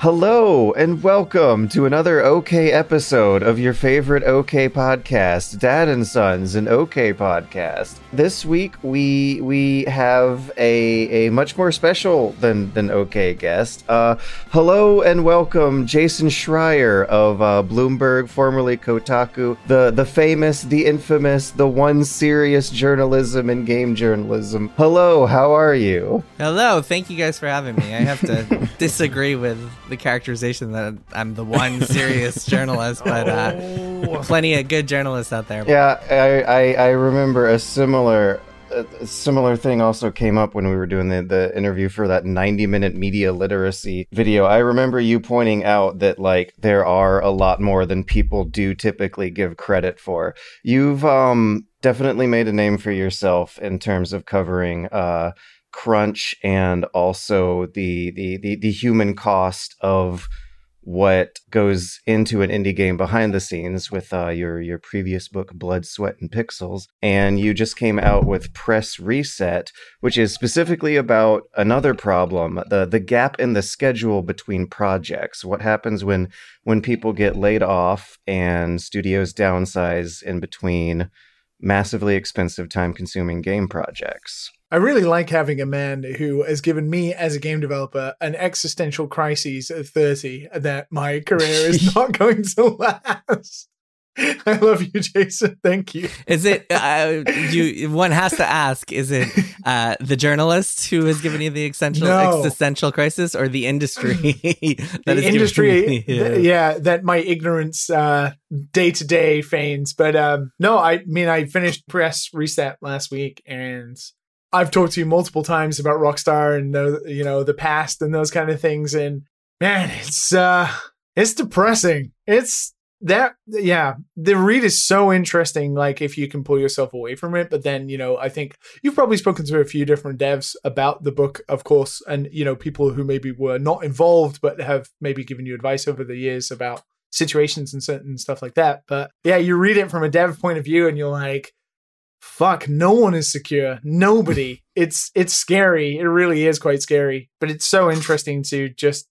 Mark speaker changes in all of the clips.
Speaker 1: Hello and welcome to another OK episode of your favorite OK podcast, Dad and Sons, an OK podcast. This week we we have a a much more special than than OK guest. Uh, hello and welcome, Jason Schreier of uh, Bloomberg, formerly Kotaku, the the famous, the infamous, the one serious journalism and game journalism. Hello, how are you?
Speaker 2: Hello, thank you guys for having me. I have to disagree with the characterization that I'm the one serious journalist, but uh,
Speaker 3: Oh.
Speaker 2: plenty of good journalists out there.
Speaker 1: Yeah, I, I, I remember a similar a a similar thing also came up when we were doing the, the interview for that 90 minute media literacy video. I remember you pointing out that like there are a lot more than people do typically give credit for. You've um definitely made a name for yourself in terms of covering uh crunch and also the the the, the human cost of what goes into an indie game behind the scenes with uh, your your previous book blood sweat and pixels. And you just came out with press reset which is specifically about another problem the the gap in the schedule between projects. What happens when when people get laid off and studios downsize in between massively expensive time consuming game projects
Speaker 3: I really like having a man who has given me, as a game developer, an existential crisis at 30 that my career is not going to last. I love you, Jason. Thank you.
Speaker 2: Is it uh, you? One has to ask: Is it uh, the journalist who has given you the existential
Speaker 3: No.
Speaker 2: existential crisis, or the industry that
Speaker 3: the industry,
Speaker 2: you-
Speaker 3: th- yeah, that my ignorance day to day feigns. But um, no, I mean, I finished press reset last week, and I've talked to you multiple times about Rockstar and the you know the past and those kind of things. And man, it's uh, it's depressing. It's that yeah the read is so interesting like if you can pull yourself away from it but then you know i think you've probably spoken to a few different devs about the book of course and you know people who maybe were not involved but have maybe given you advice over the years about situations and certain stuff like that but yeah you read it from a dev point of view and you're like fuck no one is secure nobody it's it's scary it really is quite scary but it's so interesting to just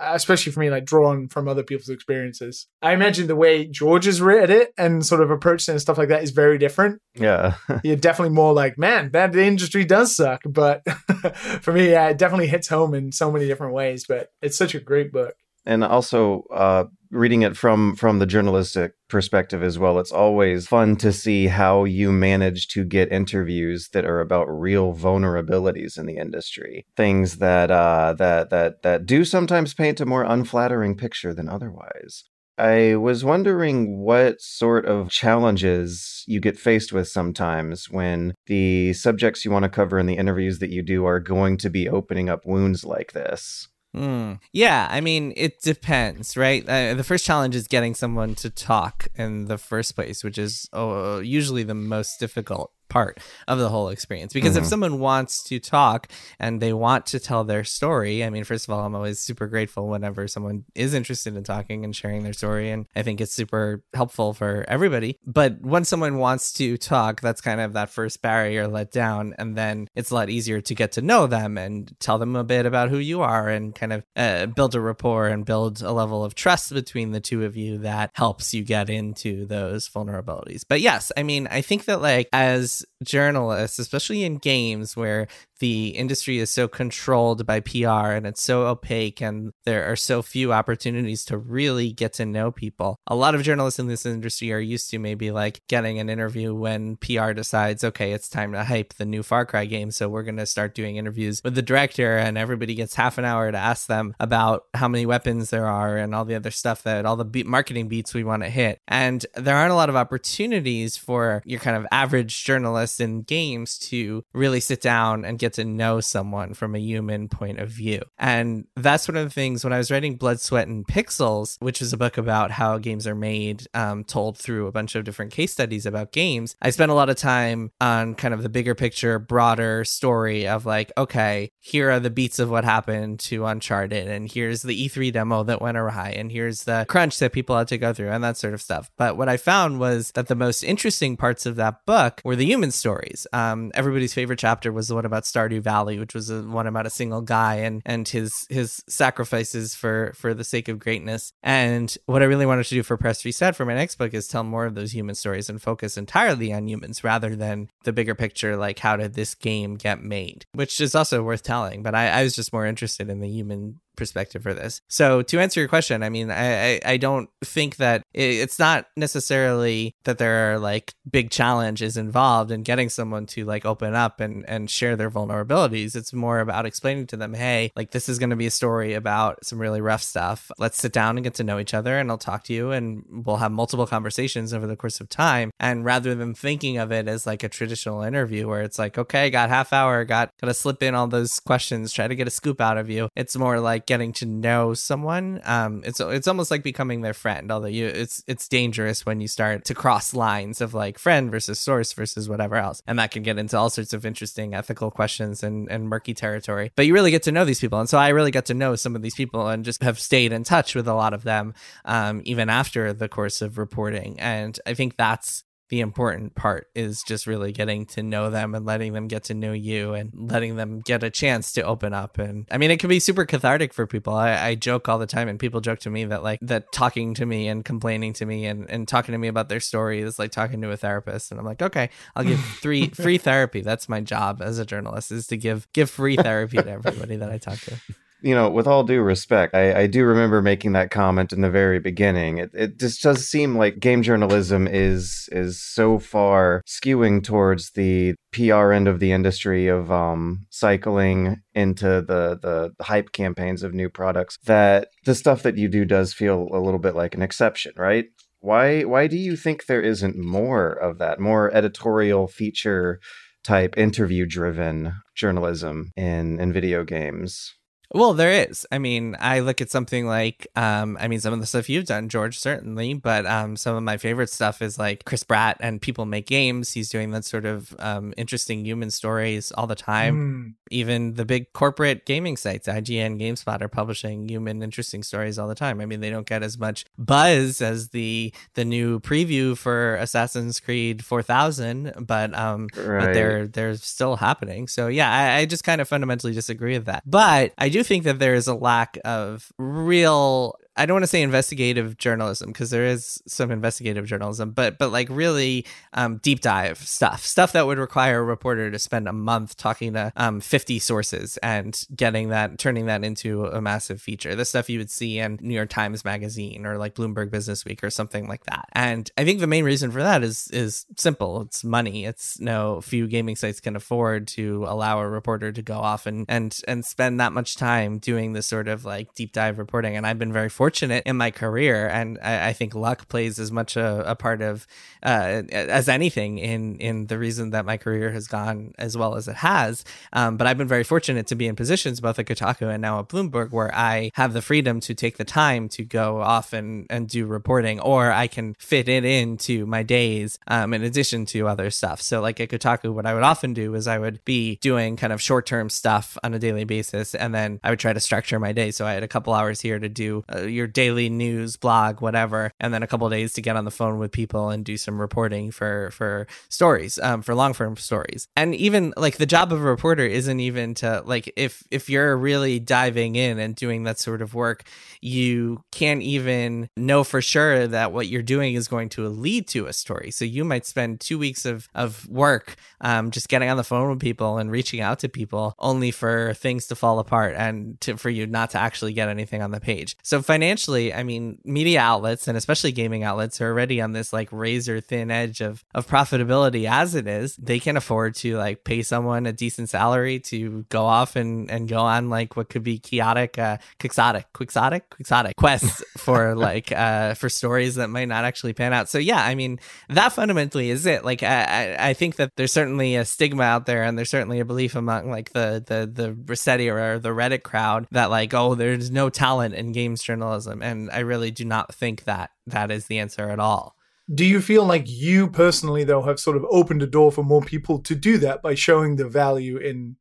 Speaker 3: especially for me, like drawn from other people's experiences. I imagine the way George has read it and sort of approached it and stuff like that is very different.
Speaker 1: yeah
Speaker 3: You're definitely more like, man, that industry does suck. But for me, yeah, it definitely hits home in so many different ways. But it's such a great book.
Speaker 1: And also uh, reading it from from the journalistic perspective as well it's always fun to see how you manage to get interviews that are about real vulnerabilities in the industry things that uh, that that that do sometimes paint a more unflattering picture than otherwise I was wondering what sort of challenges you get faced with sometimes when the subjects you want to cover in the interviews that you do are going to be opening up wounds like this.
Speaker 2: Hmm. Yeah, I mean, it depends, right? Uh, the first challenge is getting someone to talk in the first place, which is uh, usually the most difficult part of the whole experience. Because if
Speaker 1: Mhm.
Speaker 2: someone wants to talk and they want to tell their story, I mean, first of all, I'm always super grateful whenever someone is interested in talking and sharing their story. And I think it's super helpful for everybody. But when someone wants to talk, that's kind of that first barrier let down. And then it's a lot easier to get to know them and tell them a bit about who you are and kind of uh, build a rapport and build a level of trust between the two of you that helps you get into those vulnerabilities. But yes, I mean, I think that like as journalists, especially in games where the industry is so controlled by PR and it's so opaque and there are so few opportunities to really get to know people. A lot of journalists in this industry are used to maybe like getting an interview when PR decides, okay, it's time to hype the new Far Cry game. So we're going to start doing interviews with the director and everybody gets half an hour to ask them about how many weapons there are and all the other stuff that all the beat marketing beats we want to hit. And there aren't a lot of opportunities for your kind of average journalist in games to really sit down and get to know someone from a human point of view. And that's one of the things when I was writing Blood, Sweat, and Pixels, which is a book about how games are made, um, told through a bunch of different case studies about games. I spent a lot of time on kind of the bigger picture, broader story of like, okay, here are the beats of what happened to Uncharted, and here's the E3 demo that went awry, and here's the crunch that people had to go through, and that sort of stuff. But what I found was that the most interesting parts of that book were the human human stories. Um, everybody's favorite chapter was the one about Stardew Valley, which was a, one about a single guy and and his his sacrifices for for the sake of greatness. And what I really wanted to do for Press Reset for my next book is tell more of those human stories and focus entirely on humans rather than the bigger picture, like how did this game get made, which is also worth telling. But I, I was just more interested in the human perspective for this. So to answer your question, I mean, I I, I don't think that it's not necessarily that there are like big challenges involved in getting someone to like open up and and share their vulnerabilities. It's more about explaining to them, hey, like this is going to be a story about some really rough stuff. Let's sit down and get to know each other, and I'll talk to you, and we'll have multiple conversations over the course of time. And rather than thinking of it as like a traditional interview where it's like, okay, got half hour, got got to slip in all those questions, try to get a scoop out of you. It's more like getting to know someone. Um, it's it's almost like becoming their friend. Although you, it's it's dangerous when you start to cross lines of like friend versus source versus whatever else, and that can get into all sorts of interesting ethical questions and and murky territory. But you really get to know these people, and so I really got to know some of these people and just have stayed in touch with a lot of them, um, even after the course of reporting. And I think that's the important part is just really getting to know them and letting them get to know you and letting them get a chance to open up. And i mean it can be super cathartic for people. I, I joke all the time and people joke to me that like that talking to me and complaining to me and, and talking to me about their story is like talking to a therapist. And i'm like okay i'll give three free therapy. That's my job as a journalist is to give give free therapy to everybody that i talk to
Speaker 1: you know, with all due respect, I, I, do remember making that comment in the very beginning. It, it just does seem like game journalism is is so far skewing towards the PR end of the industry of um, cycling into the, the hype campaigns of new products that the stuff that you do does feel a little bit like an exception, right? Why why do you think there isn't more of that, more editorial feature type interview driven journalism in in video games?
Speaker 2: Well, there is. I mean, I look at something like, um, I mean, some of the stuff you've done, George, certainly, but um, some of my favorite stuff is like Chris Bratt and People Make Games. He's doing that sort of um, interesting human stories all the time. Mm. Even the big corporate gaming sites, IGN, GameSpot, are publishing human, interesting stories all the time. I mean, they don't get as much buzz as the the new preview for Assassin's Creed 4000, but um, right. but they're they're still happening. So yeah, I, I just kind of fundamentally disagree with that. But I do do think that there is a lack of real I don't want to say investigative journalism because there is some investigative journalism, but but like really um, deep dive stuff, stuff that would require a reporter to spend a month talking to um, 50 sources and getting that, turning that into a massive feature. The stuff you would see in New York Times Magazine or like Bloomberg Business Week or something like that. And I think the main reason for that is is simple. It's money. It's no few gaming sites can afford to allow a reporter to go off and and and spend that much time doing this sort of like deep dive reporting. And I've been very fortunate fortunate in my career, and I, I think luck plays as much a, a part of uh, as anything in in the reason that my career has gone as well as it has. Um, but I've been very fortunate to be in positions both at Kotaku and now at Bloomberg where I have the freedom to take the time to go off and and do reporting, or I can fit it into my days um, in addition to other stuff. So like at Kotaku, what I would often do is I would be doing kind of short term stuff on a daily basis, and then I would try to structure my day. So I had a couple hours here to do uh, your daily news blog, whatever, and then a couple days to get on the phone with people and do some reporting for for stories, um, for long form stories. And even like the job of a reporter isn't even to like if if you're really diving in and doing that sort of work, you can't even know for sure that what you're doing is going to lead to a story. So you might spend two weeks of of work um, just getting on the phone with people and reaching out to people, only for things to fall apart and to, for you not to actually get anything on the page. So financial financially, I mean, media outlets and especially gaming outlets are already on this like razor thin edge of of profitability as it is. They can afford to like pay someone a decent salary to go off and and go on like what could be chaotic, uh, quixotic, quixotic, quixotic quests for like uh for stories that might not actually pan out. So yeah, I mean, that fundamentally is it. Like I I think that there's certainly a stigma out there, and there's certainly a belief among like the the the ResetEra or the Reddit crowd that like oh there's no talent in games journalism And I really do not think that that is the answer at all.
Speaker 3: Do you feel like you personally, though, have sort of opened a door for more people to do that by showing the value in,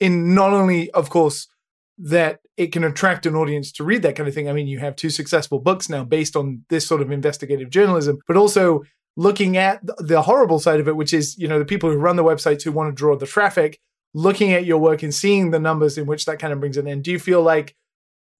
Speaker 3: in not only, of course, that it can attract an audience to read that kind of thing. I mean, you have two successful books now based on this sort of investigative journalism, but also looking at the horrible side of it, which is, you know, the people who run the websites who want to draw the traffic, looking at your work and seeing the numbers in which that kind of brings it in. Do you feel like,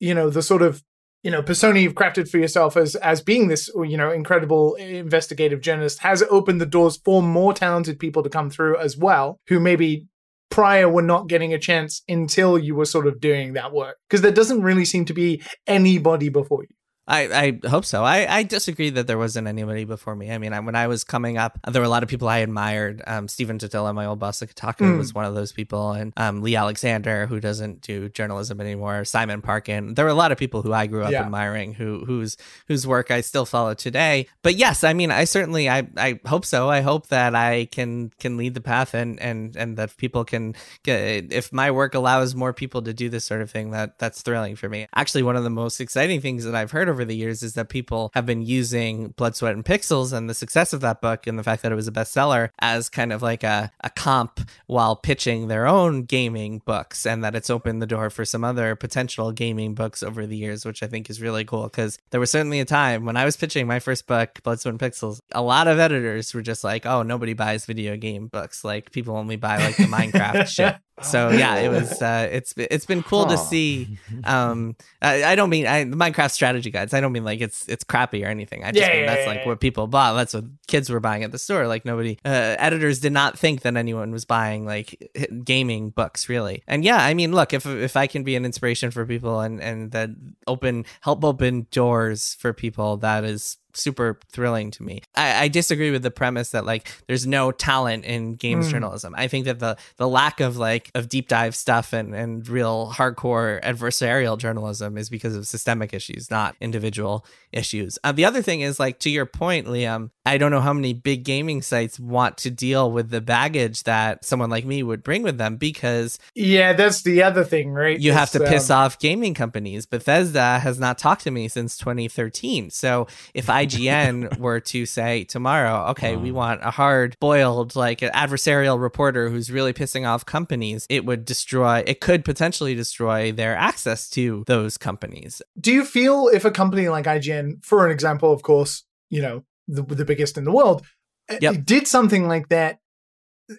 Speaker 3: you know, the sort of you know persona you've crafted for yourself as as being this you know incredible investigative journalist has opened the doors for more talented people to come through as well who maybe prior were not getting a chance until you were sort of doing that work. Because there doesn't really seem to be anybody before you
Speaker 2: I, I hope so. I, I disagree that there wasn't anybody before me. I mean, I, when I was coming up, there were a lot of people I admired. Um, Stephen Totilo, my old boss at Kotaku, mm. was one of those people, and um, Leigh Alexander, who doesn't do journalism anymore, Simon Parkin. There were a lot of people who I grew up yeah. admiring, who whose whose work I still follow today. But yes, I mean, I certainly, I, I hope so. I hope that I can can lead the path, and and and that people can get. If my work allows more people to do this sort of thing, that that's thrilling for me. Actually, one of the most exciting things that I've heard over the years is that people have been using Blood, Sweat, and Pixels and the success of that book and the fact that it was a bestseller as kind of like a, a comp while pitching their own gaming books and that it's opened the door for some other potential gaming books over the years, which I think is really cool because there was certainly a time when I was pitching my first book, Blood, Sweat, and Pixels, a lot of editors were just like, oh, nobody buys video game books. Like people only buy like the Minecraft shit so yeah it was uh it's it's been cool huh. to see um I, I, don't mean I, the minecraft strategy guides i don't mean like it's it's crappy or anything. I just yeah, mean yeah, that's yeah, like what people bought. That's what kids were buying at the store. Like nobody uh, editors did not think that anyone was buying like gaming books really. And yeah i mean look if if i can be an inspiration for people and and that open help open doors for people that is super thrilling to me. I, I, disagree with the premise that like there's no talent in games mm. journalism. I think that the the lack of like of deep dive stuff and and real hardcore adversarial journalism is because of systemic issues, not individual issues. Uh, the other thing is like to your point, Liam. I don't know how many big gaming sites want to deal with the baggage that someone like me would bring with them because
Speaker 3: yeah, that's the other thing, right?
Speaker 2: You it's, have to piss um... off gaming companies. Bethesda has not talked to me since 2013, so if I IGN were to say tomorrow, okay, we mm. want a hard boiled, like an adversarial reporter who's really pissing off companies, it would destroy, it could potentially destroy their access to those companies.
Speaker 3: Do you feel if a company like IGN, for an example, of course, you know, the, the biggest in the world, eh, yep. did something like that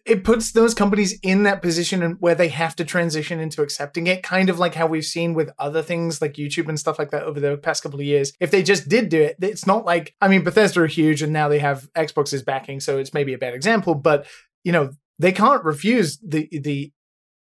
Speaker 3: it puts those companies in that position where they have to transition into accepting it, kind of like how we've seen with other things like YouTube and stuff like that over the past couple of years. If they just did do it, it's not like I mean Bethesda are huge and now they have Xbox's backing, so it's maybe a bad example, but you know they can't refuse the the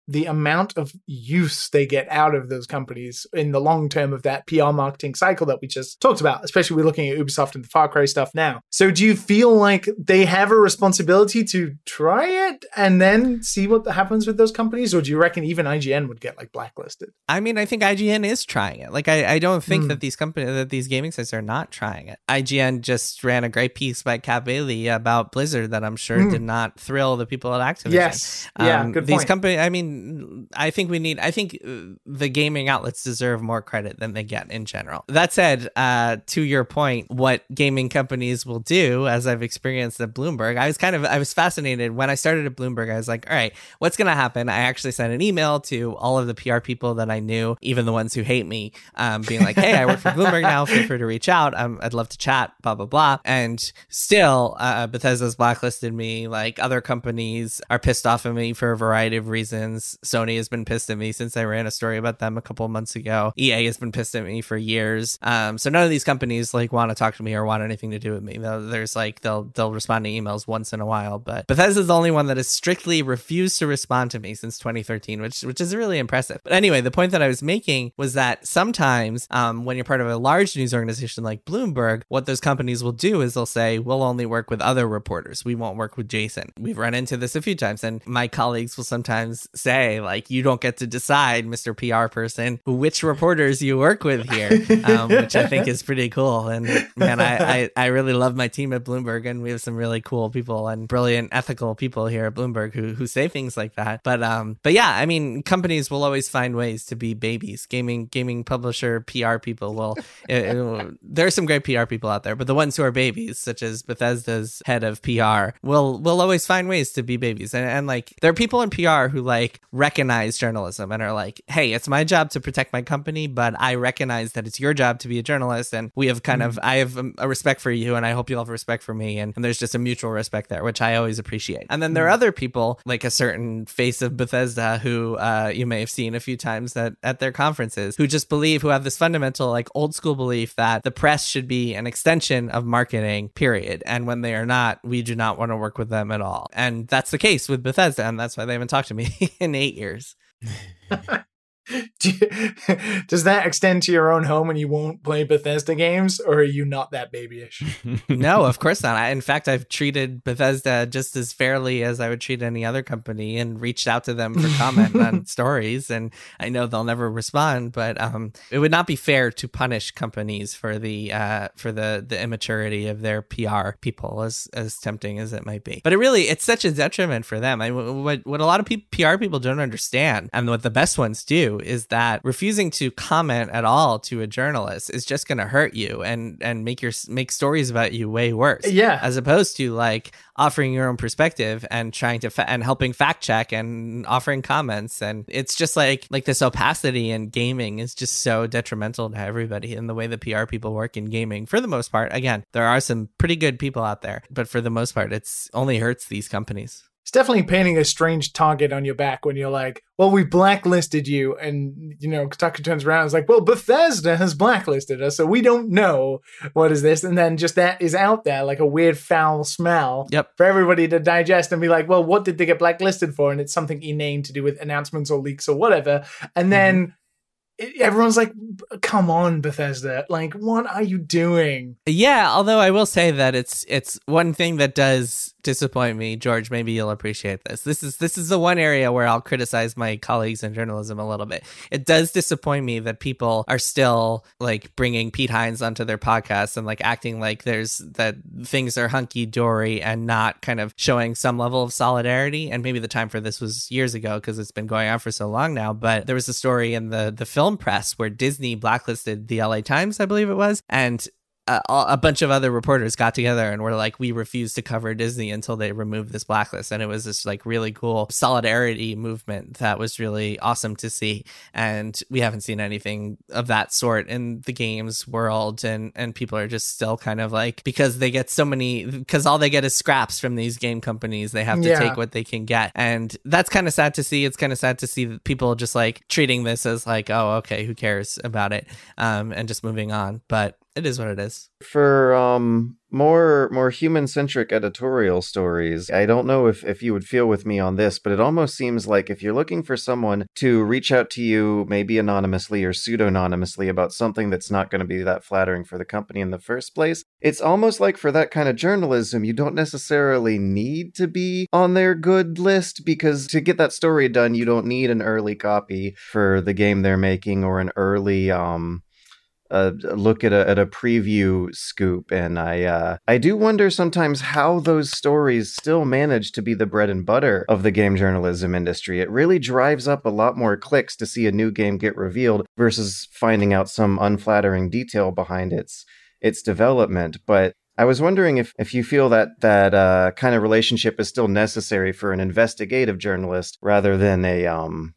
Speaker 3: the amount of use they get out of those companies in the long term of that PR marketing cycle that we just talked about, especially we're looking at Ubisoft and the Far Cry stuff now. So do you feel like they have a responsibility to try it and then see what happens with those companies? Or do you reckon even IGN would get like blacklisted?
Speaker 2: I mean, I think IGN is trying it. Like I, I don't think mm. that these companies that these gaming sites are not trying it. IGN just ran a great piece by Kat Bailey about Blizzard that I'm sure mm. did not thrill the people at Activision.
Speaker 3: Yes. Yeah,
Speaker 2: um,
Speaker 3: good
Speaker 2: These companies I mean I think we need. I think uh, the gaming outlets deserve more credit than they get in general. That said, uh, to your point, what gaming companies will do, as I've experienced at Bloomberg, I was kind of I was fascinated when I started at Bloomberg. I was like, all right, what's going to happen? I actually sent an email to all of the PR people that I knew, even the ones who hate me, um, being like, hey, I work for Bloomberg now. Feel free to reach out. Um, I'd love to chat. Blah blah blah. And still, uh, Bethesda's blacklisted me. Like other companies are pissed off at me for a variety of reasons. Sony Sony has been pissed at me since I ran a story about them a couple months ago. EA has been pissed at me for years. Um, so none of these companies like want to talk to me or want anything to do with me. There's like they'll they'll respond to emails once in a while, but Bethesda's the only one that has strictly refused to respond to me since 2013, which which is really impressive. But anyway, the point that I was making was that sometimes um, when you're part of a large news organization like Bloomberg, what those companies will do is they'll say we'll only work with other reporters. We won't work with Jason. We've run into this a few times, and my colleagues will sometimes say like like you don't get to decide, Mr. PR person, which reporters you work with here, um, which I think is pretty cool. And man, I, I, I really love my team at Bloomberg, and we have some really cool people and brilliant ethical people here at Bloomberg who who say things like that. But um, but yeah, I mean, companies will always find ways to be babies. Gaming gaming publisher PR people will. it, it, there are some great PR people out there, but the ones who are babies, such as Bethesda's head of PR, will will always find ways to be babies. And, and like there are people in PR who like recognize journalism and are like, hey, it's my job to protect my company, but I recognize that it's your job to be a journalist. And we have kind mm. of, I have a respect for you and I hope you'll have respect for me. And, and, there's just a mutual respect there, which I always appreciate. And then there are mm. other people, like a certain face of Bethesda, who uh, you may have seen a few times at, at their conferences, who just believe, who have this fundamental, like old school belief that the press should be an extension of marketing, period. And when they are not, we do not want to work with them at all. And that's the case with Bethesda. And that's why they haven't talked to me in eight years.
Speaker 3: does that extend to your own home and you won't play Bethesda games, or are you not that babyish?
Speaker 2: no, of course not. I, in fact, I've treated Bethesda just as fairly as I would treat any other company, and reached out to them for comment on stories. And I know they'll never respond, but um, it would not be fair to punish companies for the uh, for the the immaturity of their PR people, as as tempting as it might be. But it really it's such a detriment for them. I what what a lot of PR people don't understand, and what the best ones do is that refusing to comment at all to a journalist is just going to hurt you and and make your make stories about you way worse.
Speaker 3: Yeah.
Speaker 2: As opposed to like offering your own perspective and trying to fa- and helping fact check and offering comments and it's just like like this opacity in gaming is just so detrimental to everybody and the way the PR people work in gaming for the most part. Again, there are some pretty good people out there, but for the most part it's only hurts these companies
Speaker 3: it's definitely painting a strange target on your back when you're like, well, we blacklisted you. And, you know, Kotaku turns around and is like, well, Bethesda has blacklisted us, so we don't know what is this. And then just that is out there like a weird foul smell
Speaker 2: yep.
Speaker 3: for everybody to digest and be like, well, what did they get blacklisted for? And it's something inane to do with announcements or leaks or whatever. And then. Mm-hmm everyone's like come on bethesda like what are you doing
Speaker 2: yeah although i will say that it's it's one thing that does disappoint me george. Maybe you'll appreciate this. This is this is the one area where i'll criticize my colleagues in journalism a little bit. It does disappoint me that people are still like bringing pete hines onto their podcast and like acting like there's that things are hunky-dory and not kind of showing some level of solidarity. And maybe the time for this was years ago because it's been going on for so long now. But there was a story in the the film press where Disney blacklisted the LA Times, I believe it was, and uh, a bunch of other reporters got together and were like, we refuse to cover Disney until they remove this blacklist. And it was this like really cool solidarity movement that was really awesome to see. And we haven't seen anything of that sort in the games world. And, and people are just still kind of like, because they get so many, because all they get is scraps from these game companies, they have to yeah. take what they can get. And that's kind of sad to see. It's kind of sad to see people just like treating this as like, oh, okay, who cares about it? Um, and just moving on. But it is what it is.
Speaker 1: For um more more human centric editorial stories, I don't know if if you would feel with me on this, but it almost seems like if you're looking for someone to reach out to you, maybe anonymously or pseudonymously about something that's not going to be that flattering for the company in the first place, it's almost like for that kind of journalism, you don't necessarily need to be on their good list because to get that story done, you don't need an early copy for the game they're making or an early um a look at a at a preview scoop, and I uh, I do wonder sometimes how those stories still manage to be the bread and butter of the game journalism industry. It really drives up a lot more clicks to see a new game get revealed versus finding out some unflattering detail behind its its development. But I was wondering if, if you feel that that uh, kind of relationship is still necessary for an investigative journalist rather than a um,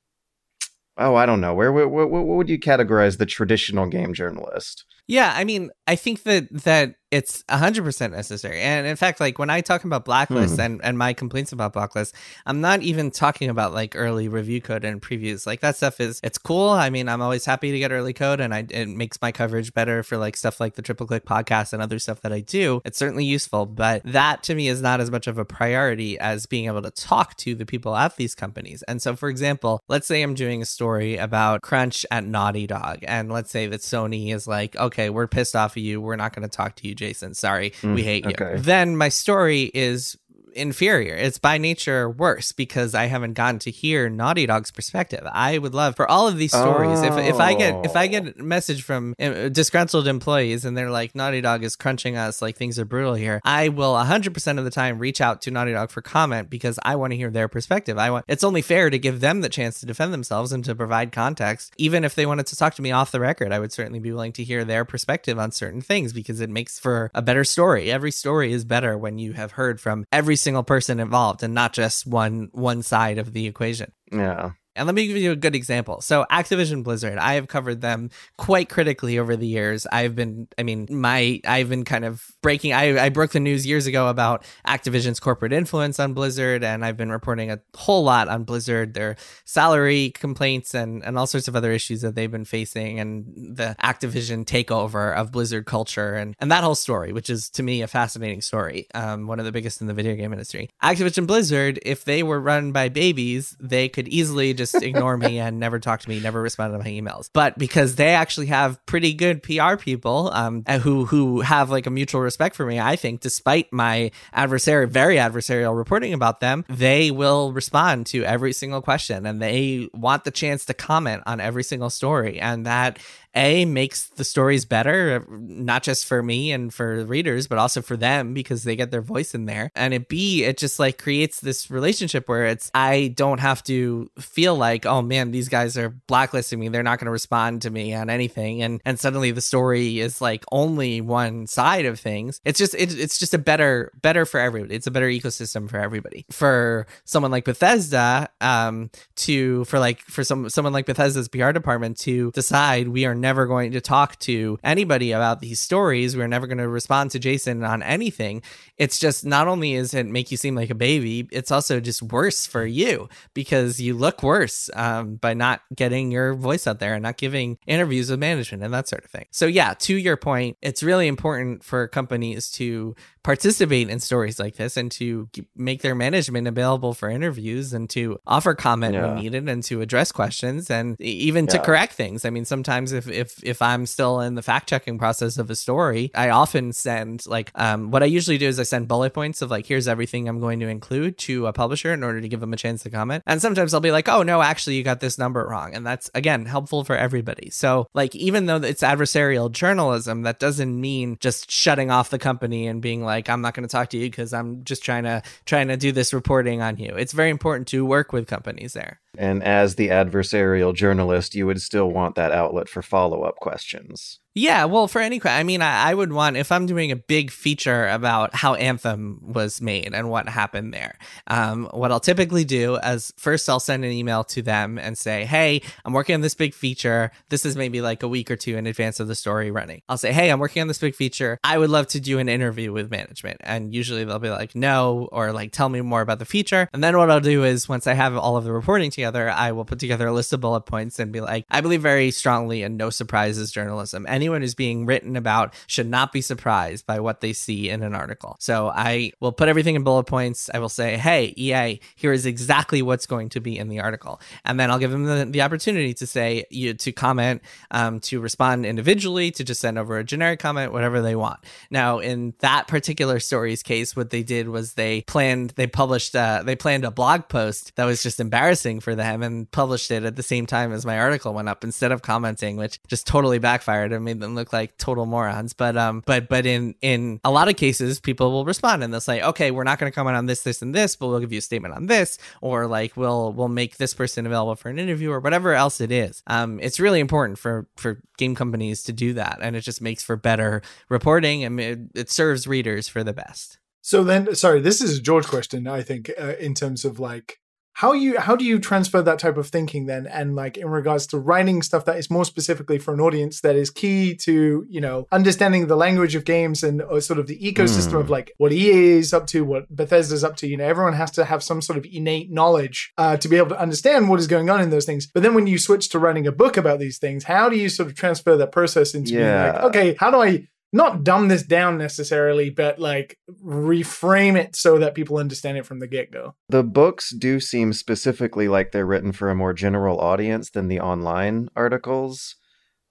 Speaker 1: oh, I don't know. Where, where, where, what would you categorize the traditional game journalist?
Speaker 2: Yeah, I mean, I think that that it's 100% necessary. And in fact, like when I talk about blacklists hmm. and, and my complaints about blacklists, I'm not even talking about like early review code and previews. Like that stuff is, it's cool. I mean, I'm always happy to get early code and I, it makes my coverage better for like stuff like the Triple Click podcast and other stuff that I do. It's certainly useful, but that to me is not as much of a priority as being able to talk to the people at these companies. And so, for example, let's say I'm doing a story about Crunch at Naughty Dog. And let's say that Sony is like, okay, we're pissed off of you. We're not going to talk to you Jason. Sorry, mm, we hate okay. you. Then my story is inferior. It's by nature worse because I haven't gotten to hear Naughty Dog's perspective. I would love for all of these stories. Oh. If if I get if I get a message from uh, disgruntled employees and they're like Naughty Dog is crunching us, like things are brutal here, I will 100% of the time reach out to Naughty Dog for comment because I want to hear their perspective. I want it's only fair to give them the chance to defend themselves and to provide context. Even if they wanted to talk to me off the record, I would certainly be willing to hear their perspective on certain things because it makes for a better story. Every story is better when you have heard from every single person involved and not just one one side of the equation.
Speaker 1: Yeah.
Speaker 2: And let me give you a good example. So, Activision Blizzard, I have covered them quite critically over the years. I've been, I mean, my, I've been kind of breaking, I, I broke the news years ago about Activision's corporate influence on Blizzard, and I've been reporting a whole lot on Blizzard, their salary complaints, and, and all sorts of other issues that they've been facing, and the Activision takeover of Blizzard culture, and, and that whole story, which is to me a fascinating story, um, one of the biggest in the video game industry. Activision Blizzard, if they were run by babies, they could easily just just ignore me and never talk to me, never respond to my emails. But because they actually have pretty good PR people um, who who have like a mutual respect for me, I think, despite my adversary, very adversarial reporting about them, they will respond to every single question and they want the chance to comment on every single story. And that a makes the stories better not just for me and for readers but also for them because they get their voice in there. And it b it just like creates this relationship where it's i don't have to feel like oh man these guys are blacklisting me. They're not going to respond to me on anything. And and suddenly the story is like only one side of things. It's just it, it's just a better better for everybody it's a better ecosystem for everybody. For someone like bethesda um to for like for some someone like bethesda's pr department to decide we are never going to talk to anybody about these stories. We're never going to respond to Jason on anything. It's just not only is it make you seem like a baby, it's also just worse for you because you look worse um, by not getting your voice out there and not giving interviews with management and that sort of thing. So, yeah, to your point, it's really important for companies to participate in stories like this and to make their management available for interviews and to offer comment yeah. when needed and to address questions and even yeah. to correct things. I mean, sometimes if if if I'm still in the fact checking process of a story, I often send like um, what I usually do is I send bullet points of like here's everything I'm going to include to a publisher in order to give them a chance to comment. And sometimes I'll be like, oh no, actually you got this number wrong, and that's again helpful for everybody. So like even though it's adversarial journalism, that doesn't mean just shutting off the company and being like I'm not going to talk to you because I'm just trying to trying to do this reporting on you. It's very important to work with companies there.
Speaker 1: And as the adversarial journalist, you would still want that outlet for follow up questions.
Speaker 2: Yeah, well, for any, I mean, I, I, would want if I'm doing a big feature about how Anthem was made and what happened there. Um, what I'll typically do is first I'll send an email to them and say, "Hey, I'm working on this big feature. This is maybe like a week or two in advance of the story running." I'll say, "Hey, I'm working on this big feature. I would love to do an interview with management." And usually they'll be like, "No," or like, "Tell me more about the feature." And then what I'll do is once I have all of the reporting together, I will put together a list of bullet points and be like, "I believe very strongly in no surprises journalism. Anyone who's being written about should not be surprised by what they see in an article. So I will put everything in bullet points. I will say, hey, EA, here is exactly what's going to be in the article. And then I'll give them the, the opportunity to say, you to comment, um, to respond individually, to just send over a generic comment, whatever they want. Now, in that particular story's case, what they did was they planned, they published, uh, they planned a blog post that was just embarrassing for them and published it at the same time as my article went up instead of commenting, which just totally backfired and made them look like total morons. But um, but but in in a lot of cases, people will respond and they'll say, okay, we're not going to comment on this, this, and this, but we'll give you a statement on this, or like we'll we'll make this person available for an interview or whatever else it is. Um, it's really important for for game companies to do that, and it just makes for better reporting and it, it serves readers for the best.
Speaker 3: So then, sorry, this is a George question. I think uh, in terms of like how you how do you transfer that type of thinking then and like in regards to writing stuff that is more specifically for an audience that is key to you know understanding the language of games and sort of the ecosystem mm. of like what ea is up to what bethesda's up to you know everyone has to have some sort of innate knowledge uh, to be able to understand what is going on in those things but then when you switch to writing a book about these things how do you sort of transfer that process into yeah. being like okay how do i not dumb this down necessarily, but like reframe it so that people understand it from the get go.
Speaker 1: The books do seem specifically like they're written for a more general audience than the online articles.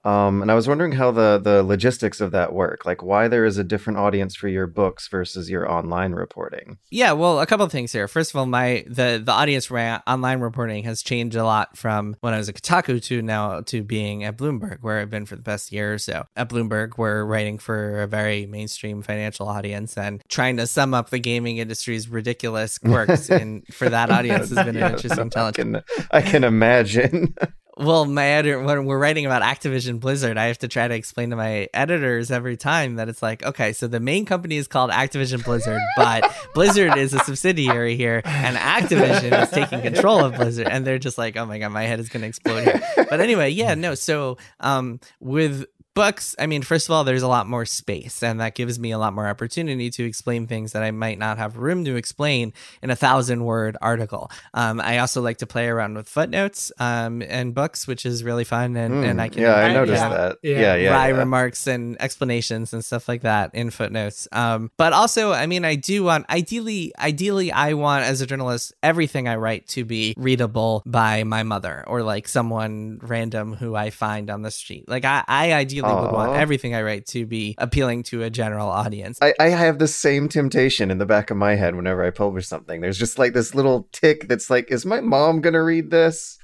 Speaker 1: Um, and I was wondering how the the logistics of that work, like why there is a different audience for your books versus your online reporting.
Speaker 2: Yeah, well, a couple of things here. First of all, my the the audience for my online reporting has changed a lot from when I was at Kotaku to now to being at Bloomberg, where I've been for the past year or so. At Bloomberg, we're writing for a very mainstream financial audience and trying to sum up the gaming industry's ridiculous quirks. and for that audience has been an interesting challenge.
Speaker 1: I can, I can imagine.
Speaker 2: well, my editor, when we're writing about Activision Blizzard, I have to try to explain to my editors every time that it's like, okay, so the main company is called Activision Blizzard, but Blizzard is a subsidiary here, and Activision is taking control of Blizzard, and they're just like, oh my god, my head is going to explode here. But anyway, yeah, no. So, um, with books, I mean, first of all, there's a lot more space, and that gives me a lot more opportunity to explain things that I might not have room to explain in a thousand word article. Um, I also like to play around with footnotes um, and books, which is really fun, and, mm, and I can
Speaker 1: yeah, I noticed yeah. that yeah, yeah, yeah yeah.
Speaker 2: remarks and explanations and stuff like that in footnotes. Um, but also, I mean, I do want ideally, ideally, I want as a journalist everything I write to be readable by my mother or like someone random who I find on the street. Like I, I ideally Aww. would want everything I write to be appealing to a general audience.
Speaker 1: I, I have the same temptation in the back of my head whenever I publish something. There's just like this little tick that's like, is my mom gonna read this?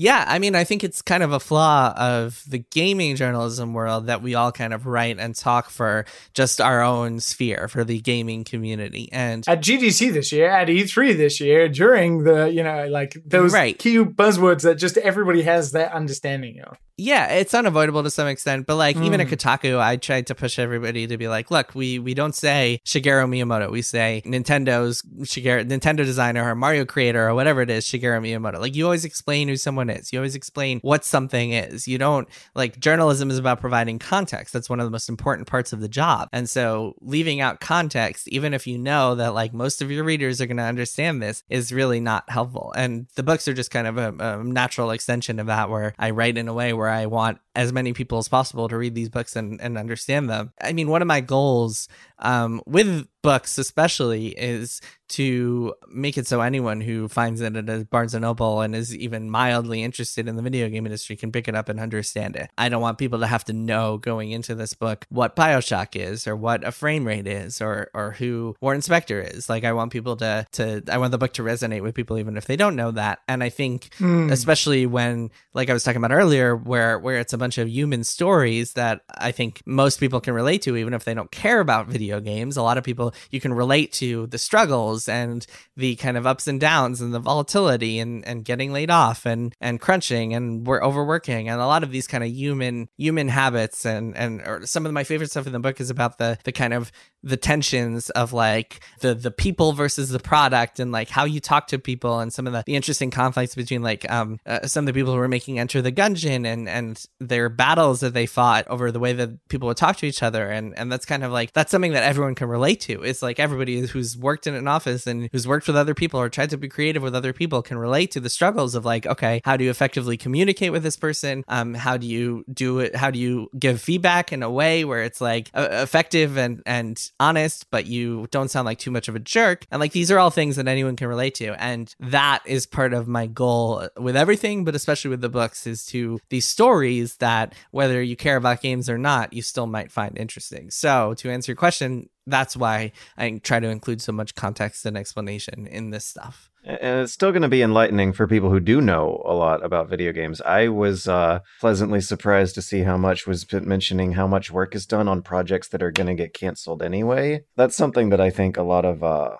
Speaker 2: Yeah, I mean, I think it's kind of a flaw of the gaming journalism world that we all kind of write and talk for just our own sphere for the gaming community. And
Speaker 3: at GDC this year, at E3 this year, during the, you know, like those right. key buzzwords that just everybody has that understanding of
Speaker 2: yeah, it's unavoidable to some extent, but like mm. even at hmm. Kotaku, I tried to push everybody to be like, look, we we don't say Shigeru Miyamoto, we say Nintendo's Shigeru Nintendo designer or Mario creator or whatever it is, Shigeru Miyamoto. Like you always explain who someone is. You always explain what something is. You don't like journalism is about providing context. That's one of the most important parts of the job. And so leaving out context, even if you know that like most of your readers are going to understand this, is really not helpful. And the books are just kind of a, a natural extension of that, where I write in a way where I want as many people as possible to read these books and, and understand them. I mean, one of my goals um, with books, especially, is to make it so anyone who finds it at a Barnes and Noble and is even mildly interested in the video game industry can pick it up and understand it. I don't want people to have to know going into this book what Bioshock is or what a frame rate is or or who Warren Spector is. Like I want people to to I want the book to resonate with people even if they don't know that. And I think mm. especially when like I was talking about earlier, where where it's a bunch of human stories that I think most people can relate to, even if they don't care about video games. A lot of people you can relate to the struggles and the kind of ups and downs and the volatility and, and getting laid off and and crunching and we're overworking and a lot of these kind of human human habits and and some of my favorite stuff in the book is about the the kind of the tensions of like the the people versus the product and like how you talk to people and some of the, the interesting conflicts between like um uh, some of the people who were making enter the gungeon and and their battles that they fought over the way that people would talk to each other. And and that's kind of like that's something that everyone can relate to. It's like everybody who's worked in an office and who's worked with other people or tried to be creative with other people can relate to the struggles of like okay how do you effectively communicate with this person? Um how do you do it? How do you give feedback in a way where it's like uh, effective and and honest, but you don't sound like too much of a jerk. And like these are all things that anyone can relate to. And that is part of my goal with everything, but especially with the books, is to these stories that whether you care about games or not, you still might find interesting. So to answer your question, that's why I try to include so much context and explanation in this stuff.
Speaker 1: And it's still going to be enlightening for people who do know a lot about video games. I was uh, pleasantly surprised to see how much was mentioning how much work is done on projects that are going to get canceled anyway. That's something that I think a lot of uh,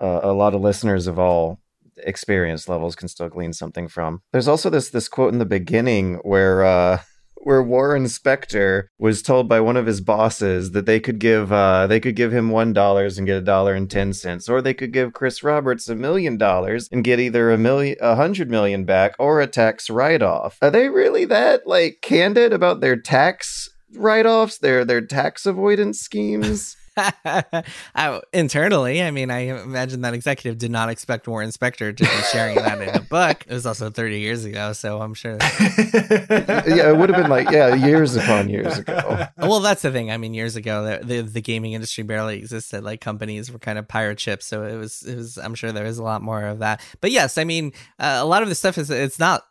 Speaker 1: uh, a lot of listeners of all experience levels can still glean something from. There's also this this quote in the beginning where uh, where Warren Spector was told by one of his bosses that they could give uh, they could give him one dollars and get a dollar and ten cents, or they could give Chris Roberts a million dollars and get either a million, a hundred million back, or a tax write off. Are they really that like candid about their tax write offs, their their tax avoidance schemes?
Speaker 2: I, internally, I mean, I imagine that executive did not expect Warren Spector to be sharing that in a book. It was also 30 years ago, so I'm sure.
Speaker 1: yeah, it would have been like, yeah, years upon years ago.
Speaker 2: Well, that's the thing. I mean, years ago, the, the, the gaming industry barely existed. Like companies were kind of pirate ships, so it was it was. I'm sure there was a lot more of that. But yes, I mean, uh, a lot of the stuff is it's not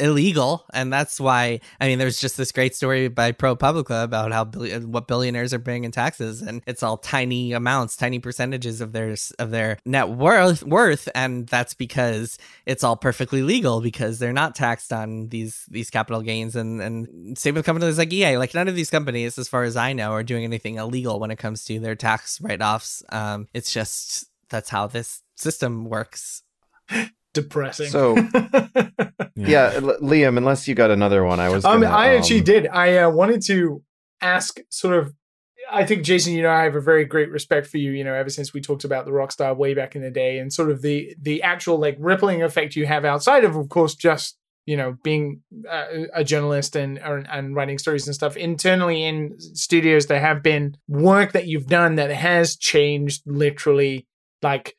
Speaker 2: illegal and that's why i mean there's just this great story by ProPublica about how what billionaires are paying in taxes and it's all tiny amounts tiny percentages of their of their net worth worth and that's because it's all perfectly legal because they're not taxed on these these capital gains and and same with companies like EA like none of these companies as far as i know are doing anything illegal when it comes to their tax write-offs. Um it's just that's how this system works
Speaker 3: depressing.
Speaker 1: So, yeah, L- Liam, unless you got another one, I was.
Speaker 3: Um,
Speaker 1: gonna,
Speaker 3: I actually
Speaker 1: um,
Speaker 3: did. I uh, wanted to ask, sort of. I think Jason, you know, I have a very great respect for you. You know, ever since we talked about the Rockstar way back in the day, and sort of the the actual like rippling effect you have outside of, of course, just you know being a, a journalist and and writing stories and stuff internally in studios. There have been work that you've done that has changed literally, like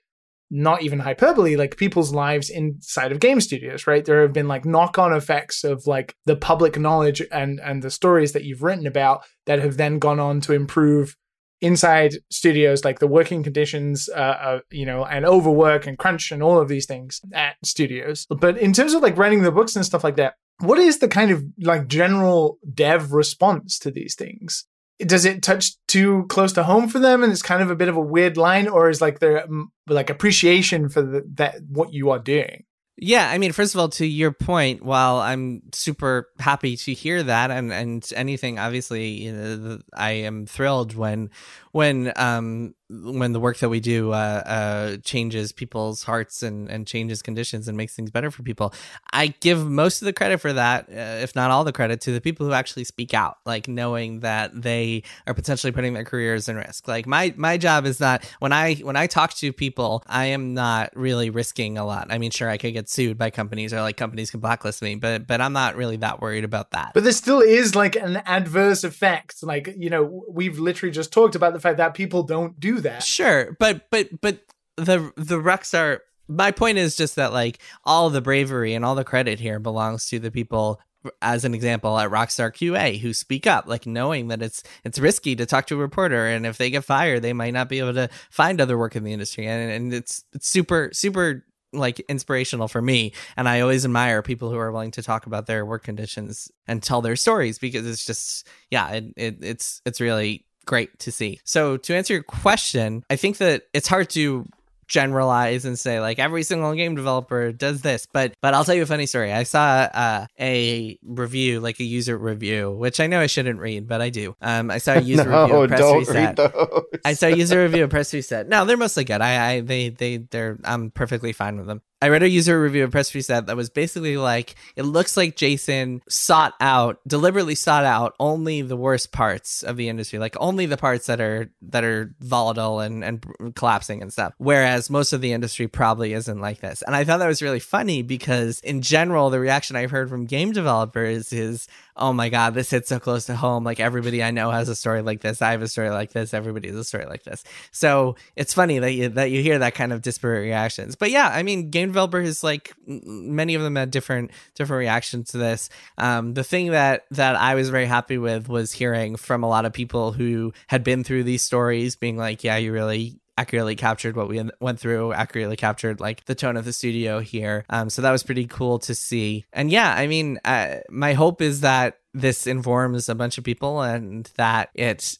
Speaker 3: not even hyperbole, like people's lives inside of game studios, right? There have been like knock-on effects of like the public knowledge and and the stories that you've written about that have then gone on to improve inside studios, like the working conditions, uh, uh, you know, and overwork and crunch and all of these things at studios. But in terms of like writing the books and stuff like that, what is the kind of like general dev response to these things? Does it touch too close to home for them and it's kind of a bit of a weird line or is like their mm, like appreciation for the, that what you are doing?
Speaker 2: Yeah, I mean, first of all, to your point, while I'm super happy to hear that, and and anything, obviously, you know, I am thrilled when when um when the work that we do uh, uh, changes people's hearts and, and changes conditions and makes things better for people, I give most of the credit for that, uh, if not all the credit, to the people who actually speak out, like knowing that they are potentially putting their careers in risk. Like my my job is not when I when I talk to people, I am not really risking a lot. I mean, sure, I could get sued by companies or like companies can blacklist me, but but I'm not really that worried about that.
Speaker 3: But there still is like an adverse effect. Like you know, we've literally just talked about the fact that people don't do that.
Speaker 2: Sure, but but but the the Rockstar. My point is just that like all the bravery and all the credit here belongs to the people as an example at Rockstar QA who speak up, like knowing that it's it's risky to talk to a reporter, and if they get fired, they might not be able to find other work in the industry, and and it's it's super super like inspirational for me and i always admire people who are willing to talk about their work conditions and tell their stories because it's just yeah it, it it's it's really great to see. So to answer your question, I think that it's hard to generalize and say like every single game developer does this but but i'll tell you a funny story. I saw uh, a review like a user review which i know i shouldn't read but i do. Um i saw a user
Speaker 1: no,
Speaker 2: review press
Speaker 1: don't
Speaker 2: reset.
Speaker 1: read those.
Speaker 2: i saw a user review press reset. No they're mostly good. I i they they they're i'm perfectly fine with them I read a user review of Press Reset that was basically like it looks like Jason sought out deliberately sought out only the worst parts of the industry, like only the parts that are that are volatile and and collapsing and stuff. Whereas most of the industry probably isn't like this. And I thought that was really funny because in general the reaction I've heard from game developers is oh my god, this hits so close to home. Like everybody I know has a story like this. I have a story like this. Everybody has a story like this. So it's funny that you that you hear that kind of disparate reactions. But yeah, I mean, game developers like many of them had different different reactions to this. Um, the thing that that I was very happy with was hearing from a lot of people who had been through these stories, being like, yeah, you really accurately captured what we went through, accurately captured like the tone of the studio here. Um, so that was pretty cool to see. And yeah, I mean, uh, my hope is that this informs a bunch of people and that it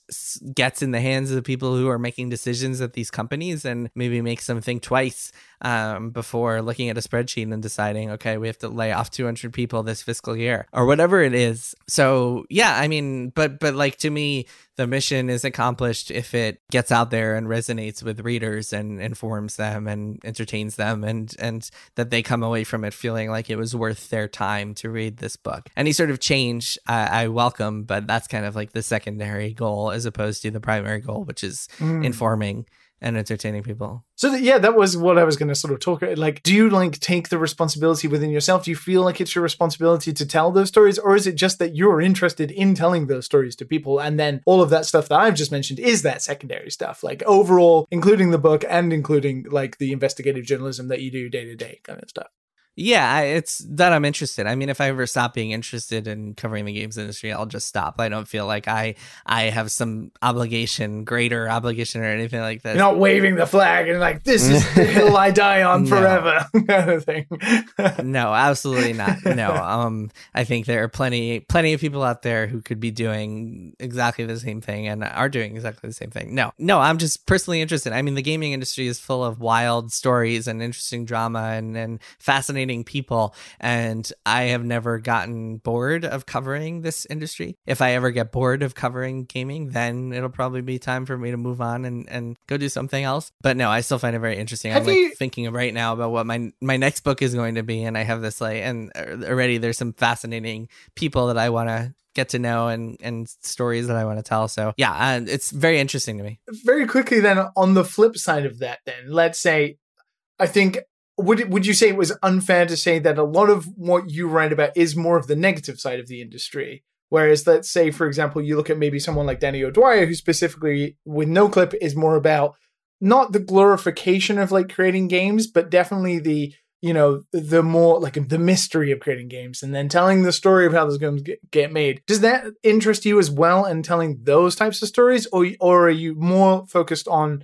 Speaker 2: gets in the hands of the people who are making decisions at these companies and maybe makes them think twice um, before looking at a spreadsheet and deciding, okay, we have to lay off 200 people this fiscal year or whatever it is. So yeah, I mean, but but like to me, the mission is accomplished if it gets out there and resonates with readers and informs them and entertains them and and that they come away from it feeling like it was worth their time to read this book. Any sort of change I, I welcome, but that's kind of like the secondary goal as opposed to the primary goal, which is mm. informing and entertaining people.
Speaker 3: So yeah, that was what I was going to sort of talk. Like, do you like take the responsibility within yourself? Do you feel like it's your responsibility to tell those stories, or is it just that you're interested in telling those stories to people, and then all of that stuff that I've just mentioned is that secondary stuff, like overall, including the book and including like the investigative journalism that you do day to day kind of stuff.
Speaker 2: Yeah, it's that I'm interested. I mean, if I ever stop being interested in covering the games industry, I'll just stop. I don't feel like I I have some obligation, greater obligation, or anything like that.
Speaker 3: You're not waving the flag and like this is the hill I die on forever, kind of thing.
Speaker 2: no, absolutely not. No, um, I think there are plenty plenty of people out there who could be doing exactly the same thing and are doing exactly the same thing. No, no, I'm just personally interested. I mean, the gaming industry is full of wild stories and interesting drama and and fascinating fascinating people. And I have never gotten bored of covering this industry. If I ever get bored of covering gaming, then it'll probably be time for me to move on and, and go do something else. But no, I still find it very interesting. Have I'm you... like thinking right now about what my my next book is going to be, and I have this like, and already there's some fascinating people that I want to get to know and and stories that I want to tell. So yeah, uh, it's very interesting to me.
Speaker 3: Very quickly, then on the flip side of that, then let's say, I think would would you say it was unfair to say that a lot of what you write about is more of the negative side of the industry? Whereas, let's say, for example, you look at maybe someone like Danny O'Dwyer, who specifically with NoClip is more about not the glorification of like creating games, but definitely the you know the more like the mystery of creating games and then telling the story of how those games get, get made does that interest you as well in telling those types of stories or or are you more focused on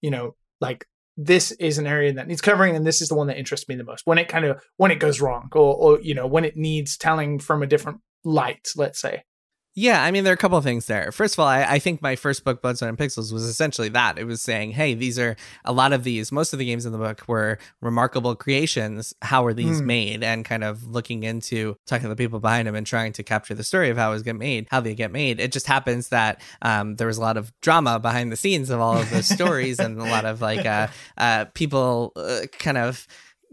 Speaker 3: you know like this is an area that needs covering and this is the one that interests me the most. When it kind of when it goes wrong or, or you know when it needs telling from a different light let's say
Speaker 2: yeah, I mean, there are a couple of things there. First of all, I, I, think my first book, Blood, Sweat, and Pixels, was essentially that. It was saying, hey, these are a lot of these, most of the games in the book were remarkable creations. How were these mm. made? And kind of looking into talking to the people behind them and trying to capture the story of how it was get made, how they get made. It just happens that um, there was a lot of drama behind the scenes of all of those stories and a lot of like uh, uh, people uh, kind of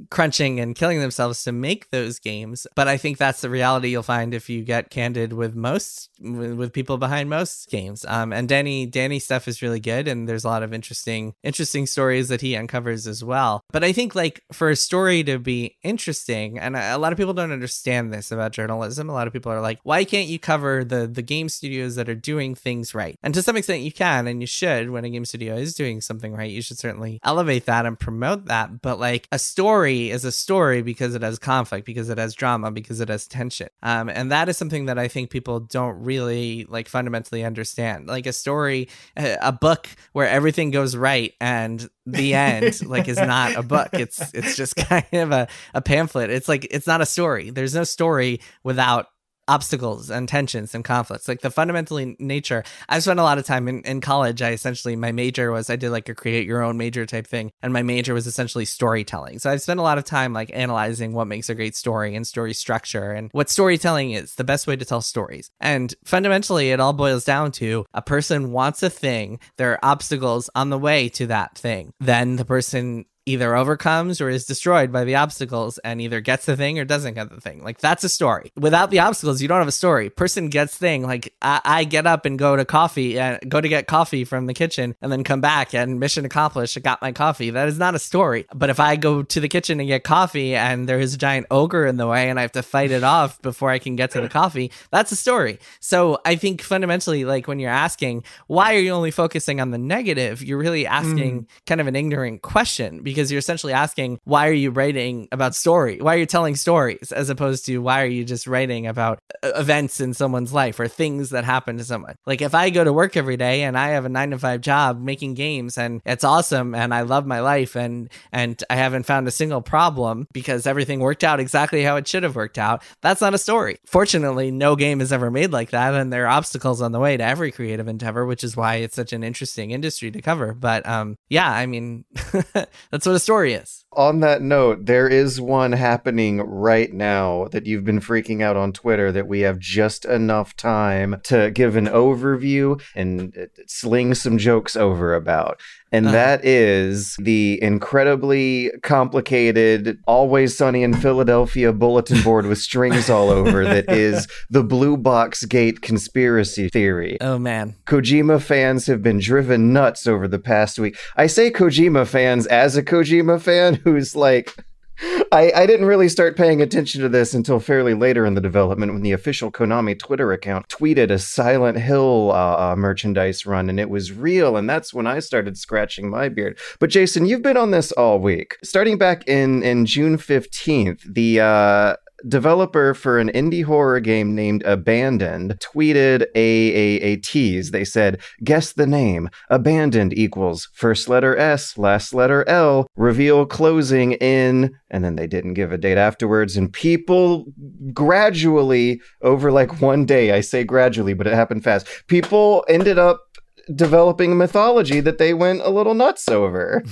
Speaker 2: crunching and killing themselves to make those games but i think that's the reality you'll find if you get candid with most with people behind most games. Um and danny danny stuff is really good and there's a lot of interesting interesting stories that he uncovers as well. But i think like for a story to be interesting and a lot of people don't understand this about journalism a lot of people are like why can't you cover the the game studios that are doing things right? And to some extent you can and you should when a game studio is doing something right. You should certainly elevate that and promote that. But like a story story is a story because it has conflict, because it has drama, because it has tension. Um, and that is something that I think people don't really like fundamentally understand. Like a story, a book where everything goes right and the end like is not a book. It's it's just kind of a, a pamphlet. It's like it's not a story. There's no story without obstacles and tensions and conflicts like the fundamentally nature. I spent a lot of time in, in college i essentially my major was i did like a create your own major type thing and my major was essentially storytelling. So i spent a lot of time like analyzing what makes a great story and story structure and what storytelling is the best way to tell stories. And fundamentally it all boils down to a person wants a thing there are obstacles on the way to that thing. Then the person either overcomes or is destroyed by the obstacles and either gets the thing or doesn't get the thing. Like that's a story. Without the obstacles, you don't have a story. Person gets thing. Like I, I get up and go to coffee and uh, go to get coffee from the kitchen and then come back and mission accomplished. I got my coffee. That is not a story. But if I go to the kitchen and get coffee and there is a giant ogre in the way and I have to fight it off before I can get to the coffee, that's a story. So I think fundamentally, like when you're asking, why are you only focusing on the negative? You're really asking mm. kind of an ignorant question because because you're essentially asking why are you writing about story? Why are you telling stories as opposed to why are you just writing about uh, events in someone's life or things that happen to someone? Like if I go to work every day and I have a 9 to 5 job making games and it's awesome and I love my life and and I haven't found a single problem because everything worked out exactly how it should have worked out, that's not a story. Fortunately, no game is ever made like that and there are obstacles on the way to every creative endeavor, which is why it's such an interesting industry to cover. But um yeah, I mean that's what a story is.
Speaker 1: On that note, there is one happening right now that you've been freaking out on Twitter that we have just enough time to give an overview and uh, sling some jokes over about. And uh-huh. that is the incredibly complicated always sunny in philadelphia bulletin board with strings all over that is the blue box gate conspiracy theory.
Speaker 2: Oh man.
Speaker 1: Kojima fans have been driven nuts over the past week. I say kojima fans as a kojima fan who's like I, I didn't really start paying attention to this until fairly later in the development when the official Konami Twitter account tweeted a Silent Hill uh, uh, merchandise run and it was real. And that's when I started scratching my beard. But Jason, you've been on this all week. Starting back in, in June 15th, the uh, developer for an indie horror game named Abandoned tweeted a, a, a tease. They said, Guess the name. Abandoned equals first letter S, last letter L, reveal closing in, and then they didn't give a date afterwards. And people gradually, over like one day, I say gradually, but it happened fast, people ended up developing a mythology that they went a little nuts over.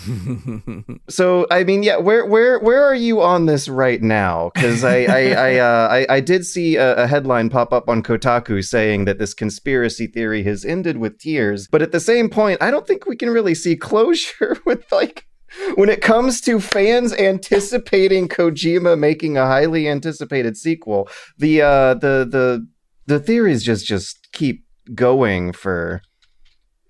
Speaker 1: so I mean, yeah, where where where are you on this right now? Because I I I, uh, I, I did see a, a, headline pop up on Kotaku saying that this conspiracy theory has ended with tears, but at the same point, I don't think we can really see closure with like when it comes to fans anticipating Kojima making a highly anticipated sequel. The uh the the the theories just just keep going for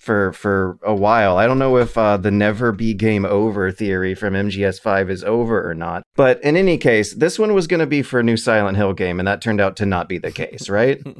Speaker 1: for for a while. I don't know if uh, the never be game over theory from MGS5 is over or not. But in any case, this one was going to be for a new Silent Hill game, and that turned out to not be the case, right?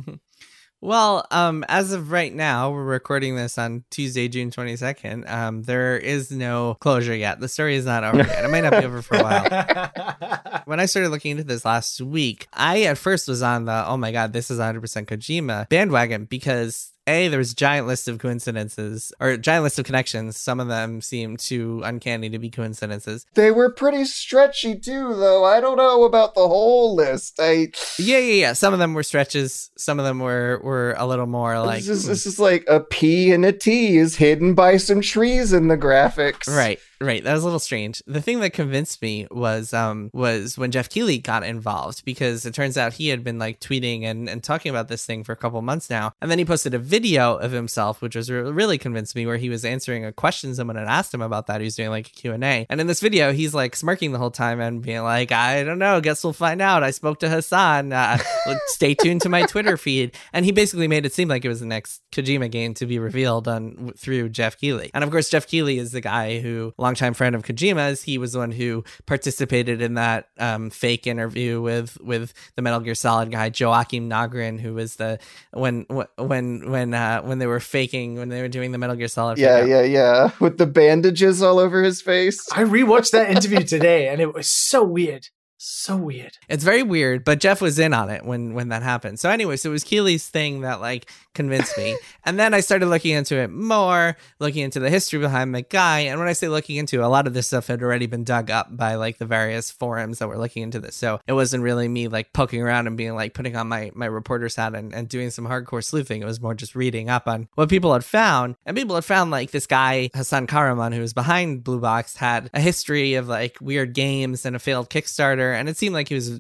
Speaker 2: Well, um, as of right now, we're recording this on Tuesday, June 22nd. Um, there is no closure yet. The story is not over yet. It might not be over for a while. when I started looking into this last week, I at first was on the, oh my God, this is 100% Kojima bandwagon because a, there was a giant list of coincidences or a giant list of connections. Some of them seem too uncanny to be coincidences.
Speaker 1: They were pretty stretchy too, though. I don't know about the whole list. I
Speaker 2: yeah, yeah, yeah. Some of them were stretches. Some of them were were a little more like
Speaker 1: this is, this hmm. is like a P and a T is hidden by some trees in the graphics.
Speaker 2: Right. Right, that was a little strange. The thing that convinced me was um was when Geoff Keighley got involved because it turns out he had been like tweeting and, and talking about this thing for a couple months now, and then he posted a video of himself, which was really convinced me, where he was answering a question someone had asked him about that. He was doing like a Q and in this video, he's like smirking the whole time and being like, "I don't know, guess we'll find out." I spoke to Hassan. Uh, stay tuned to my Twitter feed, and he basically made it seem like it was the next Kojima game to be revealed on through Geoff Keighley, and of course, Geoff Keighley is the guy who longtime friend of Kojima's. He was the one who participated in that um, fake interview with with the Metal Gear Solid guy Joakim Mogren, who was the when when when uh, when they were faking when they were doing the Metal Gear Solid.
Speaker 1: Yeah, yeah, yeah, with the bandages all over his face.
Speaker 3: I rewatched that interview today, and it was so weird. So weird.
Speaker 2: It's very weird, but Geoff was in on it when when that happened. So anyway, so it was Keighley's thing that like convinced me. and then I started looking into it more, looking into the history behind the guy. And when I say looking into a lot of this stuff had already been dug up by like the various forums that were looking into this. So it wasn't really me like poking around and being like putting on my my reporter's hat and, and doing some hardcore sleuthing. It was more just reading up on what people had found. And people had found like this guy, Hassan Kahraman, who was behind Blue Box, had a history of like weird games and a failed Kickstarter and it seemed like he was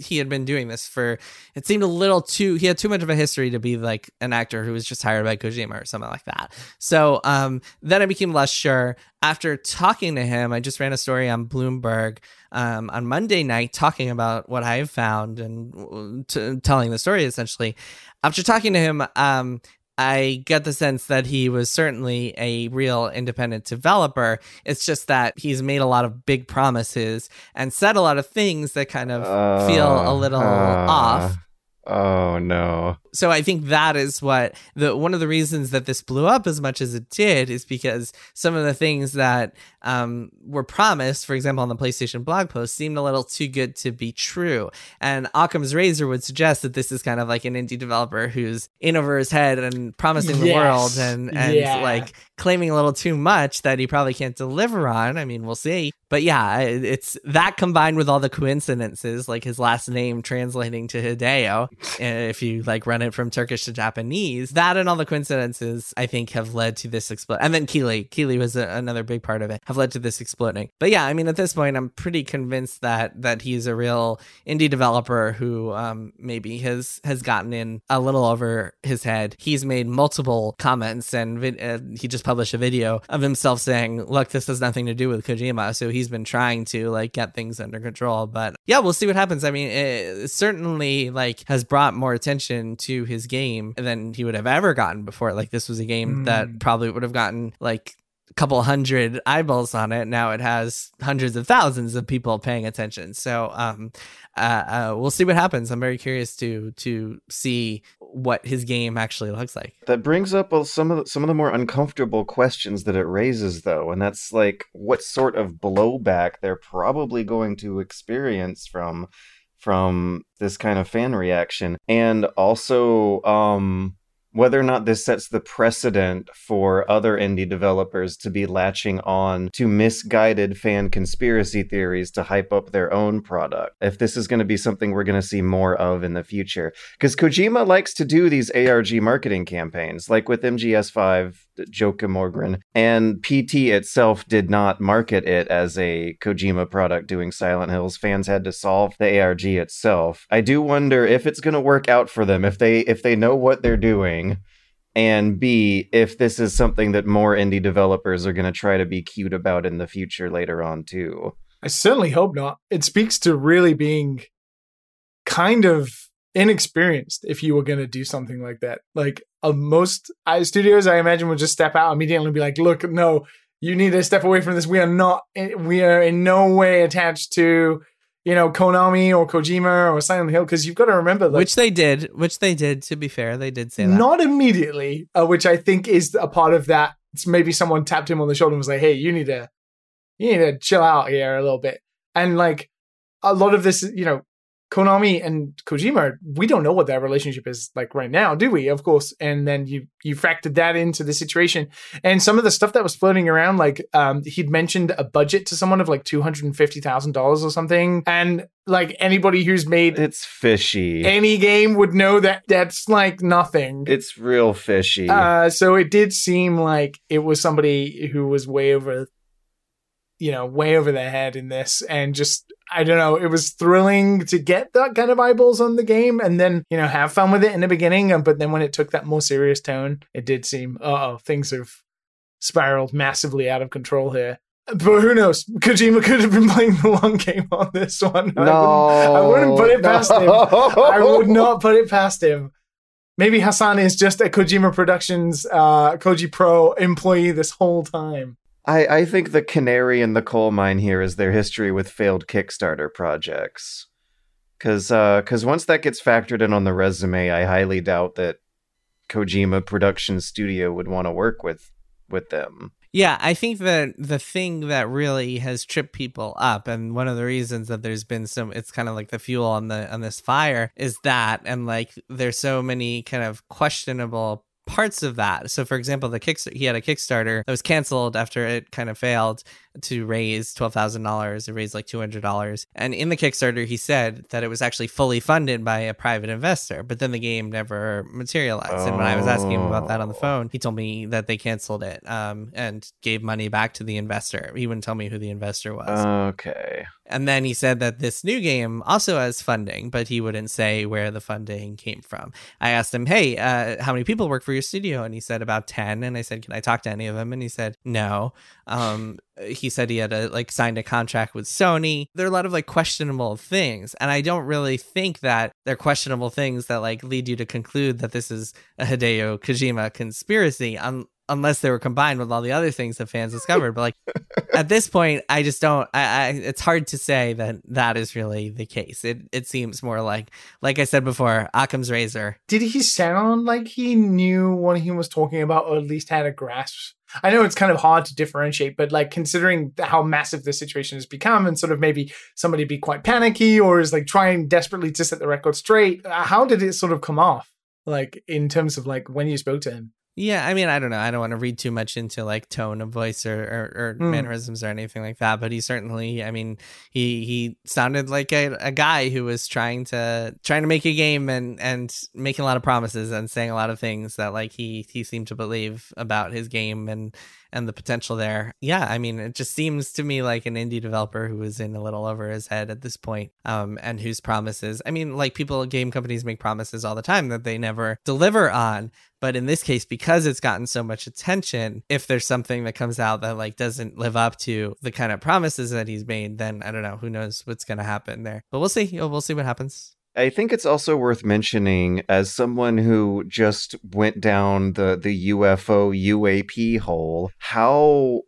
Speaker 2: he had been doing this for it seemed a little too he had too much of a history to be like an actor who was just hired by Kojima or something like that. So um, then I became less sure. After talking to him, I just ran a story on Bloomberg um, on Monday night talking about what I have found and t- telling the story essentially. After talking to him, um, I get the sense that he was certainly a real independent developer. It's just that he's made a lot of big promises and said a lot of things that kind of uh, feel a little uh, off.
Speaker 1: Oh no
Speaker 2: so I think that is what the one of the reasons that this blew up as much as it did is because some of the things that um, were promised, for example, on the PlayStation blog post, seemed a little too good to be true. And Occam's razor would suggest that this is kind of like an indie developer who's in over his head and promising the world and and yeah. like claiming a little too much that he probably can't deliver on. I mean, we'll see. But yeah, it's that combined with all the coincidences, like his last name translating to Hideo, if you like run it from Turkish to Japanese. That and all the coincidences, I think, have led to this explode. And then Keighley, Keighley was a, another big part of it, have led to this exploding. But yeah, I mean, at this point, I'm pretty convinced that that he's a real indie developer who um, maybe has has gotten in a little over his head. He's made multiple comments, and vid- uh, he just published a video of himself saying, "Look, this has nothing to do with Kojima." So he's been trying to like get things under control. But yeah, we'll see what happens. I mean, it certainly like has brought more attention to his game than he would have ever gotten before. Like this was a game mm. that probably would have gotten like a couple hundred eyeballs on it. Now it has hundreds of thousands of people paying attention. So um, uh, uh, we'll see what happens. I'm very curious to to see what his game actually looks like.
Speaker 1: That brings up some of the, some of the more uncomfortable questions that it raises, though, and that's like what sort of blowback they're probably going to experience from from this kind of fan reaction and also um whether or not this sets the precedent for other indie developers to be latching on to misguided fan conspiracy theories to hype up their own product. If this is going to be something we're going to see more of in the future. Because Kojima likes to do these ARG marketing campaigns, like with MGS5 Joakim Mogren. And PT itself did not market it as a Kojima product doing Silent Hills. Fans had to solve the ARG itself. I do wonder if it's going to work out for them if they if they know what they're doing and B, if this is something that more indie developers are going to try to be cute about in the future later on, too.
Speaker 3: I certainly hope not. It speaks to really being kind of inexperienced if you were going to do something like that. Like uh, most studios, I imagine would just step out immediately and be like, "Look, no, you need to step away from this. We are not. We are in no way attached to." You know, Konami or Kojima or Silent Hill, because you've got to remember, like,
Speaker 2: which they did, which they did. To be fair, they did say that.
Speaker 3: Not immediately, uh, which I think is a part of that. It's maybe someone tapped him on the shoulder and was like, "Hey, you need to, you need to chill out here a little bit." And like a lot of this, you know, Konami and Kojima, we don't know what that relationship is like right now, do we? Of course. And then you you factored that into the situation. And some of the stuff that was floating around, like um, he'd mentioned a budget to someone of like two hundred and fifty thousand dollars or something. And like anybody who's made
Speaker 1: it's fishy.
Speaker 3: Any game would know that that's like nothing.
Speaker 1: It's real fishy.
Speaker 3: Uh, so it did seem like it was somebody who was way over you know, way over their head in this and just I don't know, it was thrilling to get that kind of eyeballs on the game and then, you know, have fun with it in the beginning. Uh, but then when it took that more serious tone, it did seem, oh, things have spiraled massively out of control here. But who knows? Kojima could have been playing the long game on this one.
Speaker 1: No,
Speaker 3: I wouldn't, I wouldn't put it past no. him. I would not put it past him. Maybe Hassan is just a Kojima Productions, uh, Koji Pro employee this whole time.
Speaker 1: I, I think the canary in the coal mine here is their history with failed Kickstarter projects. Because uh, cause once that gets factored in on the resume, I highly doubt that Kojima Production Studio would want to work with with them.
Speaker 2: Yeah, I think that the thing that really has tripped people up, and one of the reasons that there's been some, it's kind of like the fuel on the on this fire, is that, and like there's so many kind of questionable parts of that. So, for example, the kick he had a Kickstarter that was canceled after it kind of failed to raise twelve thousand dollars. It raised like two hundred dollars, and in the Kickstarter, he said that it was actually fully funded by a private investor. But then the game never materialized. Oh. And when I was asking him about that on the phone, he told me that they canceled it um, and gave money back to the investor. He wouldn't tell me who the investor was.
Speaker 1: Okay.
Speaker 2: And then he said that this new game also has funding, but he wouldn't say where the funding came from. I asked him, "Hey, uh, how many people work for your studio?" And he said about ten. And I said, "Can I talk to any of them?" And he said, "No." Um, he said he had a, like signed a contract with Sony. There are a lot of like questionable things, and I don't really think that they're questionable things that like lead you to conclude that this is a Hideo Kojima conspiracy. Um, unless they were combined with all the other things that fans discovered. But like at this point, I just don't. I, I, it's hard to say that that is really the case. It it seems more like, like I said before, Occam's razor.
Speaker 3: Did he sound like he knew what he was talking about, or at least had a grasp? I know it's kind of hard to differentiate, but like considering how massive the situation has become, and sort of maybe somebody be quite panicky or is like trying desperately to set the record straight, uh, how did it sort of come off? Like in terms of like when you spoke to him?
Speaker 2: Yeah, I mean, I don't know. I don't want to read too much into like tone of voice or or, or mm. mannerisms or anything like that. But he certainly, I mean, he he sounded like a, a guy who was trying to trying to make a game and and making a lot of promises and saying a lot of things that like he he seemed to believe about his game and and the potential there. Yeah, I mean, it just seems to me like an indie developer who is in a little over his head at this point, um, and whose promises. I mean, like people, game companies make promises all the time that they never deliver on. But in this case, because it's gotten so much attention, if there's something that comes out that like doesn't live up to the kind of promises that he's made, then I don't know. Who knows what's going to happen there? But we'll see. We'll see what happens.
Speaker 1: I think it's also worth mentioning as someone who just went down the the UFO UAP hole, how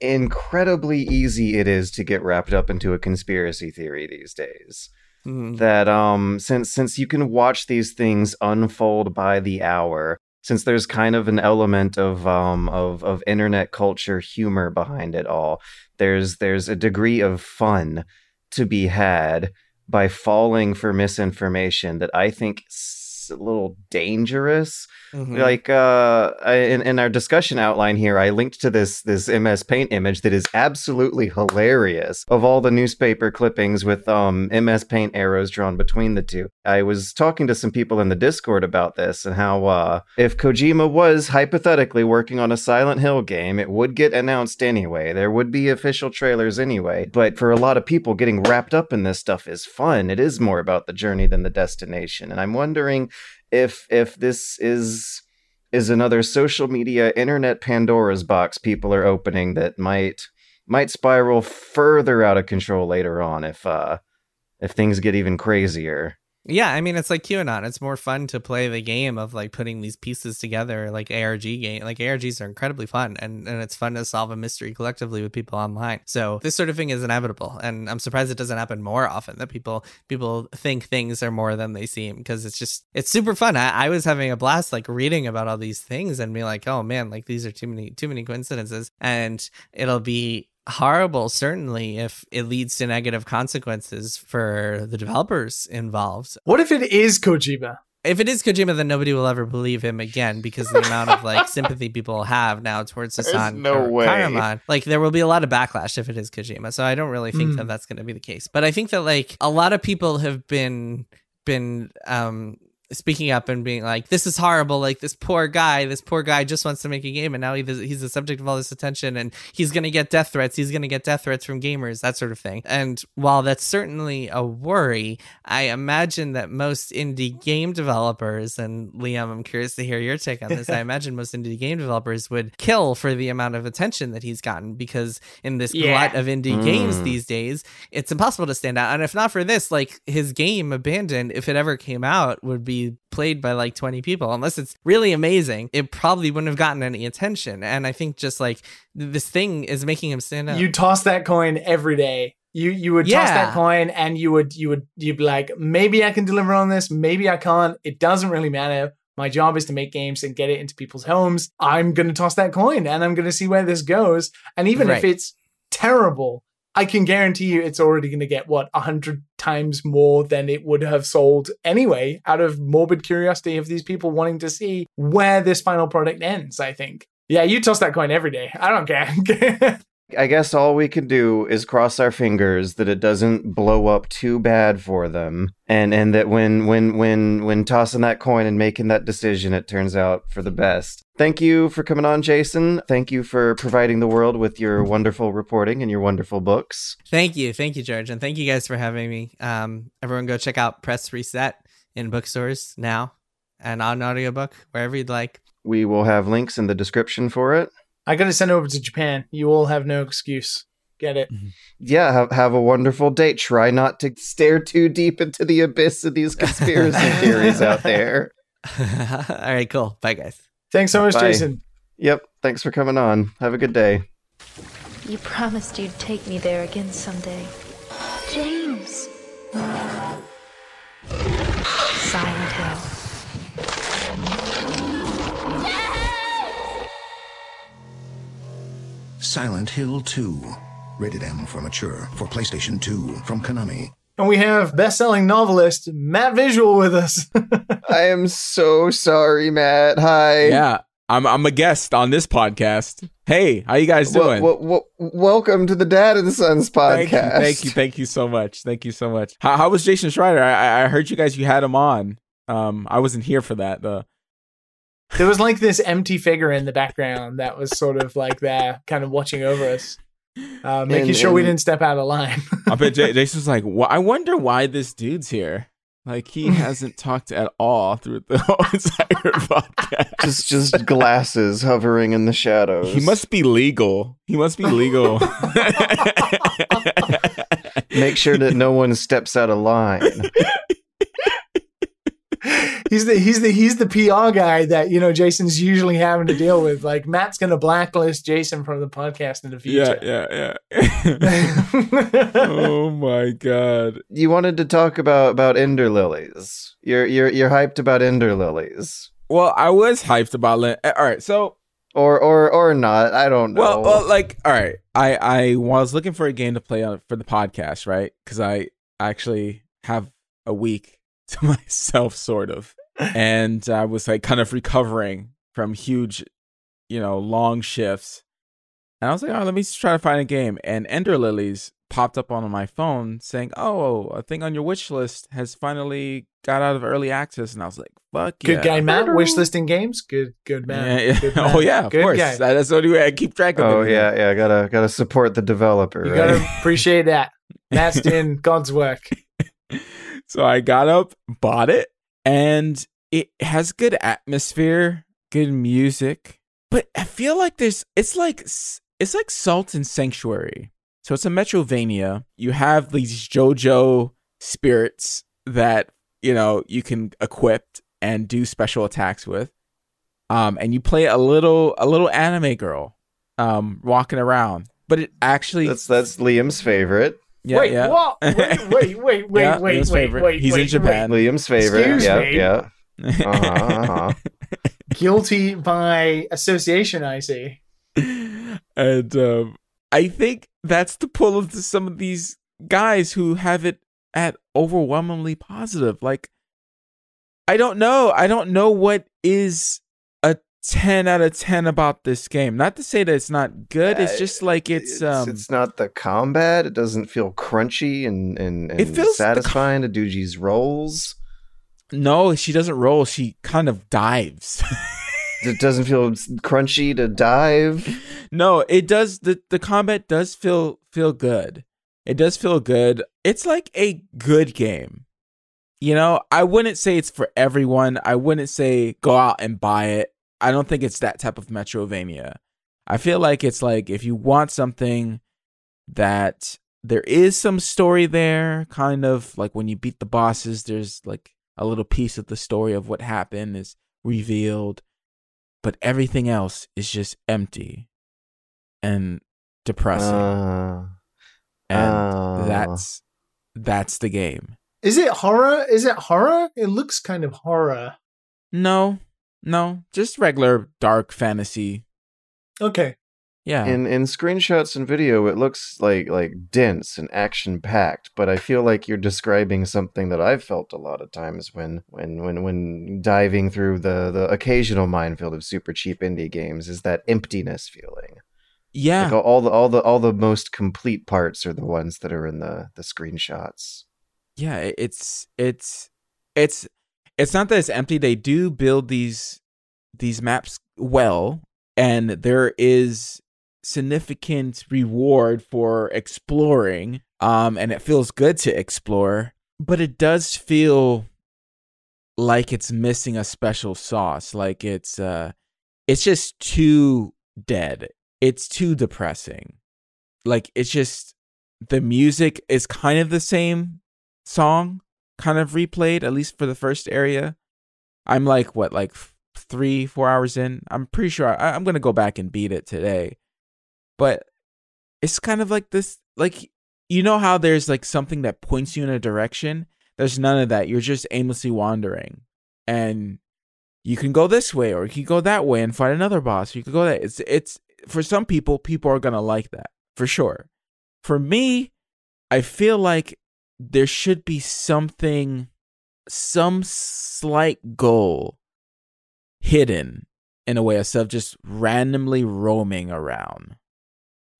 Speaker 1: incredibly easy it is to get wrapped up into a conspiracy theory these days. Mm. That um since since you can watch these things unfold by the hour, since there's kind of an element of um of of internet culture humor behind it all, there's there's a degree of fun to be had by falling for misinformation that I think it's a little dangerous.
Speaker 2: Mhm.
Speaker 1: Like uh, in in our discussion outline here, I linked to this this MS Paint image that is absolutely hilarious. Of all the newspaper clippings with um MS Paint arrows drawn between the two, I was talking to some people in the Discord about this and how uh, if Kojima was hypothetically working on a Silent Hill game, it would get announced anyway. There would be official trailers anyway. But for a lot of people, getting wrapped up in this stuff is fun. It is more about the journey than the destination, and I'm wondering if if this is is another social media internet Pandora's box people are opening that might might spiral further out of control later on if uh if things get even crazier.
Speaker 2: Yeah, I mean it's like QAnon. It's more fun to play the game of like putting these pieces together, like ARG game. Like ARGs are incredibly fun, and and it's fun to solve a mystery collectively with people online. So this sort of thing is inevitable, and I'm surprised it doesn't happen more often. That people people think things are more than they seem because it's just it's super fun. I, I was having a blast like reading about all these things and being like, oh man, like these are too many too many coincidences, and it'll be horrible certainly if it leads to negative consequences for the developers involved
Speaker 3: What if it is Kojima?
Speaker 2: if it is Kojima, then nobody will ever believe him again because the amount of like sympathy people have now towards
Speaker 1: There's
Speaker 2: Hassan
Speaker 1: no way.
Speaker 2: Kahraman. Like there will be a lot of backlash if it is Kojima. So I don't really think
Speaker 3: Mm.
Speaker 2: that that's going to be the case. But I think that like a lot of people have been been um speaking up and being like this is horrible like this poor guy this poor guy just wants to make a game and now he, he's the subject of all this attention and he's going to get death threats he's going to get death threats from gamers that sort of thing and while that's certainly a worry i imagine that most indie game developers and liam i'm curious to hear your take on this i imagine most indie game developers would kill for the amount of attention that he's gotten because in this
Speaker 3: Yeah.
Speaker 2: glut of indie games
Speaker 1: Mm.
Speaker 2: these days it's impossible to stand out and if not for this like his game abandoned if it ever came out would be played by like 20 people unless it's really amazing it probably wouldn't have gotten any attention and i think just like this thing is making him stand out
Speaker 3: You toss that coin every day. You you would toss that coin and you would you would you'd be like, maybe I can deliver on this, maybe I can't. It doesn't really matter. My job is to make games and get it into people's homes. I'm gonna toss that coin and I'm gonna see where this goes. And even if it's terrible, I can guarantee you it's already gonna get what a hundred times more than it would have sold anyway, out of morbid curiosity of these people wanting to see where this final product ends, I think. Yeah, you toss that coin every day. I don't care.
Speaker 1: I guess all we can do is cross our fingers that it doesn't blow up too bad for them, and and that when when when when tossing that coin and making that decision, it turns out for the best. Thank you for coming on, Jason. Thank you for providing the world with your wonderful reporting and your wonderful books.
Speaker 2: thank you thank you george and thank you guys for having me um everyone go check out press reset in bookstores now and on audiobook wherever you'd like
Speaker 1: We will have links in the description for it.
Speaker 3: I gotta send over to Japan. You all have no excuse. Get it? Mm-hmm.
Speaker 1: Yeah, have, have a wonderful day. Try not to stare too deep into the abyss of these conspiracy theories out there.
Speaker 2: all right cool bye guys
Speaker 3: Thanks so much,
Speaker 1: Bye.
Speaker 3: Jason.
Speaker 1: Yep. Thanks for coming on. Have a good day.
Speaker 4: You promised you'd take me there again someday. James. Silent Hill.
Speaker 5: Silent Hill 2. Rated M for mature for PlayStation 2 from Konami.
Speaker 3: And we have best-selling novelist Matt Visual with us.
Speaker 1: I am so sorry, Matt. Hi.
Speaker 6: Yeah, I'm I'm a guest on this podcast. Hey, how you guys
Speaker 1: Wel-
Speaker 6: doing?
Speaker 1: wel- wel- welcome to the Dad and Sons podcast.
Speaker 6: thank you, thank you, thank you so much, thank you so much. How, how was Jason Schreider? I, I- I heard you guys you had him on. Um, I wasn't here for that though.
Speaker 3: There was like this empty figure in the background that was sort of like there, kind of watching over us, uh, making
Speaker 1: And-
Speaker 3: sure we didn't step out of line.
Speaker 6: I bet J- Jason's like, "Wh- I wonder why this dude's here. Like he hasn't talked at all through the whole entire podcast.
Speaker 1: Just, just glasses hovering in the shadows.
Speaker 6: He must be legal. He must be legal.
Speaker 1: make sure that no one steps out of line.
Speaker 3: He's the he's the he's the PR guy that you know Jason's usually having to deal with. Like Matt's gonna blacklist Jason from the podcast in the future.
Speaker 6: yeah, yeah, yeah. oh my god.
Speaker 1: You wanted to talk about about ender lilies. You're you're you're hyped about ender lilies,
Speaker 6: Well, I was hyped about Lin- eh, All right, so
Speaker 1: or or or not? I don't know.
Speaker 6: Well, well, like, all right. I I was looking for a game to play on for the podcast, right? Because I actually have a week to myself, sort of. And I was like kind of recovering from huge, you know, long shifts. And I was like, oh, let me just try to find a game. And Ender Lilies popped up on my phone saying, oh, a thing on your wish list has finally got out of early access. And I was like, fuck
Speaker 3: Good
Speaker 6: yeah.
Speaker 3: guy, Matt. Wish listing games. Good, good man.
Speaker 6: Yeah, yeah.
Speaker 3: Good man.
Speaker 6: Oh yeah, of
Speaker 3: Good
Speaker 6: course.
Speaker 3: guy.
Speaker 6: That's the only way I keep track of oh, it.
Speaker 1: Oh yeah, yeah. Gotta gotta support the developer.
Speaker 3: You
Speaker 1: right?
Speaker 3: gotta appreciate that. Matt's in God's work.
Speaker 6: So I got up, bought it, and it has good atmosphere, good music. But I feel like there's it's like it's like Salt and Sanctuary. So it's a Metroidvania. You have these JoJo spirits that, you know, you can equip and do special attacks with. Um and you play a little a little anime girl um walking around. But it actually
Speaker 1: That's that's Liam's favorite.
Speaker 6: Yeah,
Speaker 3: wait,
Speaker 6: yeah.
Speaker 3: what? Wait, wait, wait, wait,
Speaker 6: Yeah,
Speaker 3: wait,
Speaker 6: his
Speaker 3: wait,
Speaker 6: favorite.
Speaker 3: wait.
Speaker 6: He's in
Speaker 3: wait,
Speaker 6: Japan.
Speaker 1: Liam's favorite.
Speaker 3: Excuse
Speaker 1: yeah,
Speaker 3: me?
Speaker 1: yeah. Uh-huh, uh-huh.
Speaker 3: Guilty by association, I see.
Speaker 6: and um, I think that's the pull of the, some of these guys who have it at overwhelmingly positive. Like, I don't know. I don't know what is a ten out of ten about this game. Not to say that it's not good. It's just like it's, um.
Speaker 1: it's not the combat. It doesn't feel crunchy and and, and
Speaker 6: It feels- the com-
Speaker 1: satisfying to do these rolls.
Speaker 6: no, she doesn't roll. She kind of dives.
Speaker 1: It doesn't feel crunchy to dive.
Speaker 6: no, it does. the The combat does feel feel good. It does feel good. It's like a good game. You know, I wouldn't say it's for everyone. I wouldn't say go out and buy it. I don't think it's that type of Metroidvania. I feel like it's like if you want something that there is some story there, kind of like when you beat the bosses, there's like a little piece of the story of what happened is revealed, but everything else is just empty and depressing.
Speaker 1: Uh,
Speaker 6: and
Speaker 1: uh.
Speaker 6: that's that's the game.
Speaker 3: Is it horror? Is it horror? It looks kind of horror.
Speaker 6: No, no, just regular dark fantasy.
Speaker 3: Okay.
Speaker 6: Yeah.
Speaker 1: in in screenshots and video, it looks like like dense and action packed. But I feel like you're describing something that I've felt a lot of times when when when when diving through the the occasional minefield of super cheap indie games is that emptiness feeling.
Speaker 6: yeah.
Speaker 1: Like all, all the all the all the most complete parts are the ones that are in the the screenshots.
Speaker 6: yeah it's it's it's it's not that it's empty they do build these these maps well and there is significant reward for exploring um and it feels good to explore but it does feel like it's missing a special sauce like it's uh it's just too dead. It's too depressing. Like it's just the music is kind of the same song kind of replayed at least for the first area. I'm like what like three four hours in? I'm pretty sure I, i'm gonna go back and beat it today. But it's kind of like this like you know how there's like something that points you in a direction? There's none of that. You're just aimlessly wandering. And you can go this way or you can go that way and fight another boss. You can go that it's it's for some people people are gonna like that for sure. For me i feel like there should be something some slight goal hidden in a way of just randomly roaming around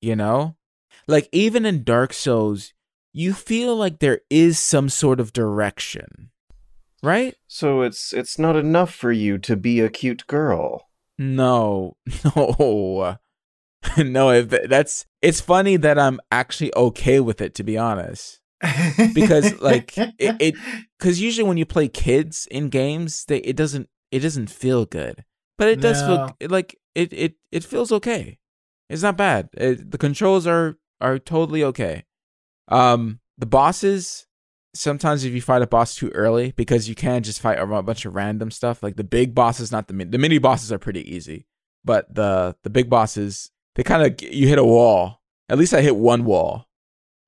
Speaker 6: you know? Like even in dark souls you feel like there is some sort of direction right?
Speaker 1: So it's it's not enough for you to be a cute girl.
Speaker 6: no no. No if that's it's funny that i'm actually okay with it to be honest because like it, because usually when you play kids in games they it doesn't it doesn't feel good. But it does
Speaker 3: No.
Speaker 6: feel like it it it feels okay. It's not bad. It, the controls are are totally okay. Um the bosses sometimes if you fight a boss too early because you can just fight a bunch of random stuff like the big bosses not the min- the mini bosses are pretty easy but the the big bosses they kind of you hit a wall. At least i hit one wall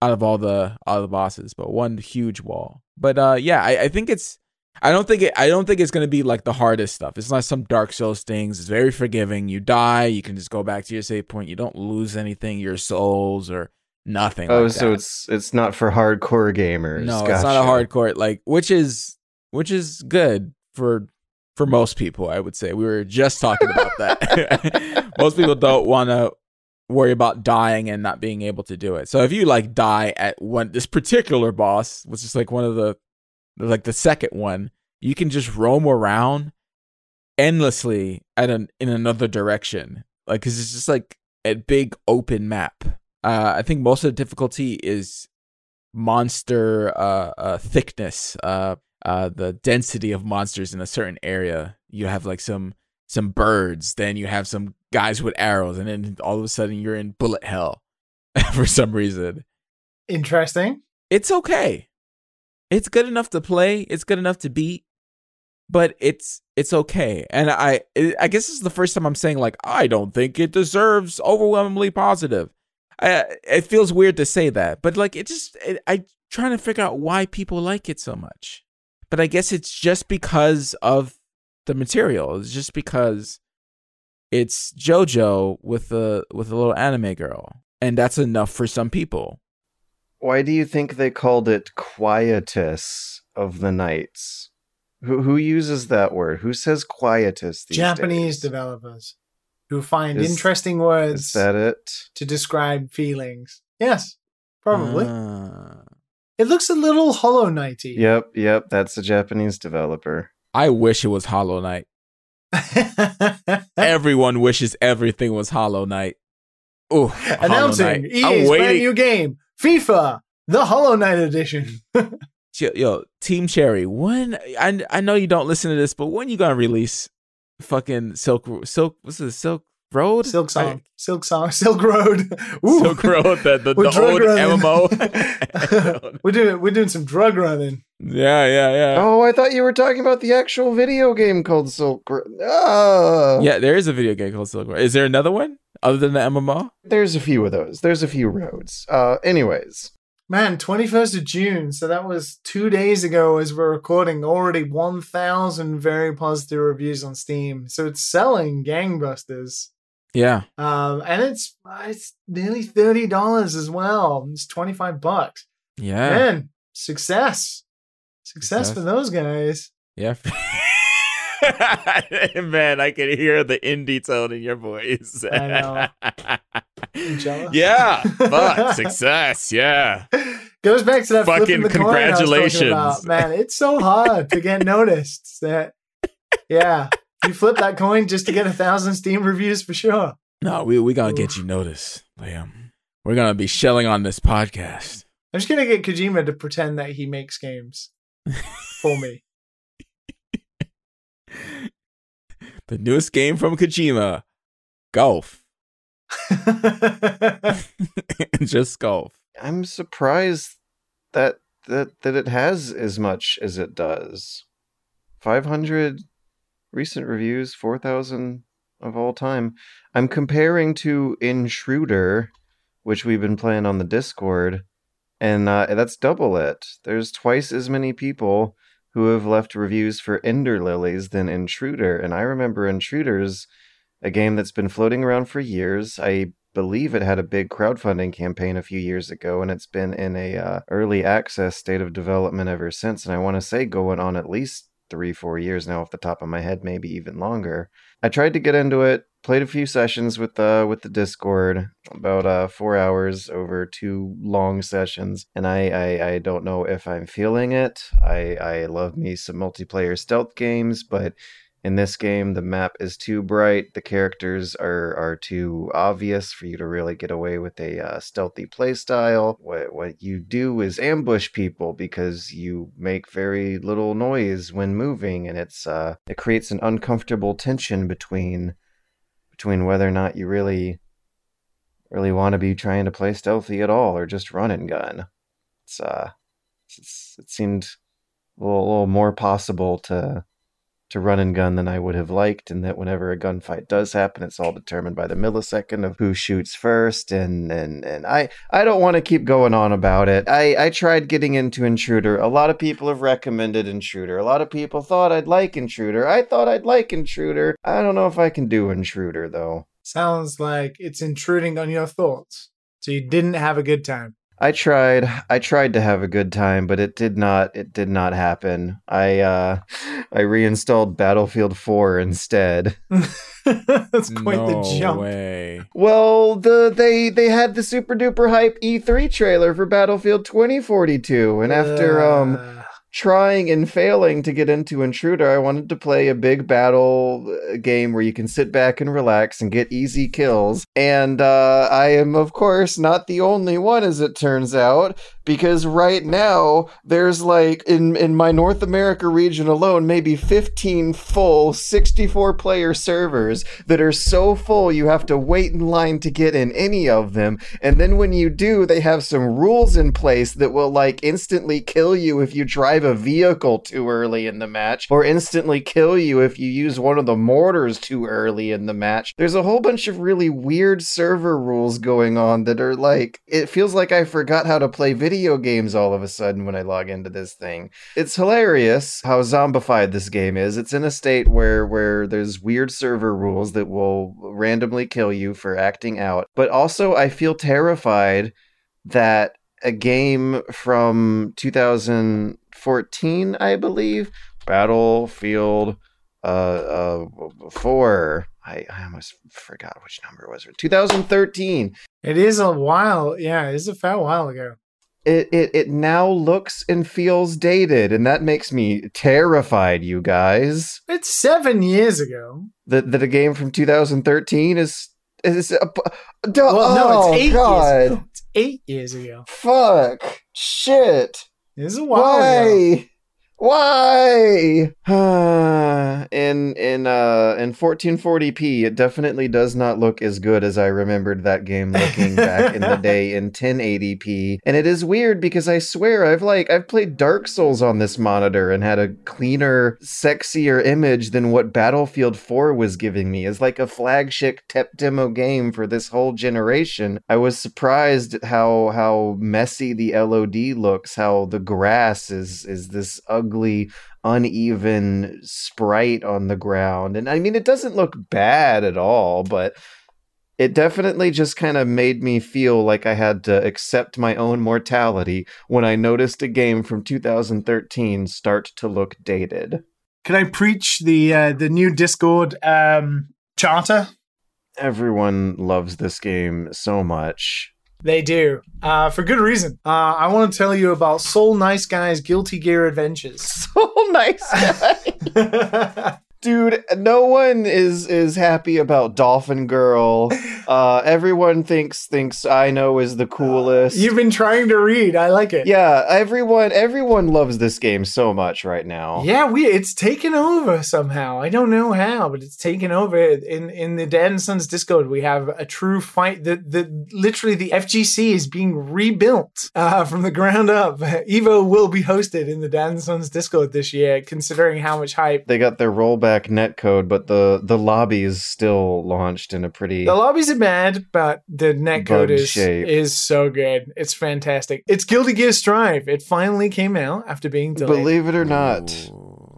Speaker 6: out of all the all the bosses, but one huge wall. But uh yeah, I, I think it's I don't think it I don't think it's gonna be like the hardest stuff. It's not some Dark Souls things. It's very forgiving. You die, you can just go back to your save point. You don't lose anything, your souls or nothing.
Speaker 1: Oh,
Speaker 6: like
Speaker 1: so
Speaker 6: that.
Speaker 1: it's it's not for hardcore gamers.
Speaker 6: no, it's not a hardcore like which is which is good for for most people, I would say. We were just talking about that. most people don't want to worry about dying and not being able to do it. So if you like die at one this particular boss, which is like one of the like the second one, you can just roam around endlessly at an in another direction. Like cuz it's just like a big open map. Uh I think most of the difficulty is monster uh, uh thickness, uh uh the density of monsters in a certain area. You have like some some birds, then you have some guys with arrows, and then all of a sudden you're in bullet hell for some reason.
Speaker 3: Interesting.
Speaker 6: It's okay. It's good enough to play. It's good enough to beat, but it's it's okay. And I I guess this is the first time I'm saying like I don't think it deserves overwhelmingly positive. I, it feels weird to say that, but like it just it, I trying to figure out why people like it so much. But I guess it's just because of the material. It's just because it's JoJo with a with a little anime girl, and that's enough for some people.
Speaker 1: Why do you think they called it quietus of the Knights? Who who uses that word? Who says quietus? These
Speaker 3: Japanese
Speaker 1: days?
Speaker 3: developers who find
Speaker 1: Is-
Speaker 3: interesting words
Speaker 1: Is that it?
Speaker 3: to describe feelings. Yes, probably.
Speaker 6: Ah.
Speaker 3: it looks a little Hollow Knighty.
Speaker 1: Yep, yep. That's a Japanese developer.
Speaker 6: I wish it was Hollow Knight. Everyone wishes everything was Hollow Knight. Ooh,
Speaker 3: Announcing
Speaker 6: Knight.
Speaker 3: EA's brand new game, FIFA, the Hollow Knight edition.
Speaker 6: Yo, yo, Team Cherry, when I I know you don't listen to this, but when you gonna release fucking Silk Silk what's it Silk Road?
Speaker 3: Silksong, Silk Song, Silk Road. Ooh.
Speaker 6: Silk Road, the, the, the
Speaker 3: drug
Speaker 6: old
Speaker 3: running.
Speaker 6: MMO.
Speaker 3: we're doing we're doing some drug running.
Speaker 6: yeah, yeah, yeah.
Speaker 1: Oh, I thought you were talking about the actual video game called Silk. Road. Oh,
Speaker 6: Yeah, there is a video game called Silk Road. Is there another one other than the MMO?
Speaker 1: There's a few of those. There's a few roads. Uh, anyways,
Speaker 3: Man, 21st of June. So that was two days ago as we're recording. Already 1,000 very positive reviews on Steam. So it's selling gangbusters.
Speaker 6: Yeah.
Speaker 3: Um, and it's it's nearly $30 as well. It's 25 bucks.
Speaker 6: Yeah.
Speaker 3: Man, success. Success.
Speaker 6: Success.
Speaker 3: for those guys.
Speaker 6: Yeah. Man, I can hear the indie tone in your voice.
Speaker 3: I know.
Speaker 6: Yeah. Fuck. Success. Yeah.
Speaker 3: Goes back to that
Speaker 6: Fucking
Speaker 3: flipping the coin I was
Speaker 6: congratulations.
Speaker 3: about. Man, it's so hard to get noticed. That yeah, you flip that coin just to get a thousand Steam reviews for sure.
Speaker 6: No, we we gonna get you noticed, Liam. We're gonna be shelling on this podcast.
Speaker 3: I'm just gonna get Kojima to pretend that he makes games for me.
Speaker 6: The newest game from Kojima, golf. Just golf.
Speaker 1: I'm surprised that that that it has as much as it does. 500 recent reviews, 4,000 of all time. I'm comparing to Intruder, which we've been playing on the Discord, and uh, that's double it. There's twice as many people who have left reviews for Ender Lilies than Intruder, and I remember Intruders, a game that's been floating around for years. I believe it had a big crowdfunding campaign a few years ago, and it's been in a uh, early access state of development ever since. And I want to say going on at least three, four years now, off the top of my head, maybe even longer. I tried to get into it, played a few sessions with uh with the Discord, about uh four hours over two long sessions, and I I, I don't know if I'm feeling it. I I love me some multiplayer stealth games, but in this game the map is too bright the characters are are too obvious for you to really get away with a uh, stealthy playstyle. What what you do is ambush people because you make very little noise when moving and it's uh it creates an uncomfortable tension between between whether or not you really really want to be trying to play stealthy at all or just run and gun. It's uh it's, it seemed a little, a little more possible to to run and gun than I would have liked, and that whenever a gunfight does happen, it's all determined by the millisecond of who shoots first. And and and I I don't want to keep going on about it. I I tried getting into Intruder. A lot of people have recommended Intruder. A lot of people thought I'd like Intruder. I thought I'd like Intruder. I don't know if I can do Intruder though.
Speaker 3: Sounds like it's intruding on your thoughts. So you didn't have a good time.
Speaker 1: I tried. I tried to have a good time, but it did not. It did not happen. I uh, I reinstalled Battlefield 4 instead.
Speaker 3: That's quite
Speaker 6: no
Speaker 3: the jump.
Speaker 6: way.
Speaker 1: Well, the they they had the super duper hype E3 trailer for Battlefield 2042, and after um
Speaker 3: Uh,
Speaker 1: trying and failing to get into Intruder, I wanted to play a big battle uh, game where you can sit back and relax and get easy kills. And uh, I am, of course, not the only one, as it turns out, because right now there's like in in my North America region alone, maybe 15 full 64 player servers that are so full you have to wait in line to get in any of them. And then when you do, they have some rules in place that will like instantly kill you if you drive a vehicle too early in the match, or instantly kill you if you use one of the mortars too early in the match. There's a whole bunch of really weird server rules going on that are like, it feels like I forgot how to play video games all of a sudden when I log into this thing. It's hilarious how zombified this game is. It's in a state where where there's weird server rules that will randomly kill you for acting out. But also I feel terrified that a game from 2014, I believe, Battlefield uh uh 4 I, I almost forgot which number it was. 2013
Speaker 3: it is a while. Yeah, it's a fair while ago.
Speaker 1: it, it it now looks and feels dated and that makes me terrified you guys
Speaker 3: It's seven years ago.
Speaker 1: that that a game from 2013 is is a,
Speaker 3: Well, no,
Speaker 1: oh,
Speaker 3: it's eight
Speaker 1: God.
Speaker 3: years ago. It's eight years ago.
Speaker 1: fuck shit
Speaker 3: A while ago.
Speaker 1: why why? In in uh in 1440p it definitely does not look as good as i remembered that game looking back in the day in 1080p and it is weird because i swear i've like i've played dark souls on this monitor and had a cleaner sexier image than what battlefield 4 was giving me. As like a flagship tech demo game for this whole generation. I was surprised at how how messy the lod looks how the grass is is this ugly uneven sprite on the ground. And I mean, it doesn't look bad at all, but it definitely just kind of made me feel like I had to accept my own mortality when I noticed a game from 2013 start to look dated.
Speaker 3: Can I preach the uh, the new Discord um, charter?
Speaker 1: Everyone loves this game so much.
Speaker 3: They do, uh, for good reason. Uh, I want to tell you about Soul Nice Guy's Guilty Gear Adventures.
Speaker 1: So nice guy. Dude, no one is is happy about Dolphin Girl. Uh, everyone thinks thinks I know is the coolest.
Speaker 3: You've been trying to read. I like it.
Speaker 1: Yeah, everyone everyone loves this game so much right now.
Speaker 3: Yeah, we it's taken over somehow. I don't know how, but it's taken over. In in the Dad and Sons Discord, we have a true fight. The the literally the FGC is being rebuilt uh, from the ground up. Evo will be hosted in the Dad and Sons Discord this year, considering how much hype.
Speaker 1: They got their rollback netcode, but the the lobby is still launched in a pretty
Speaker 3: The lobbies are bad, but the netcode
Speaker 1: Bug
Speaker 3: is
Speaker 1: shape.
Speaker 3: is so good. It's fantastic. It's Guilty Gear Strive. It finally came out after being delayed.
Speaker 1: Believe it or not,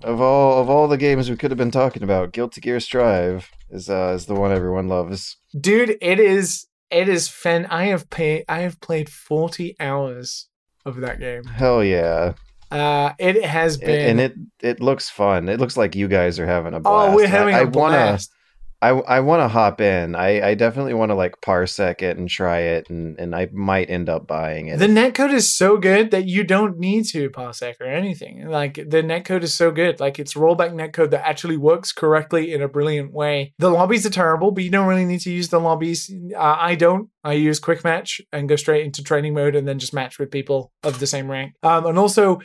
Speaker 1: of all of all the games we could have been talking about, Guilty Gear Strive is uh, is the one everyone loves.
Speaker 3: dude it is it is fan i have paid i have played 40 hours of that game
Speaker 1: Hell yeah.
Speaker 3: Uh it has been
Speaker 1: and it it looks fun. It looks like you guys are having a blast.
Speaker 3: oh we're having
Speaker 1: I
Speaker 3: a
Speaker 1: I
Speaker 3: blast
Speaker 1: I I want to hop in. I I definitely want to like parsec it and try it, and and I might end up buying it.
Speaker 3: the netcode is so good that you don't need to parsec or anything. Like the netcode is so good. Like it's rollback netcode that actually works correctly in a brilliant way. The lobbies are terrible but you don't really need to use the lobbies. Uh, i don't. I use quick match and go straight into training mode and then just match with people of the same rank. Um, and also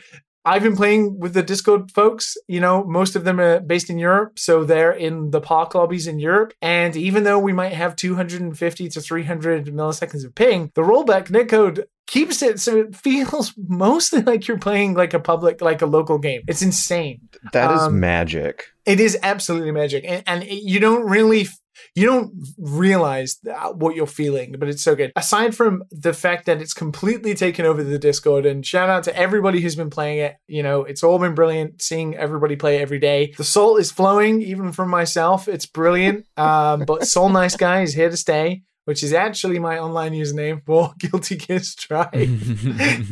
Speaker 3: I've been playing with the Discord folks. You know, most of them are based in Europe, so they're in the park lobbies in Europe. And even though we might have 250 to 300 milliseconds of ping, the rollback netcode keeps it so it feels mostly like you're playing like a public, like a local game. It's insane.
Speaker 1: that is
Speaker 3: um,
Speaker 1: magic.
Speaker 3: It is absolutely magic, and, and it- you don't really. You don't realize that- what you're feeling, but it's so good. Aside from the fact that it's completely taken over the Discord, and shout out to everybody who's been playing it. You know, it's all been brilliant seeing everybody play every day. The soul is flowing, even from myself. It's brilliant. Um, but Soul Nice Guy is here to stay. which is actually my online username for Guilty Gear Strive.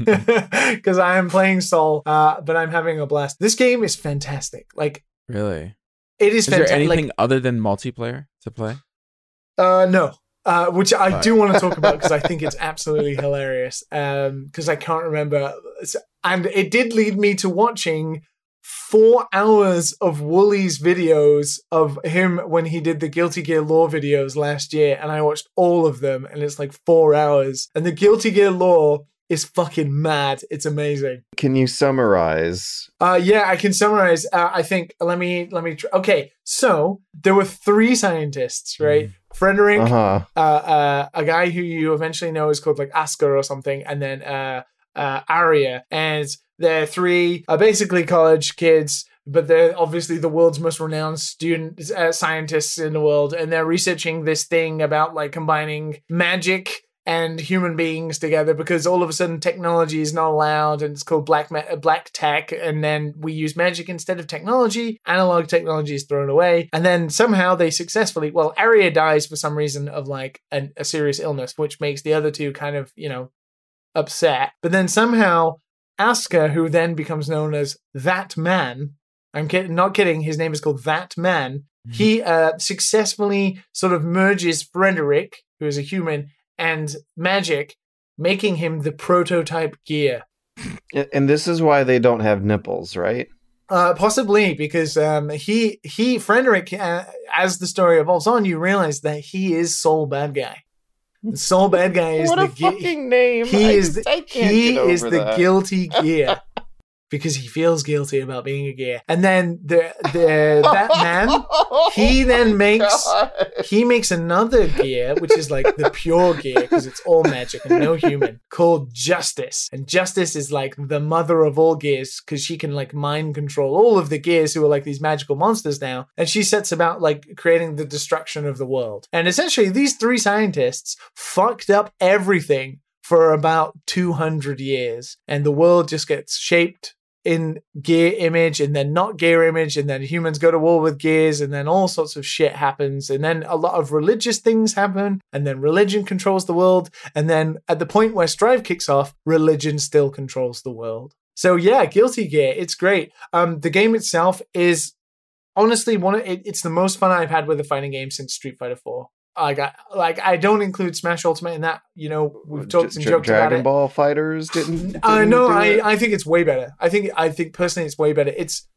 Speaker 3: Because I am playing Soul, uh, but I'm having a blast. This game is fantastic. Like,
Speaker 6: really?
Speaker 3: It is,
Speaker 6: Is there
Speaker 3: fantastic.
Speaker 6: anything other than multiplayer to play?
Speaker 3: Uh, no. Uh, which I do want to talk about because I think it's absolutely hilarious. Um, because I can't remember, and it did lead me to watching four hours of Woolie's videos of him when he did the Guilty Gear Lore videos last year, and I watched all of them, and it's like four hours. And the Guilty Gear Lore is fucking mad. It's amazing.
Speaker 1: Can you summarize?
Speaker 3: Uh, yeah, I can summarize. Uh, I think let me let me. Tr- okay, so there were three scientists, right? Frederick,
Speaker 1: Uh huh.
Speaker 3: uh, uh, a guy who you eventually know is called like Asuka or something, and then uh, uh, Aria, and they're three are basically college kids, but they're obviously the world's most renowned student uh, scientists in the world, and they're researching this thing about like combining magic and human beings together because all of a sudden technology is not allowed and it's called black ma- black tech and then we use magic instead of technology. Analog technology is thrown away. And then somehow they successfully well Aria dies for some reason of like an, a serious illness which makes the other two kind of you know upset. But then somehow Asuka who then becomes known as that man I'm not kidding his name is called that man he uh, successfully sort of merges Frederick, who is a human, and magic, making him the prototype gear.
Speaker 1: And this is why they don't have nipples, right?
Speaker 3: Uh, possibly because um, he he Frederick, uh, as the story evolves on, you realize that he is Sol Badguy. The Sol Badguy is
Speaker 1: what
Speaker 3: the
Speaker 1: a
Speaker 3: ge-
Speaker 1: fucking name!
Speaker 3: he
Speaker 1: I
Speaker 3: is
Speaker 1: just-
Speaker 3: the,
Speaker 1: I can't
Speaker 3: he
Speaker 1: get
Speaker 3: is
Speaker 1: over
Speaker 3: the guilty gear because he feels guilty about being a gear. And then the the that man he oh then makes he makes another gear which is like the pure gear because it's all magic and no human called justice. And justice is like the mother of all gears because she can like mind control all of the gears who are like these magical monsters now. And she sets about like creating the destruction of the world. And essentially these three scientists fucked up everything for about 200 years. And the world just gets shaped in gear image and then not gear image and then humans go to war with gears and then all sorts of shit happens and then a lot of religious things happen and then religion controls the world and then at the point where strive kicks off religion still controls the world. So yeah guilty gear it's great. Um the game itself is honestly one of it, it's the most fun i've had with a fighting game since street fighter 4 like I, like I don't include Smash Ultimate in that. You know, we've talked and
Speaker 1: Dra-
Speaker 3: joked about
Speaker 1: Dragon
Speaker 3: it.
Speaker 1: Ball Fighters didn't.
Speaker 3: I
Speaker 1: didn't
Speaker 3: know.
Speaker 1: do
Speaker 3: I? I think it's way better. I think I think personally it's way better. It's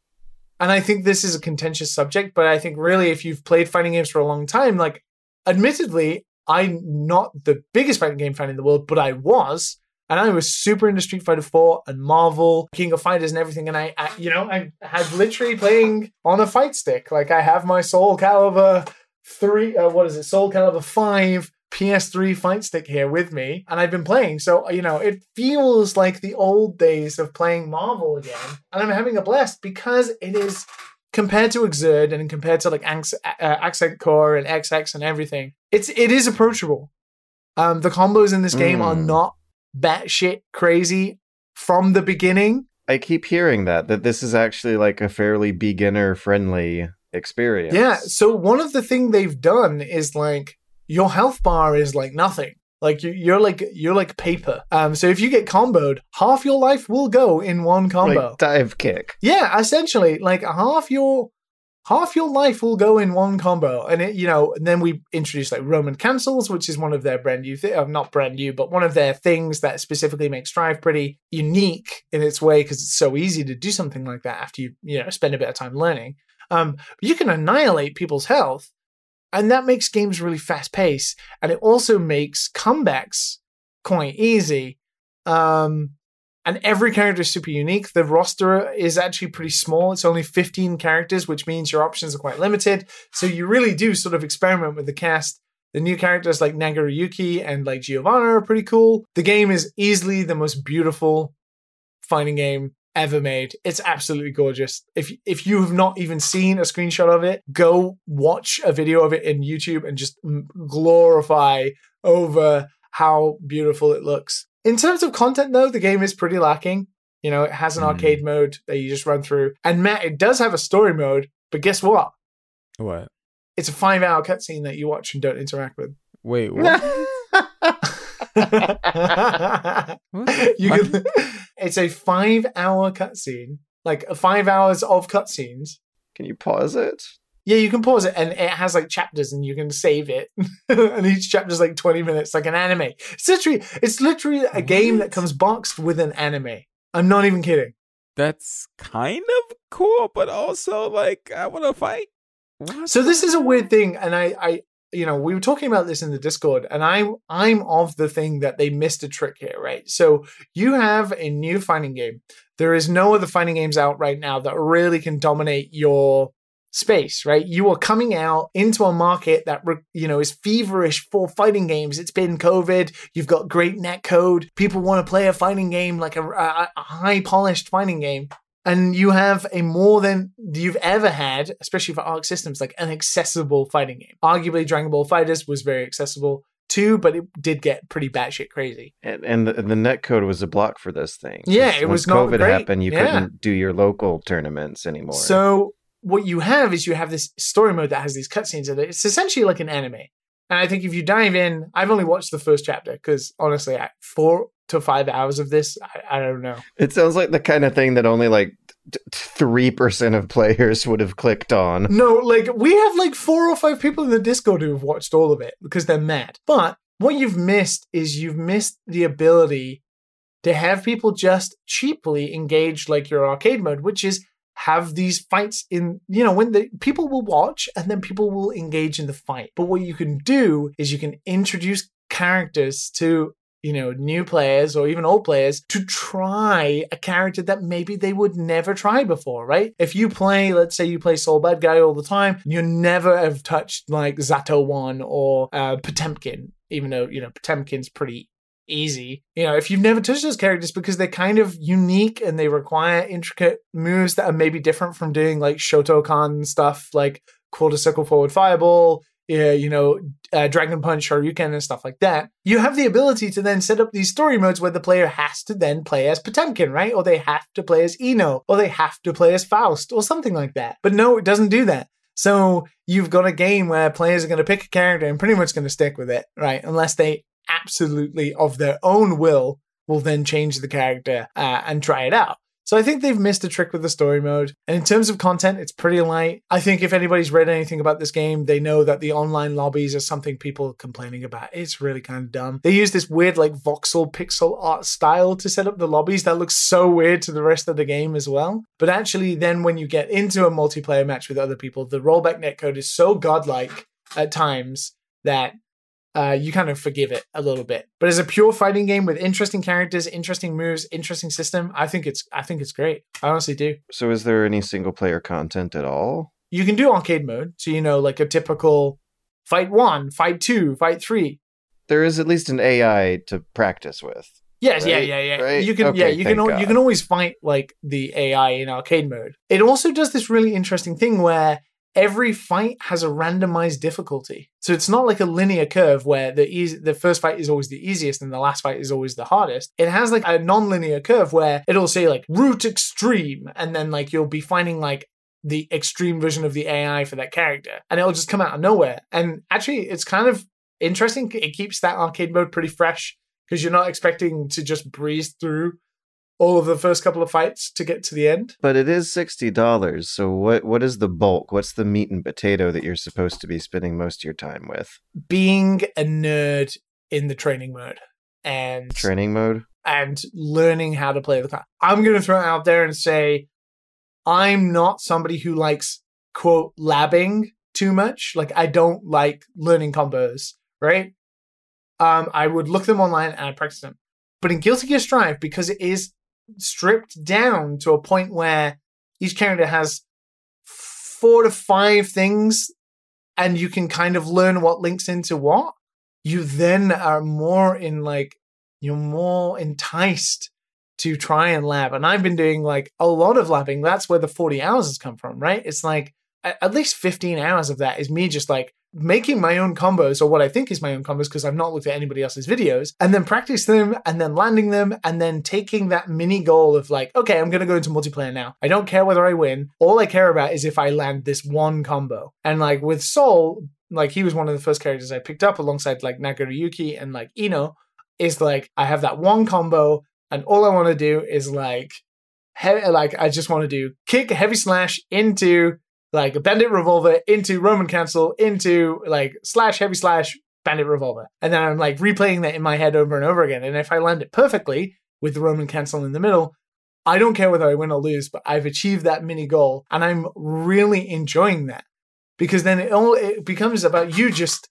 Speaker 3: and I think this is a contentious subject, but I think really if you've played fighting games for a long time, like admittedly, I'm not the biggest fighting game fan in the world, but I was. And I was super into Street Fighter 4 and Marvel, King of Fighters and everything. And I, I you know, I had literally playing on a fight stick. Like I have my Soul Calibur 3, uh, what is it? Soul Calibur 5 PS3 fight stick here with me, and I've been playing. So, you know, it feels like the old days of playing Marvel again. And I'm having a blast because it is compared to Xrd and compared to like Anx- uh, Accent Core and XX and everything, it's it is approachable. Um, the combos in this game are
Speaker 1: Mm.
Speaker 3: not batshit crazy from the beginning.
Speaker 1: I keep hearing that that this is actually like a fairly beginner friendly experience.
Speaker 3: Yeah. So one of the thing they've done is like your health bar is like nothing. Like you- you're like you're like paper. Um. So if you get comboed, half your life will go in one combo.
Speaker 1: like dive kick.
Speaker 3: yeah. Essentially, like half your half your life will go in one combo, and it you know. And then we introduced like Roman cancels, which is one of their brand new, th- uh, not brand new, but one of their things that specifically makes Strive pretty unique in its way because it's so easy to do something like that after you you know spend a bit of time learning. Um, you can annihilate people's health, and that makes games really fast paced, and it also makes comebacks quite easy. Um, and every character is super unique. The roster is actually pretty small. It's only 15 characters, which means your options are quite limited. So you really do sort of experiment with the cast. The new characters like Nagoriyuki and like Giovanna are pretty cool. The game is easily the most beautiful fighting game ever made. It's absolutely gorgeous. If if you have not even seen a screenshot of it, go watch a video of it in YouTube and just glorify over how beautiful it looks. In terms of content though, the game is pretty lacking. You know, it has an
Speaker 6: Hmm.
Speaker 3: arcade mode that you just run through. And Matt, it does have a story mode, but guess what?
Speaker 6: What?
Speaker 3: It's a five hour cutscene that you watch and don't interact with.
Speaker 6: Wait, what?
Speaker 3: you can, it's a five hour cutscene, like uh, five hours of cutscenes.
Speaker 1: Can you pause it?
Speaker 3: Yeah, you can pause it and it has like chapters and you can save it. and each chapter is like 20 minutes, like an anime. It's literally it's literally a game that comes boxed with an anime. I'm not even kidding.
Speaker 6: That's kind of cool, but also like I want to fight. What?
Speaker 3: So this is a weird thing, and I, I, you know, we were talking about this in the Discord, and I, I'm of the thing that they missed a trick here, right? So you have a new fighting game. There is no other fighting games out right now that really can dominate your space, right? You are coming out into a market that you know is feverish for fighting games. It's been COVID. You've got great net code. People want to play a fighting game like a, a, a high polished fighting game and you have a more than you've ever had, especially for Arc Systems, like an accessible fighting game. Arguably, Dragon Ball FighterZ was very accessible too, but it did get pretty batshit crazy.
Speaker 1: And, and the, the net code was a block for this thing.
Speaker 3: Yeah, it was not
Speaker 1: COVID
Speaker 3: great.
Speaker 1: happened, you
Speaker 3: Yeah.
Speaker 1: couldn't do your local tournaments anymore.
Speaker 3: So what you have is you have this story mode that has these cutscenes in it. It's essentially like an anime. And I think if you dive in, I've only watched the first chapter because honestly, I, four to five hours of this, I, I don't know.
Speaker 1: it sounds like the kind of thing that only like three percent of players would have clicked on.
Speaker 3: No, like we have like four or five people in the Discord who have watched all of it because they're mad. But what you've missed is you've missed the ability to have people just cheaply engage like your arcade mode, which is have these fights in you know when the people will watch and then people will engage in the fight. But what you can do is you can introduce characters to you know, new players or even old players to try a character that maybe they would never try before, right? If you play, let's say you play Sol Badguy all the time, you never have touched like Zato One or uh, Potemkin, even though, you know, Potemkin's pretty easy. You know, if you've never touched those characters because they're kind of unique and they require intricate moves that are maybe different from doing like Shotokan stuff like quarter circle forward fireball, yeah, you know, uh, Dragon Punch, Shoryuken, and stuff like that. You have the ability to then set up these story modes where the player has to then play as Potemkin, right? Or they have to play as I-No, or they have to play as Faust, or something like that. But no, it doesn't do that. So you've got a game where players are going to pick a character and pretty much going to stick with it, right? Unless they absolutely, of their own will, will then change the character uh, and try it out. So I think they've missed a trick with the story mode. And in terms of content, it's pretty light. I think if anybody's read anything about this game, they know that the online lobbies are something people are complaining about. It's really kind of dumb. They use this weird like voxel pixel art style to set up the lobbies that looks so weird to the rest of the game as well. But actually then when you get into a multiplayer match with other people, the rollback netcode is so godlike at times that uh, you kind of forgive it a little bit. But as a pure fighting game with interesting characters, interesting moves, interesting system, I think it's I think it's great. I honestly do.
Speaker 1: So, is there any single player content at all?
Speaker 3: You can do arcade mode, so you know like a typical fight one, fight two, fight three.
Speaker 1: There is at least an AI to practice with.
Speaker 3: Yes, yeah,
Speaker 1: Right,
Speaker 3: yeah, yeah.
Speaker 1: right?
Speaker 3: You can, yeah, you can, al- you can always fight like the AI in arcade mode. It also does this really interesting thing where every fight has a randomized difficulty. So it's not like a linear curve where the easy, the first fight is always the easiest and the last fight is always the hardest. It has like a non-linear curve where it'll say like root extreme, and then like you'll be finding like the extreme version of the AI for that character, and it'll just come out of nowhere. And actually, it's kind of interesting. It keeps that arcade mode pretty fresh because you're not expecting to just breeze through all of the first couple of fights to get to the end.
Speaker 1: But it is sixty dollars. So, what what is the bulk? What's the meat and potato that you're supposed to be spending most of your time with?
Speaker 3: Being a nerd in the training mode and
Speaker 1: Training mode.
Speaker 3: and learning how to play the card. I'm going to throw it out there and say I'm not somebody who likes quote labbing too much. Like I don't like learning combos, right? Um, I would look them online and I'd practice them. But in Guilty Gear Strive, because it is stripped down to a point where each character has four to five things and you can kind of learn what links into what, you then are more in like you're more enticed to try and lab. And I've been doing like a lot of labbing. That's where the 40 hours has come from, right? It's like at least 15 hours of that is me just like making my own combos or what I think is my own combos because I've not looked at anybody else's videos and then practice them and then landing them and then taking that mini goal of like, okay, I'm going to go into multiplayer now. I don't care whether I win. All I care about is if I land this one combo. And like with Soul, like he was one of the first characters I picked up alongside like Nagoriyuki and like I-No. Is like I have that one combo, and all I want to do is like, he- like I just want to do kick heavy slash into like bandit revolver into Roman cancel into like slash heavy slash bandit revolver, and then I'm like replaying that in my head over and over again. And if I land it perfectly with the Roman cancel in the middle, I don't care whether I win or lose, but I've achieved that mini goal, and I'm really enjoying that. Because then it all it becomes about you just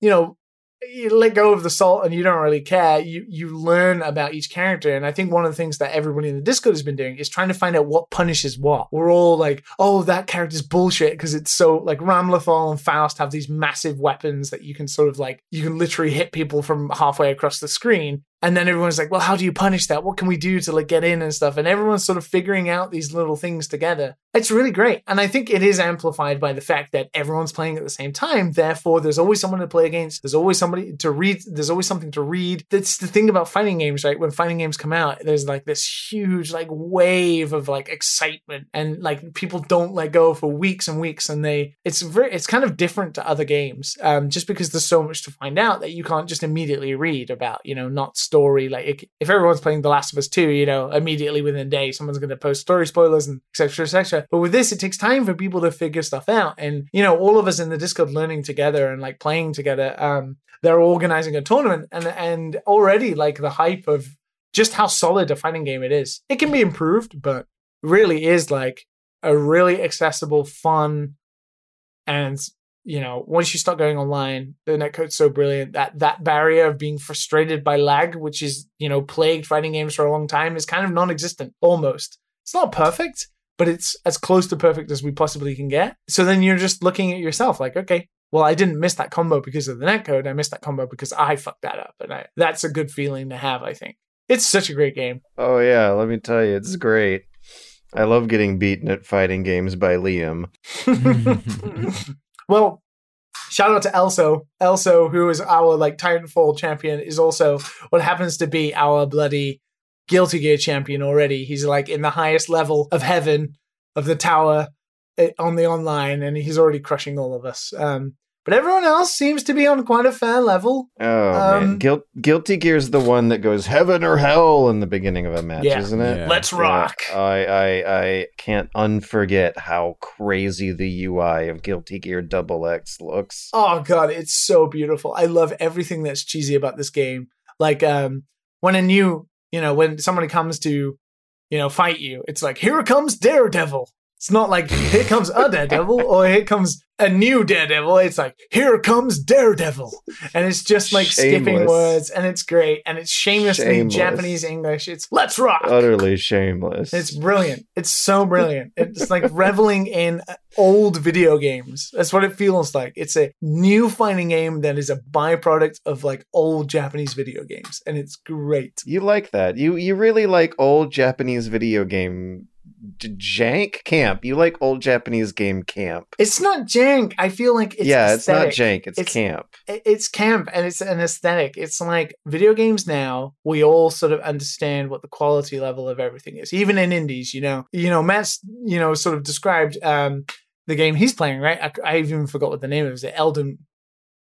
Speaker 3: you know you let go of the salt and you don't really care. You you learn about each character. And i think one of the things that everybody in the discord has been doing is trying to find out what punishes what. We're all like oh that character's bullshit because it's so like ramlethal and faust have these massive weapons that you can sort of like you can literally hit people from halfway across the screen and then everyone's like well how do you punish that? What can we do to like get in and stuff? And everyone's sort of figuring out these little things together. It's really great. And i think it is amplified by the fact that everyone's playing at the same time. Therefore there's always someone to play against. There's always somebody to read there's always something to read. That's the thing about fighting games right? When fighting games come out there's like this huge like wave of like excitement. And like people don't let go for weeks and weeks. And they it's very it's kind of different to other games um just because there's so much to find out that you can't just immediately read about you know not story like if everyone's playing the last of us 2 you know immediately within a day someone's going to post story spoilers and etc etc but with this it takes time for people to figure stuff out. And you know all of us in the discord learning together and like playing together um they're organizing a tournament and and already like the hype of just how solid a fighting game it is. It can be improved but really is like a really accessible fun and you know once you start going online the netcode's so brilliant that that barrier of being frustrated by lag which is you know plagued fighting games for a long time is kind of non-existent almost. It's not perfect but it's as close to perfect as we possibly can get. So then you're just looking at yourself like okay well i didn't miss that combo because of the netcode. I missed that combo because i fucked that up. And I, that's a good feeling to have i think. It's such a great game.
Speaker 1: Oh yeah, let me tell you, it's great. I love getting beaten at fighting games by Liam.
Speaker 3: well, shout out to Elso. Elso, who is our like Titanfall champion, is also what happens to be our bloody Guilty Gear champion already. He's like in the highest level of heaven of the tower eh, on the online, and he's already crushing all of us. Um, but everyone else seems to be on quite a fair level.
Speaker 1: Oh man,
Speaker 3: Um,
Speaker 1: Guil- Guilty Gear's is the one that goes heaven or hell in the beginning of a match,
Speaker 3: Yeah.
Speaker 1: isn't it?
Speaker 6: Yeah.
Speaker 3: Let's
Speaker 1: Yeah,
Speaker 3: rock.
Speaker 1: I, I I can't unforget how crazy the UI of Guilty Gear Double X looks.
Speaker 3: Oh god, it's so beautiful. I love everything that's cheesy about this game. Like um when a new, you know, when somebody comes to, you know, fight you, it's like here comes Daredevil. It's not like here comes a Daredevil or here comes a new Daredevil. It's like here comes Daredevil. And it's just like skipping words and it's great and it's shamelessly
Speaker 1: Shameless.
Speaker 3: Japanese English. It's let's rock.
Speaker 1: Utterly shameless.
Speaker 3: It's brilliant. It's so brilliant. It's like reveling in old video games. That's what it feels like. It's a new fighting game that is a byproduct of like old Japanese video games, and it's great.
Speaker 1: you like that. You you really like old Japanese video game jank camp. You like old Japanese game camp.
Speaker 3: It's not jank. I feel like it's
Speaker 1: yeah,
Speaker 3: aesthetic.
Speaker 1: it's not jank. It's,
Speaker 3: It's-
Speaker 1: camp.
Speaker 3: It's camp and it's an aesthetic. It's like video games now. We all sort of understand what the quality level of everything is, even in indies. You know, you know, Matt's you know sort of described um the game he's playing. Right, I, I even forgot what the name of it was. It Elden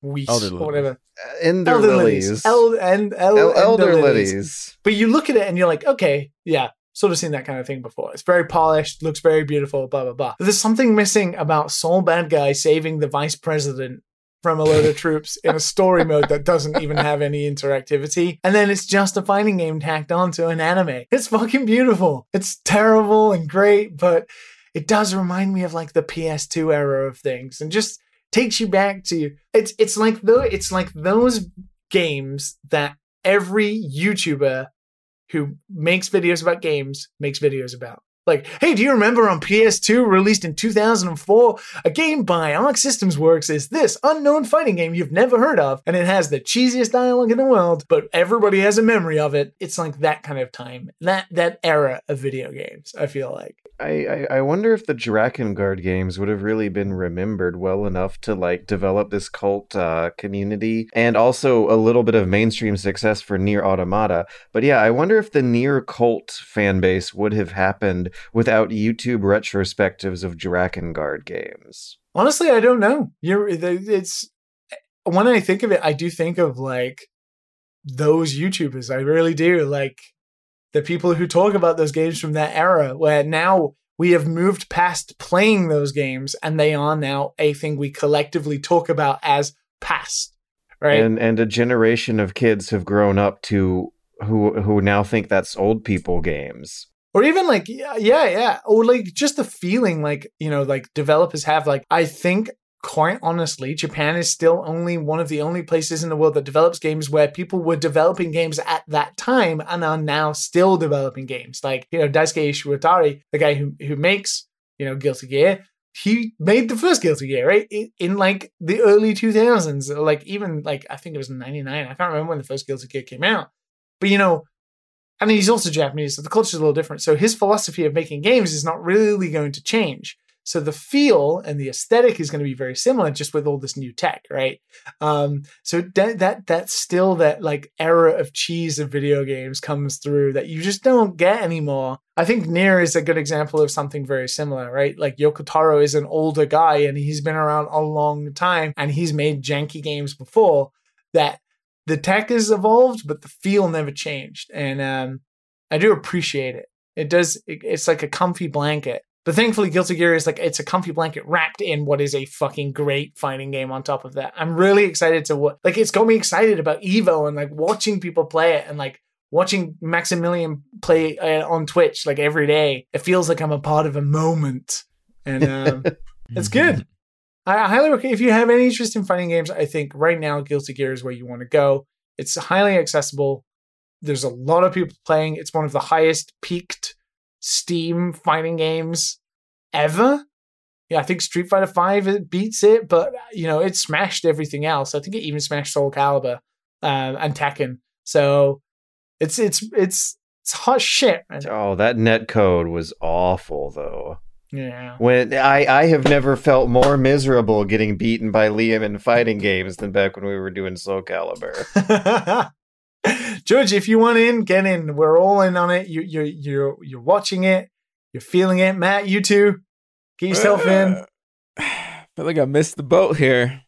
Speaker 3: Weiss
Speaker 6: Elder
Speaker 3: or whatever.
Speaker 1: Ender
Speaker 3: Elder
Speaker 1: lilies.
Speaker 3: El, and El,
Speaker 1: El- Elder
Speaker 3: Ender
Speaker 1: lilies.
Speaker 3: But you look at it and you're like, okay, yeah, sort of seen that kind of thing before. It's very polished, looks very beautiful, blah blah blah. But there's something missing about Sol Badguy saving the vice president from a load of troops in a story mode that doesn't even have any interactivity. And then it's just a fighting game tacked onto an anime. It's fucking beautiful. It's terrible and great, but it does remind me of like the PS2 era of things and just takes you back to it's it's like though it's like those games that every YouTuber who makes videos about games makes videos about. Like, hey, do you remember on PS2, released in 2004, a game by Arc Systems Works is this unknown fighting game you've never heard of, and it has the cheesiest dialogue in the world, but everybody has a memory of it. It's like that kind of time, that that era of video games. I feel like.
Speaker 1: I, I, wonder if the Drakengard games would have really been remembered well enough to like develop this cult uh, community and also a little bit of mainstream success for Nier Automata. But yeah, I wonder if the Near cult fan base would have happened without YouTube retrospectives of Drakengard games.
Speaker 3: Honestly, I don't know. You're it's when I think of it, I do think of like those YouTubers. I really do. Like the people who talk about those games from that era where now we have moved past playing those games and they are now a thing we collectively talk about as past. Right.
Speaker 1: And and a generation of kids have grown up to who who now think that's old people games.
Speaker 3: Or even like yeah, yeah, yeah. Or like just the feeling like, you know, like developers have like I think quite honestly, Japan is still only one of the only places in the world that develops games where people were developing games at that time and are now still developing games. Like, you know, Daisuke Ishiwatari, the guy who, who makes, you know, Guilty Gear, he made the first Guilty Gear, right? In, like the early 2000s, like even like, I think it was 99. I can't remember when the first Guilty Gear came out. But, you know, and he's also Japanese, so the culture's a little different. So his philosophy of making games is not really going to change. So the feel and the aesthetic is going to be very similar, just with all this new tech, right? Um, so that that that's still that like era of cheese of video games comes through that you just don't get anymore. I think Nier is a good example of something very similar, right? Like Yoko Taro is an older guy and he's been around a long time and he's made janky games before that the tech has evolved, but the feel never changed. And um, I do appreciate it. It does. It, it's like a comfy blanket but thankfully, Guilty Gear is like it's a comfy blanket wrapped in what is a fucking great fighting game on top of that. I'm really excited to what like it's got me excited about Evo and like watching people play it and like watching Maximilian play uh, on Twitch like every day. It feels like I'm a part of a moment, and um, it's good. I, I highly recommend if you have any interest in fighting games. I think right now Guilty Gear is where you want to go. It's highly accessible. There's a lot of people playing. It's one of the highest peaked Steam fighting games ever. Yeah, I think Street Fighter Five beats it, but you know it smashed everything else. I think it even smashed Soul Calibur uh, and Tekken. So it's it's it's it's hot shit. Man.
Speaker 1: Oh, that net code was awful though.
Speaker 3: Yeah.
Speaker 1: When I I have never felt more miserable getting beaten by Liam in fighting games than back when we were doing Soul Calibur.
Speaker 3: George, if you want in, get in. We're all in on it. You you you're you're watching it. You're feeling it. Matt, you too. Get yourself in.
Speaker 6: I feel like I missed the boat here.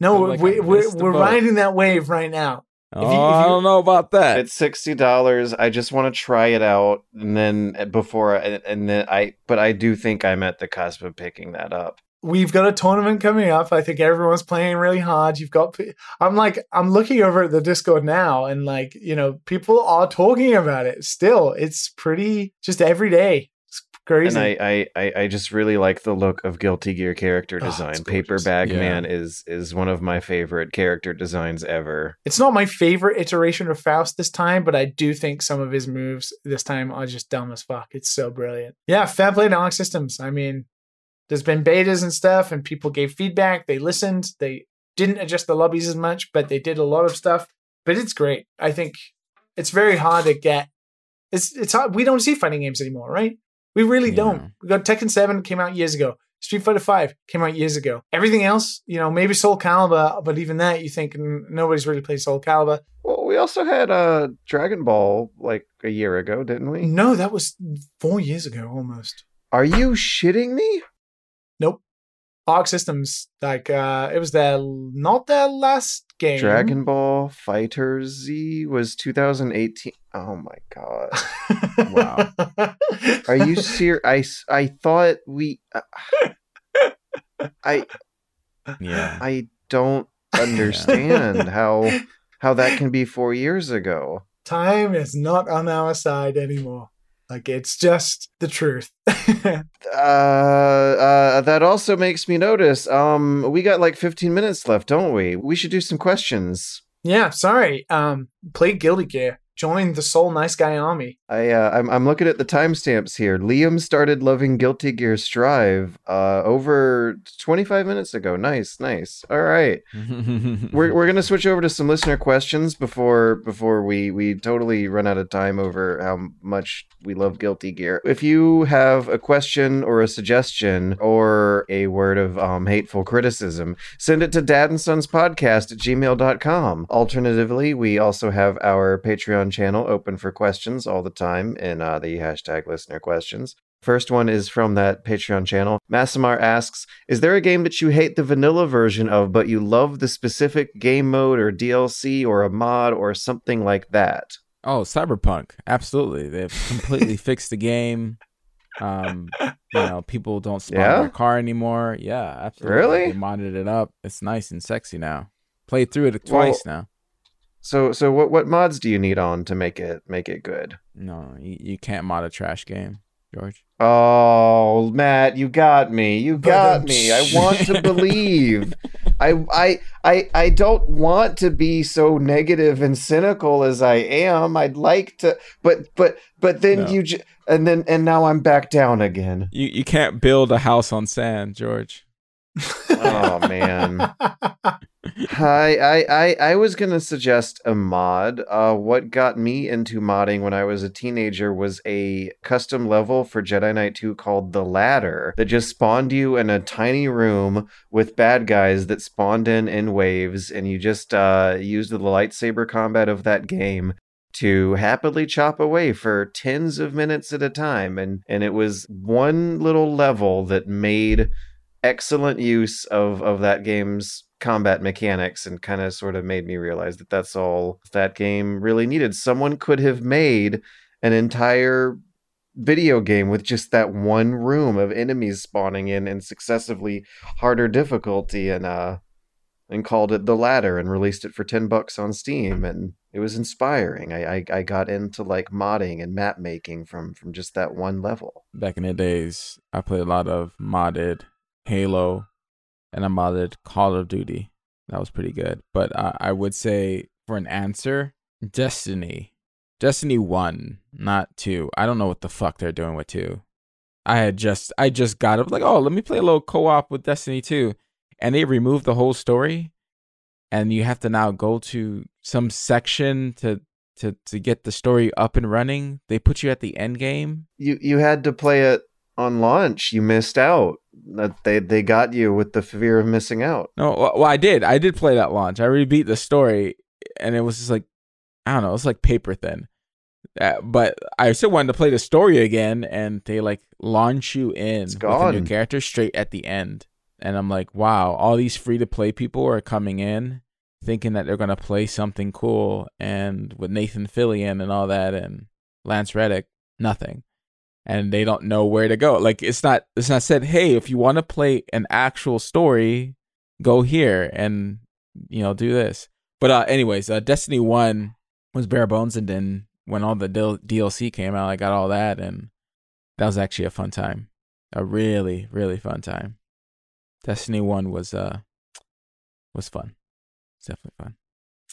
Speaker 3: No,
Speaker 6: like
Speaker 3: we,
Speaker 6: I
Speaker 3: we're we're
Speaker 6: boat.
Speaker 3: riding that wave right now.
Speaker 6: Oh,
Speaker 3: you- if
Speaker 6: I
Speaker 3: you-
Speaker 6: don't know about that.
Speaker 1: It's sixty dollars. I just want to try it out, and then uh, before, I, and then I. But I do think I'm at the cusp of picking that up.
Speaker 3: We've got a tournament coming up. I think everyone's playing really hard. You've got. I'm like, I'm looking over at the Discord now, and like, you know, people are talking about it. Still, it's pretty just every day. It's crazy.
Speaker 1: And I, I, I, I just really like the look of Guilty Gear character
Speaker 3: Oh,
Speaker 1: design.
Speaker 3: gorgeous.
Speaker 1: Paper Bag
Speaker 6: Yeah.
Speaker 1: Man is is one of my favorite character designs ever.
Speaker 3: It's not my favorite iteration of Faust this time, but I do think some of his moves this time are just dumb as fuck. It's so brilliant. Yeah, fair play to Arc Systems. I mean, there's been betas and stuff, and people gave feedback. They listened. They didn't adjust the lobbies as much, but they did a lot of stuff. But it's great. I think it's very hard to get. It's it's hard. We don't see fighting games anymore, right? We really
Speaker 6: Yeah.
Speaker 3: don't. We got Tekken Seven came out years ago. Street Fighter Five came out years ago. Everything else, you know, maybe Soul Calibur, but even that, you think nobody's really played Soul Calibur.
Speaker 1: Well, we also had uh Dragon Ball like a year ago, didn't we?
Speaker 3: No, that was four years ago almost.
Speaker 1: Are you shitting me?
Speaker 3: Nope. Arc Systems, like uh it was their not their last game.
Speaker 1: Dragon Ball FighterZ was 2018. Oh my god.
Speaker 6: Wow.
Speaker 1: Are you serious? I I thought we. Uh, I
Speaker 6: yeah.
Speaker 1: I don't understand how how that can be four years ago.
Speaker 3: Time is not on our side anymore. Like it's just the truth.
Speaker 1: Uh, uh, that also makes me notice. Um, we got like 15 minutes left, don't we? We should do some questions.
Speaker 3: yeah, sorry. Um play Guilty Gear. Join the Soul Nice Guy Army.
Speaker 1: I uh, I'm I'm looking at the timestamps here. Liam started loving Guilty Gear Strive uh over 25 minutes ago. Nice, nice. All right. we're we're gonna switch over to some listener questions before before we we totally run out of time over how much we love Guilty Gear. If you have a question or a suggestion or a word of um, hateful criticism, send it to Dad and Sons Podcast at gmail.com. Alternatively, we also have our Patreon channel open for questions all the time in uh, the hashtag listener questions. First one is from that Patreon channel. Massimar asks, "Is there a game that you hate the vanilla version of, but you love the specific game mode or DLC or a mod or something like that?"
Speaker 6: Oh, Cyberpunk. Absolutely. They've completely fixed the game. Um, you know, people don't spawn
Speaker 1: Yeah?
Speaker 6: their car anymore. Yeah, absolutely.
Speaker 1: Really?
Speaker 6: They modded it up. It's nice and sexy now. Played through it twice now.
Speaker 1: So, so what what mods do you need on to make it make it good?
Speaker 6: No, you, you can't mod a trash game, George.
Speaker 1: Oh, Matt, you got me. You got me. I want to believe. I, I, I, I don't want to be so negative and cynical as I am. I'd like to, but, but, but then
Speaker 6: No.
Speaker 1: you, j- and then, and now I'm back down again.
Speaker 6: You you can't build a house on sand, George.
Speaker 1: Oh man. Hi, I, I, I was gonna suggest a mod. Uh, what got me into modding when I was a teenager was a custom level for Jedi Knight 2 called The Ladder that just spawned you in a tiny room with bad guys that spawned in in waves, and you just uh, used the lightsaber combat of that game to happily chop away for tens of minutes at a time, and and it was one little level that made excellent use of of that game's combat mechanics and kind of sort of made me realize that that's all that game really needed. Someone could have made an entire video game with just that one room of enemies spawning in and successively harder difficulty and uh and called it the ladder and released it for 10 bucks on steam. And it was inspiring. I, I i got into like modding and map making from from just that one level.
Speaker 6: Back in the days, I played a lot of modded Halo, and I modded Call of Duty. That was pretty good. But uh, I would say for an answer, Destiny. Destiny 1, not 2. I don't know what the fuck they're doing with 2. I had just I just got up like, "Oh, let me play a little co-op with Destiny 2." And they removed the whole story and you have to now go to some section to to to get the story up and running. They put you at the end game.
Speaker 1: you you had to play it on launch. You missed out. That they they got you with the fear of missing out.
Speaker 6: No, well, I did. I did play that launch. I already beat the story, and it was just like, I don't know, it's like paper thin. Uh, but I still wanted to play the story again, and they like launch you in with a new character straight at the end. And I'm like, wow, all these free to play people are coming in thinking that they're gonna play something cool, and with Nathan Fillion and all that, and Lance Reddick, nothing. And they don't know where to go. Like it's not it's not said, hey, if you want to play an actual story, go here and you know do this. But uh, anyways, uh, Destiny One was bare bones, and then when all the DL- DLC came out, I got all that, and that was actually a fun time, a really really fun time. Destiny One was uh was fun, it's definitely fun.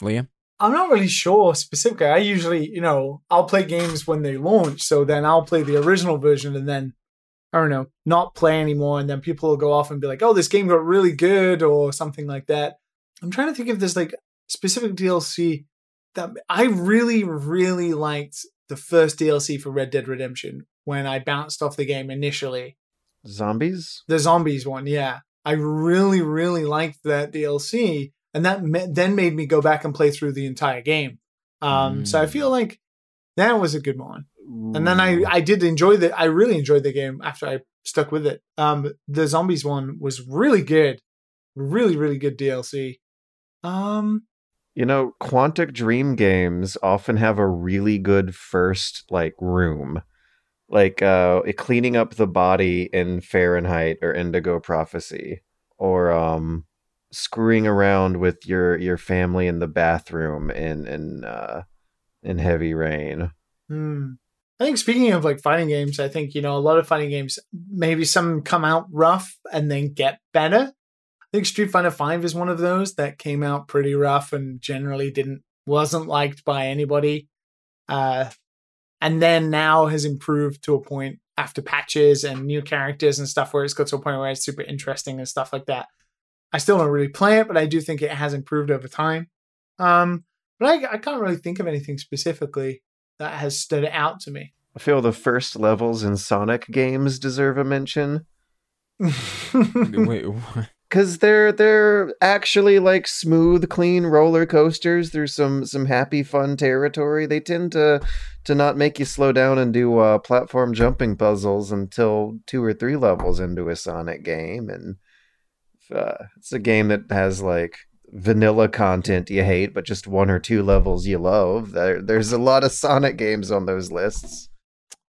Speaker 6: Liam,
Speaker 3: I'm not really sure specifically. I usually, you know, I'll play games when they launch, so then I'll play the original version and then I don't know, not play anymore, and then people will go off and be like, "Oh, this game got really good" or something like that. I'm trying to think if there's like specific DLC that I really, really liked the first DLC for Red Dead Redemption when I bounced off the game initially.
Speaker 1: Zombies?
Speaker 3: The zombies one, yeah. I really, really liked that DLC, and that ma- then made me go back and play through the entire game. Um, So I
Speaker 6: Mm.
Speaker 3: feel like that was a good one. And then I, I did enjoy the, I really enjoyed the game after I stuck with it. Um, the zombies one was really good, really, really good DLC. Um,
Speaker 1: You know, Quantic Dream games often have a really good first like room. Like uh cleaning up the body in Fahrenheit or Indigo Prophecy or um screwing around with your your family in the bathroom in in uh in Heavy Rain.
Speaker 3: Hmm. I think speaking of like fighting games, I think you know a lot of fighting games. Maybe some come out rough and then get better. I think Street Fighter Five is one of those that came out pretty rough and generally didn't wasn't liked by anybody. Uh, and then now has improved to a point after patches and new characters and stuff where it's got to a point where it's super interesting and stuff like that. I still don't really play it, but I do think it has improved over time. Um, but I, I can't really think of anything specifically that has stood out to me.
Speaker 1: I feel the first levels in Sonic games deserve a mention.
Speaker 6: wait, what?
Speaker 1: because they're they're actually like smooth, clean roller coasters through some some happy, fun territory. They tend to to not make you slow down and do uh, platform jumping puzzles until two or three levels into a Sonic game, and uh, it's a game that has like vanilla content you hate, but just one or two levels you love. There, there's a lot of Sonic games on those lists.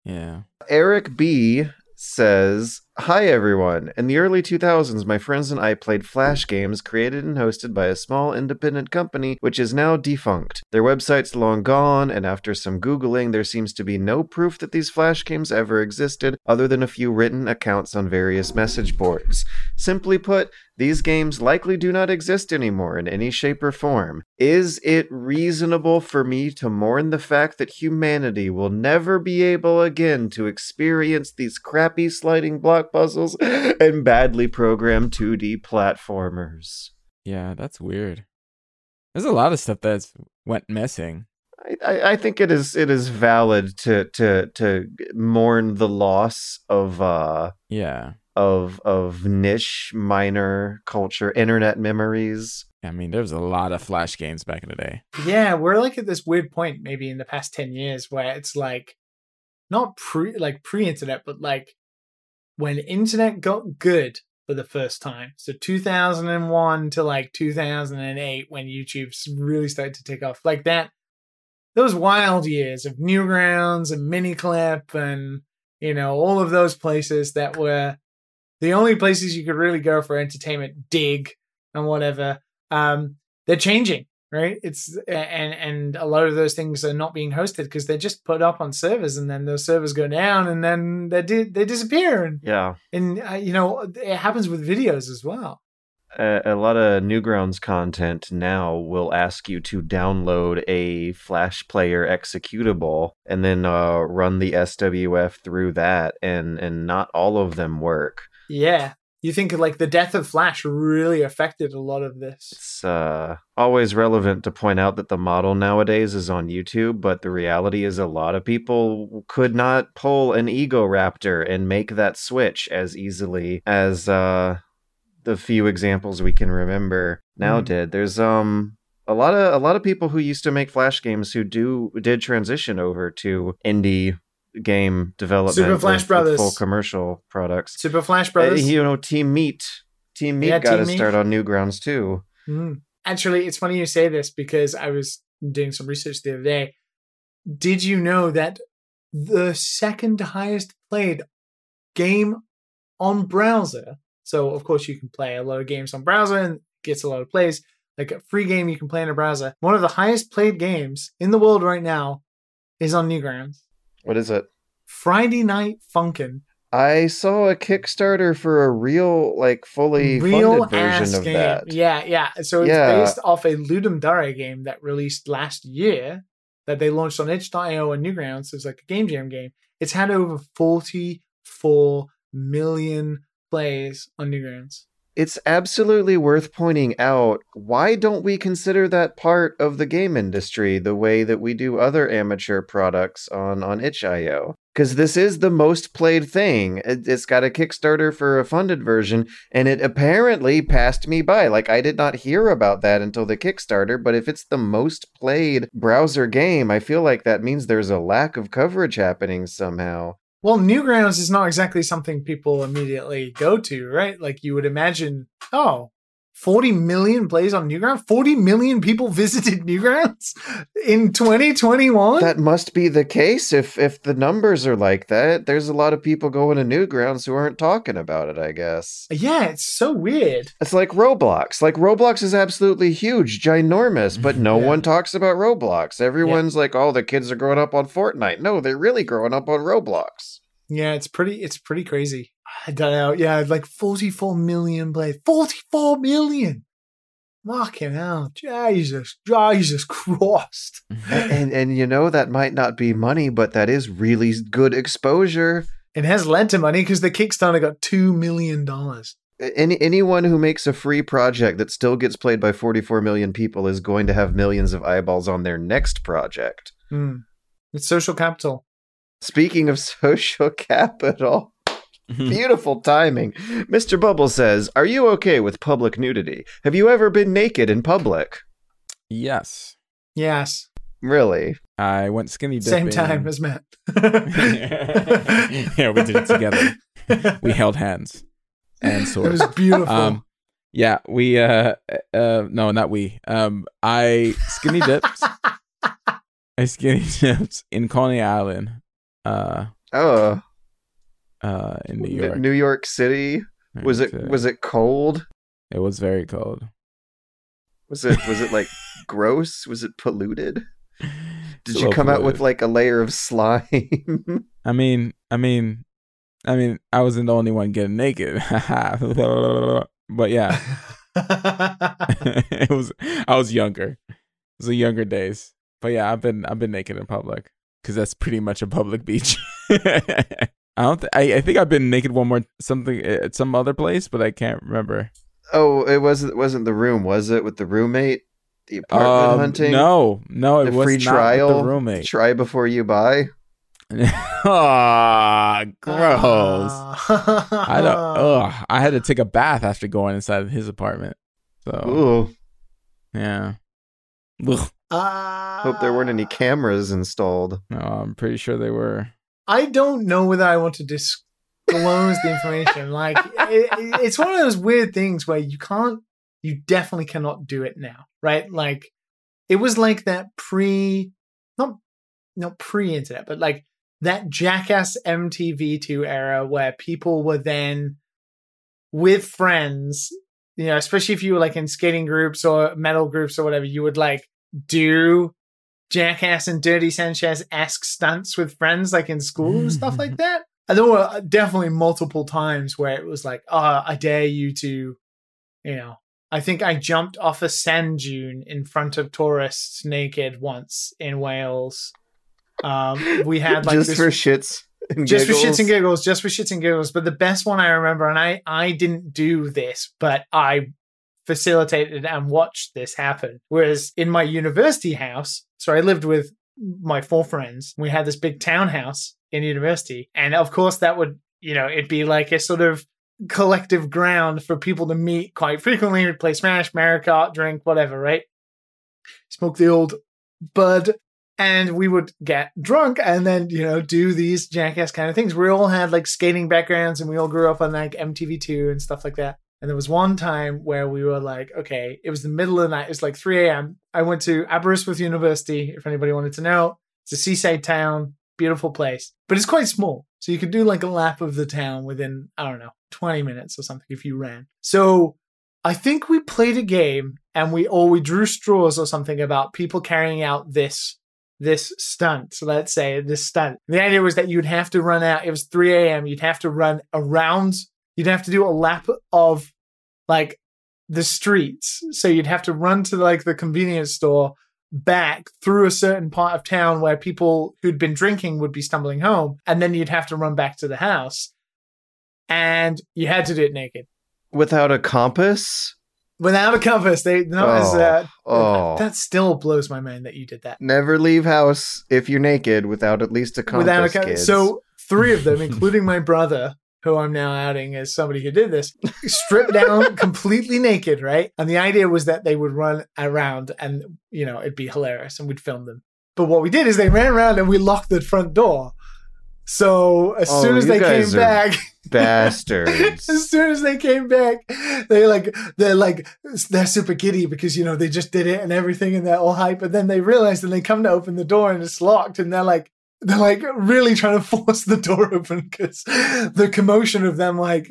Speaker 6: Yeah.
Speaker 1: Eric B says, Hi everyone. In the early 2000s, my friends and I played Flash games created and hosted by a small independent company which is now defunct. Their website's long gone, and after some Googling, there seems to be no proof that these Flash games ever existed other than a few written accounts on various message boards. Simply put, these games likely do not exist anymore in any shape or form. Is it reasonable for me to mourn the fact that humanity will never be able again to experience these crappy sliding block puzzles and badly programmed 2D platformers?
Speaker 6: Yeah, that's weird. There's a lot of stuff that's went missing.
Speaker 1: I, I, I think it is it is valid to to to mourn the loss of uh
Speaker 6: Yeah.
Speaker 1: of of niche minor culture internet memories
Speaker 6: I mean, there was a lot of Flash games back in the day.
Speaker 3: Yeah, we're like at this weird point maybe in the past 10 years where it's like not pre like pre-internet but like when internet got good for the first time. So 2001 to like 2008 when YouTube's really started to take off. Like that those wild years of Newgrounds and Miniclip and you know all of those places that were the only places you could really go for entertainment, Digg and whatever. Um they're changing right? It's and and a lot of those things are not being hosted because they're just put up on servers and then those servers go down and then they di- they disappear. And
Speaker 1: yeah.
Speaker 3: and uh, you know it happens with videos as well.
Speaker 1: A, a lot of newgrounds content now will ask you to download a flash player executable and then uh, run the swf through that and and not all of them work.
Speaker 3: Yeah you think like the death of flash really affected a lot of this
Speaker 1: It's uh, always relevant to point out that the model nowadays is on YouTube, but the reality is a lot of people could not pull an Egoraptor and make that switch as easily as uh, the few examples we can remember now
Speaker 3: Mhm.
Speaker 1: did. There's um a lot of a lot of people who used to make Flash games who do did transition over to indie game development,
Speaker 3: Super Flash
Speaker 1: with- with
Speaker 3: Brothers.
Speaker 1: full commercial products.
Speaker 3: super flash
Speaker 1: Uh,
Speaker 3: brothers
Speaker 1: you know, Team Meat. Team Meat
Speaker 3: Yeah,
Speaker 1: got to start on Newgrounds too.
Speaker 3: Mm. Actually, it's funny you say this because I was doing some research the other day. Did you know that the second highest played game on browser? So, of course, you can play a lot of games on browser and gets a lot of plays. Like a free game you can play in a browser. One of the highest played games in the world right now is on Newgrounds.
Speaker 1: What is it?
Speaker 3: Friday Night Funkin'.
Speaker 1: I saw a Kickstarter for a real, like, fully
Speaker 3: real
Speaker 1: funded version
Speaker 3: ass
Speaker 1: of
Speaker 3: game.
Speaker 1: that.
Speaker 3: Yeah, yeah. So it's
Speaker 1: Yeah.
Speaker 3: based off a Ludum Dare game that released last year that they launched on itch.io and Newgrounds. So it's like a game jam game. It's had over 44 million plays on Newgrounds.
Speaker 1: It's absolutely worth pointing out why don't we consider that part of the game industry the way that we do other amateur products on, on itch.io? Because this is the most played thing. It, it's got a Kickstarter for a funded version, and it apparently passed me by. Like, I did not hear about that until the Kickstarter, but if it's the most played browser game, I feel like that means there's a lack of coverage happening somehow.
Speaker 3: Well, Newgrounds is not exactly something people immediately go to, right? Like you would imagine, oh, 40 million plays on Newgrounds? 40 million people visited Newgrounds in 2021?
Speaker 1: That must be the case if if the numbers are like that. There's a lot of people going to Newgrounds who aren't talking about it, I guess.
Speaker 3: yeah, it's so weird.
Speaker 1: It's like Roblox. Like Roblox is absolutely huge, ginormous, but no
Speaker 3: Yeah.
Speaker 1: one talks about Roblox. Everyone's like, "Oh, the kids are growing up on Fortnite." No, they're really growing up on Roblox.
Speaker 3: Yeah, it's pretty it's pretty crazy. I don't know. Yeah, like 44 million plays. 44 million. Fucking hell. Jesus. Jesus Christ.
Speaker 1: and and you know that might not be money, but that is really good exposure.
Speaker 3: It has led to money because the Kickstarter got $2 million.
Speaker 1: Any anyone who makes a free project that still gets played by 44 million people is going to have millions of eyeballs on their next project.
Speaker 3: Hmm. It's social capital.
Speaker 1: Speaking of social capital, Beautiful timing. Mr. Bubble says, Are you okay with public nudity? Have you ever been naked in public?
Speaker 6: yes,
Speaker 3: Yes.
Speaker 1: Really?
Speaker 6: I went skinny dipping.
Speaker 3: Same time as Matt.
Speaker 6: yeah, we did it together. We held hands and
Speaker 3: so
Speaker 6: It
Speaker 3: was beautiful.
Speaker 6: Um, yeah, we uh uh no, not we. Um, I skinny dipped. I skinny dipped in Coney Island, uh,
Speaker 1: Oh,
Speaker 6: uh, in New
Speaker 1: New
Speaker 6: York.
Speaker 1: New York City. Was it
Speaker 6: uh,
Speaker 1: was it cold?
Speaker 6: It was very cold.
Speaker 1: Was it was it like gross? Was it polluted? Did you come out with like a layer of slime?
Speaker 6: I mean, I mean, I mean, I wasn't the only one getting naked. but yeah, it was. I was younger. It was the younger days. But yeah, I've been I've been naked in public because that's pretty much a public beach. I don't. Th- I I think I've been naked one more something at some other place, but I can't remember.
Speaker 1: oh, it wasn't wasn't the room, was it? With the roommate, the apartment
Speaker 6: Um,
Speaker 1: hunting.
Speaker 6: No, no, it
Speaker 1: the
Speaker 6: was
Speaker 1: free
Speaker 6: not
Speaker 1: trial.
Speaker 6: the roommate.
Speaker 1: Try before you buy.
Speaker 6: Ah, gross. I don't.
Speaker 3: Uh,
Speaker 6: Ugh, I had to take a bath after going inside of his apartment. So
Speaker 1: Ooh,
Speaker 6: yeah. Ugh.
Speaker 1: hope there weren't any cameras installed.
Speaker 6: No, I'm pretty sure they were.
Speaker 3: I don't know whether I want to disclose the information. Like, it, it- it's one of those weird things where you can't, you definitely cannot do it now, right? Like, it was like that pre, not, not pre internet, but like that Jackass MTV2 era where people were then with friends, you know, especially if you were like in skating groups or metal groups or whatever, you would like do Jackass and Dirty Sanchez esque stunts with friends, like in school and stuff like that. And there were definitely multiple times where it was like, oh, I dare you to, you know, I think I jumped off a sand dune in front of tourists naked once in Wales. Um, we had like
Speaker 1: just
Speaker 3: this
Speaker 1: for shits. And
Speaker 3: just for shits and giggles, just for shits and giggles. But the best one I remember, and I I didn't do this, but I facilitated and watched this happen. Whereas in my university house, so I lived with my four friends. We had this big townhouse in university, and of course that would you know it'd be like a sort of collective ground for people to meet quite frequently. We'd play Smash, Mario Kart, drink, whatever, right? Smoke the old bud and we would get drunk and then you know do these jackass kind of things we all had like skating backgrounds and we all grew up on like mtv2 and stuff like that and there was one time where we were like okay it was the middle of the night it was like 3 a.m i went to aberystwyth university if anybody wanted to know it's a seaside town beautiful place but it's quite small so you could do like a lap of the town within i don't know 20 minutes or something if you ran so i think we played a game and we or we drew straws or something about people carrying out this this stunt. So let's say this stunt. The idea was that you'd have to run out. It was 3 a.m. You'd have to run around. You'd have to do a lap of like the streets. So you'd have to run to like the convenience store back through a certain part of town where people who'd been drinking would be stumbling home. And then you'd have to run back to the house. And you had to do it naked.
Speaker 1: without a compass.
Speaker 3: Without a compass. They no as
Speaker 1: Oh,
Speaker 3: uh,
Speaker 1: oh.
Speaker 3: that still blows my mind that you did that.
Speaker 1: Never leave house if you're naked without at least a compass.
Speaker 3: without a co-
Speaker 1: kids.
Speaker 3: so three of them including my brother who i'm now outing as somebody who did this stripped down completely naked right and the idea was that they would run around and you know it'd be hilarious and we'd film them but what we did is they ran around and we locked the front door so as
Speaker 1: Oh,
Speaker 3: soon as they came back
Speaker 1: bastards.
Speaker 3: as soon as they came back, they like they're like they're super giddy because you know they just did it and everything and they're all hype. And then they realize and they come to open the door and it's locked and they're like they're like really trying to force the door open because the commotion of them like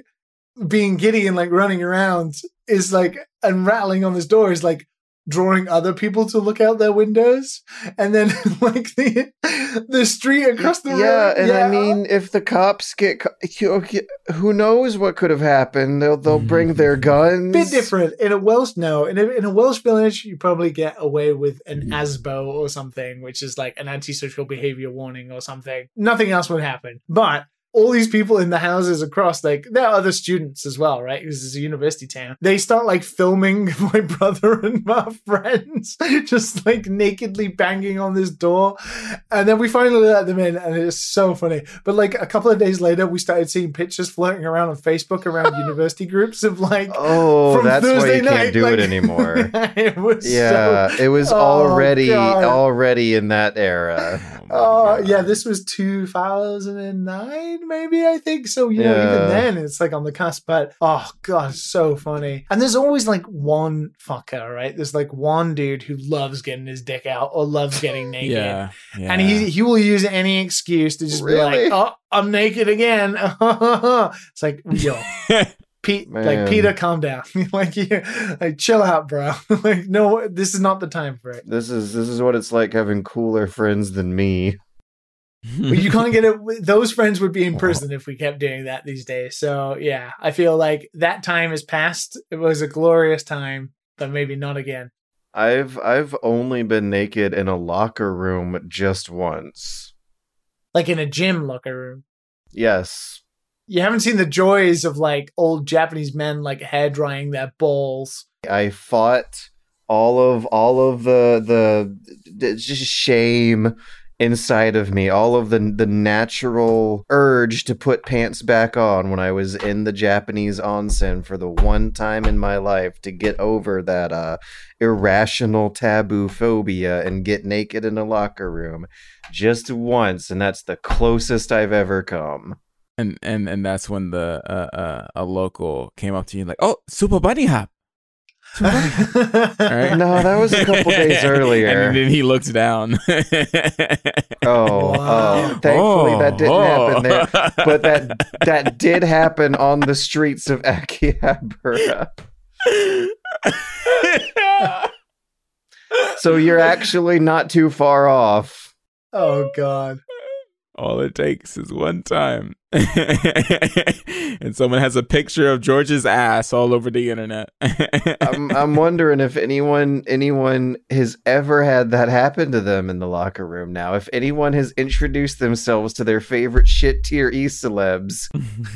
Speaker 3: being giddy and like running around is like and rattling on this door is like drawing other people to look out their windows and then like the the street across the
Speaker 1: yeah,
Speaker 3: road
Speaker 1: and I mean, if the cops get, co- you- you- who knows what could have happened? They'll they'll mm-hmm. bring their guns.
Speaker 3: bit different in a Welsh. No, in a, in a Welsh village, you probably get away with an ASBO or something, which is like an antisocial behavior warning or something. Nothing else would happen. But all these people in the houses across, like there are other students as well, right? This is a university town. They start like filming my brother and my friends, just like nakedly banging on this door. And then we finally let them in, and it's so funny. But like a couple of days later, we started seeing pictures floating around on Facebook around university groups of like,
Speaker 1: Oh,
Speaker 3: from
Speaker 1: that's why
Speaker 3: Thursday
Speaker 1: you can't do
Speaker 3: like-
Speaker 1: it anymore.
Speaker 3: it was
Speaker 1: Yeah,
Speaker 3: so-
Speaker 1: it was
Speaker 3: Oh,
Speaker 1: already
Speaker 3: God.
Speaker 1: already in that era.
Speaker 6: Oh,
Speaker 3: oh
Speaker 6: God.
Speaker 3: yeah, this was 2009, maybe I think. So you know,
Speaker 1: Yeah.
Speaker 3: even then it's like on the cusp. But oh god, so funny. And there's always like one fucker, right? There's like one dude who loves getting his dick out or loves getting naked.
Speaker 6: Yeah, yeah.
Speaker 3: And he he will use any excuse to just
Speaker 1: Really?
Speaker 3: be like, "Oh, I'm naked again." it's like, yo, Pete,
Speaker 1: Man.
Speaker 3: like Peter, calm down. like, you, like, chill out, bro. like, no, this is not the time for it.
Speaker 1: This is this is what it's like having cooler friends than me.
Speaker 3: But you can't get it. Those friends would be in oh. prison if we kept doing that these days. So yeah, I feel like that time is past. It was a glorious time, but maybe not again.
Speaker 1: I've I've only been naked in a locker room just once.
Speaker 3: Like in a gym locker room.
Speaker 1: Yes.
Speaker 3: You haven't seen the joys of like old Japanese men like hair drying their balls.
Speaker 1: I fought all of all of the the, the just shame inside of me, all of the the natural urge to put pants back on when I was in the Japanese onsen for the one time in my life to get over that uh irrational taboo phobia and get naked in a locker room just once and that's the closest I've ever come.
Speaker 6: and and and that's when the uh, uh a local came up to you like, "Oh, Super Bunny Hop." Super Bunny Hop." All right.
Speaker 1: No, that was a couple days earlier.
Speaker 6: and then he looks down.
Speaker 1: Oh, oh,
Speaker 3: Wow.
Speaker 1: oh, thankfully that didn't happen there.
Speaker 6: there.
Speaker 1: but that that did happen on the streets of Akihabara. So you're actually not too far off.
Speaker 3: oh god.
Speaker 6: All it takes is one time. and someone has a picture of George's ass all over the internet.
Speaker 1: I'm I'm wondering if anyone anyone has ever had that happen to them in the locker room now. If anyone has introduced themselves to their favorite shit tier E celebs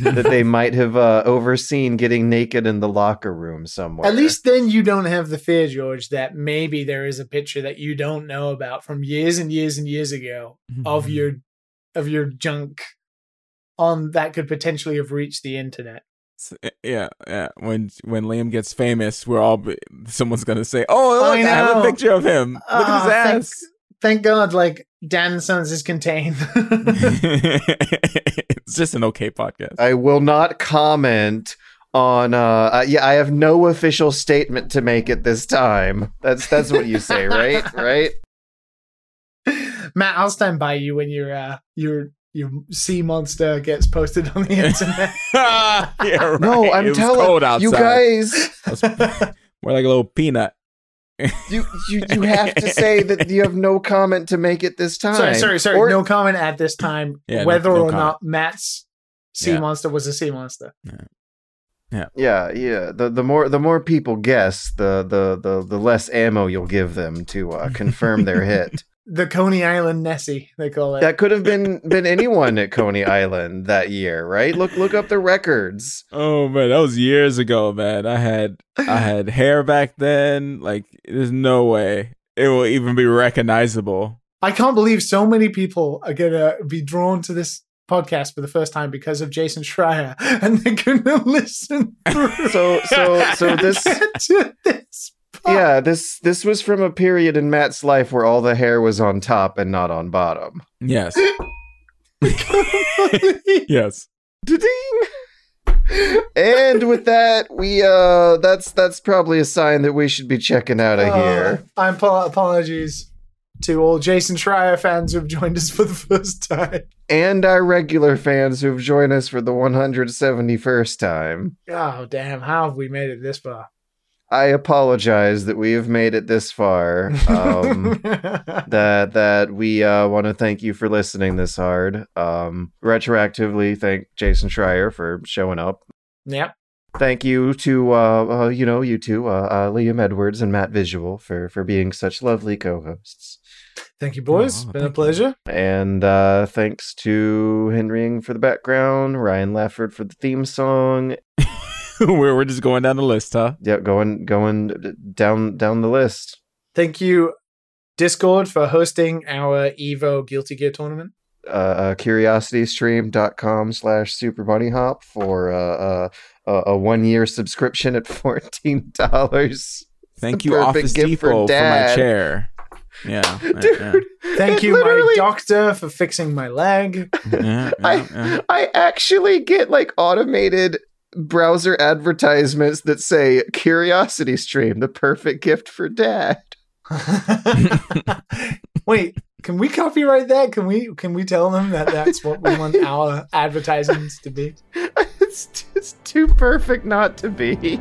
Speaker 1: that they might have uh, overseen getting naked in the locker room somewhere.
Speaker 3: At least then you don't have the fear, George, that maybe there is a picture that you don't know about from years and years and years ago of your of your junk on that could potentially have reached the internet.
Speaker 6: Yeah, yeah. When when Liam gets famous, we're all be- someone's gonna say, "Oh, look,
Speaker 3: I
Speaker 6: I, have a picture of him. Look at
Speaker 3: Ah,
Speaker 6: his
Speaker 3: thank-
Speaker 6: ass."
Speaker 3: Thank God, like Dan Sons is contained.
Speaker 6: it's just an okay podcast.
Speaker 1: I will not comment on uh, uh yeah, I have no official statement to make at this time. That's that's what you say, right? Right?
Speaker 3: Matt, I'll stand by you when your uh, your your sea monster gets posted on the internet.
Speaker 6: yeah, right.
Speaker 1: No, I'm
Speaker 6: It was
Speaker 1: telling
Speaker 6: cold outside.
Speaker 1: you guys
Speaker 6: more like a little peanut.
Speaker 1: you, you you have to say that you have no comment to make at this time.
Speaker 3: sorry, sorry, sorry.
Speaker 1: Or-
Speaker 3: no comment at this time
Speaker 6: Yeah,
Speaker 3: whether
Speaker 6: no
Speaker 3: or
Speaker 6: comment.
Speaker 3: not Matt's sea
Speaker 6: Yeah.
Speaker 3: monster was a sea monster.
Speaker 1: Yeah. Yeah, yeah. The the more the more people guess, the the the, the less ammo you'll give them to uh, confirm their hit.
Speaker 3: The Coney Island Nessie, they call it.
Speaker 1: That could have been been anyone at Coney Island that year, right? Look look up the records.
Speaker 6: Oh man, that was years ago, man. I had I had hair back then. Like, there's no way it will even be recognizable.
Speaker 3: I can't believe so many people are gonna be drawn to this podcast for the first time because of Jason Schreier, and they're gonna listen. through
Speaker 1: So so so this
Speaker 3: to this.
Speaker 1: yeah, this this was from a period in Matt's life where all the hair was on top and not on bottom.
Speaker 6: Yes, yes.
Speaker 1: Da-ding! And with that, we uh that's that's probably a sign that we should be checking out of here.
Speaker 3: Uh, I'm apo- apologies to all Jason Schreier fans who have joined us for the first time.
Speaker 1: And our regular fans who've joined us for the 171st time.
Speaker 3: Oh damn! How have we made it this far?
Speaker 1: I apologize that we have made it this far. Um that that we uh, want to thank you for listening this hard. Um, retroactively, thank Jason Schreier for showing up.
Speaker 3: yep.
Speaker 1: thank you to uh, uh you know you two uh, uh Liam Edwards and Matt Visual for for being such lovely co-hosts.
Speaker 3: Thank you, boys.
Speaker 6: Oh,
Speaker 3: Been a
Speaker 6: thank you.
Speaker 3: pleasure.
Speaker 1: And uh, thanks to Henrying for the background, Ryan Lafford for the theme song.
Speaker 6: we're we're just going down the list, huh?
Speaker 1: Yeah, going going down down the list.
Speaker 3: Thank you, Discord, for hosting our Evo Guilty Gear tournament.
Speaker 1: Uh, uh, curiositystream.com slash super bunny hop for uh, uh, a, a one year subscription at fourteen dollars.
Speaker 6: Thank you, Office
Speaker 1: gift for
Speaker 6: Depot, for, my chair. Yeah, yeah,
Speaker 1: Dude,
Speaker 3: Thank
Speaker 1: it
Speaker 3: you, my doctor, for fixing my leg.
Speaker 6: yeah, yeah,
Speaker 1: I
Speaker 6: yeah.
Speaker 1: I actually get like automated browser advertisements that say Curiosity Stream, the perfect gift for dad.
Speaker 3: Wait, can we copyright that? Can we can we tell them that that's what we want our advertisements to be?
Speaker 1: it's, it's too perfect not to be.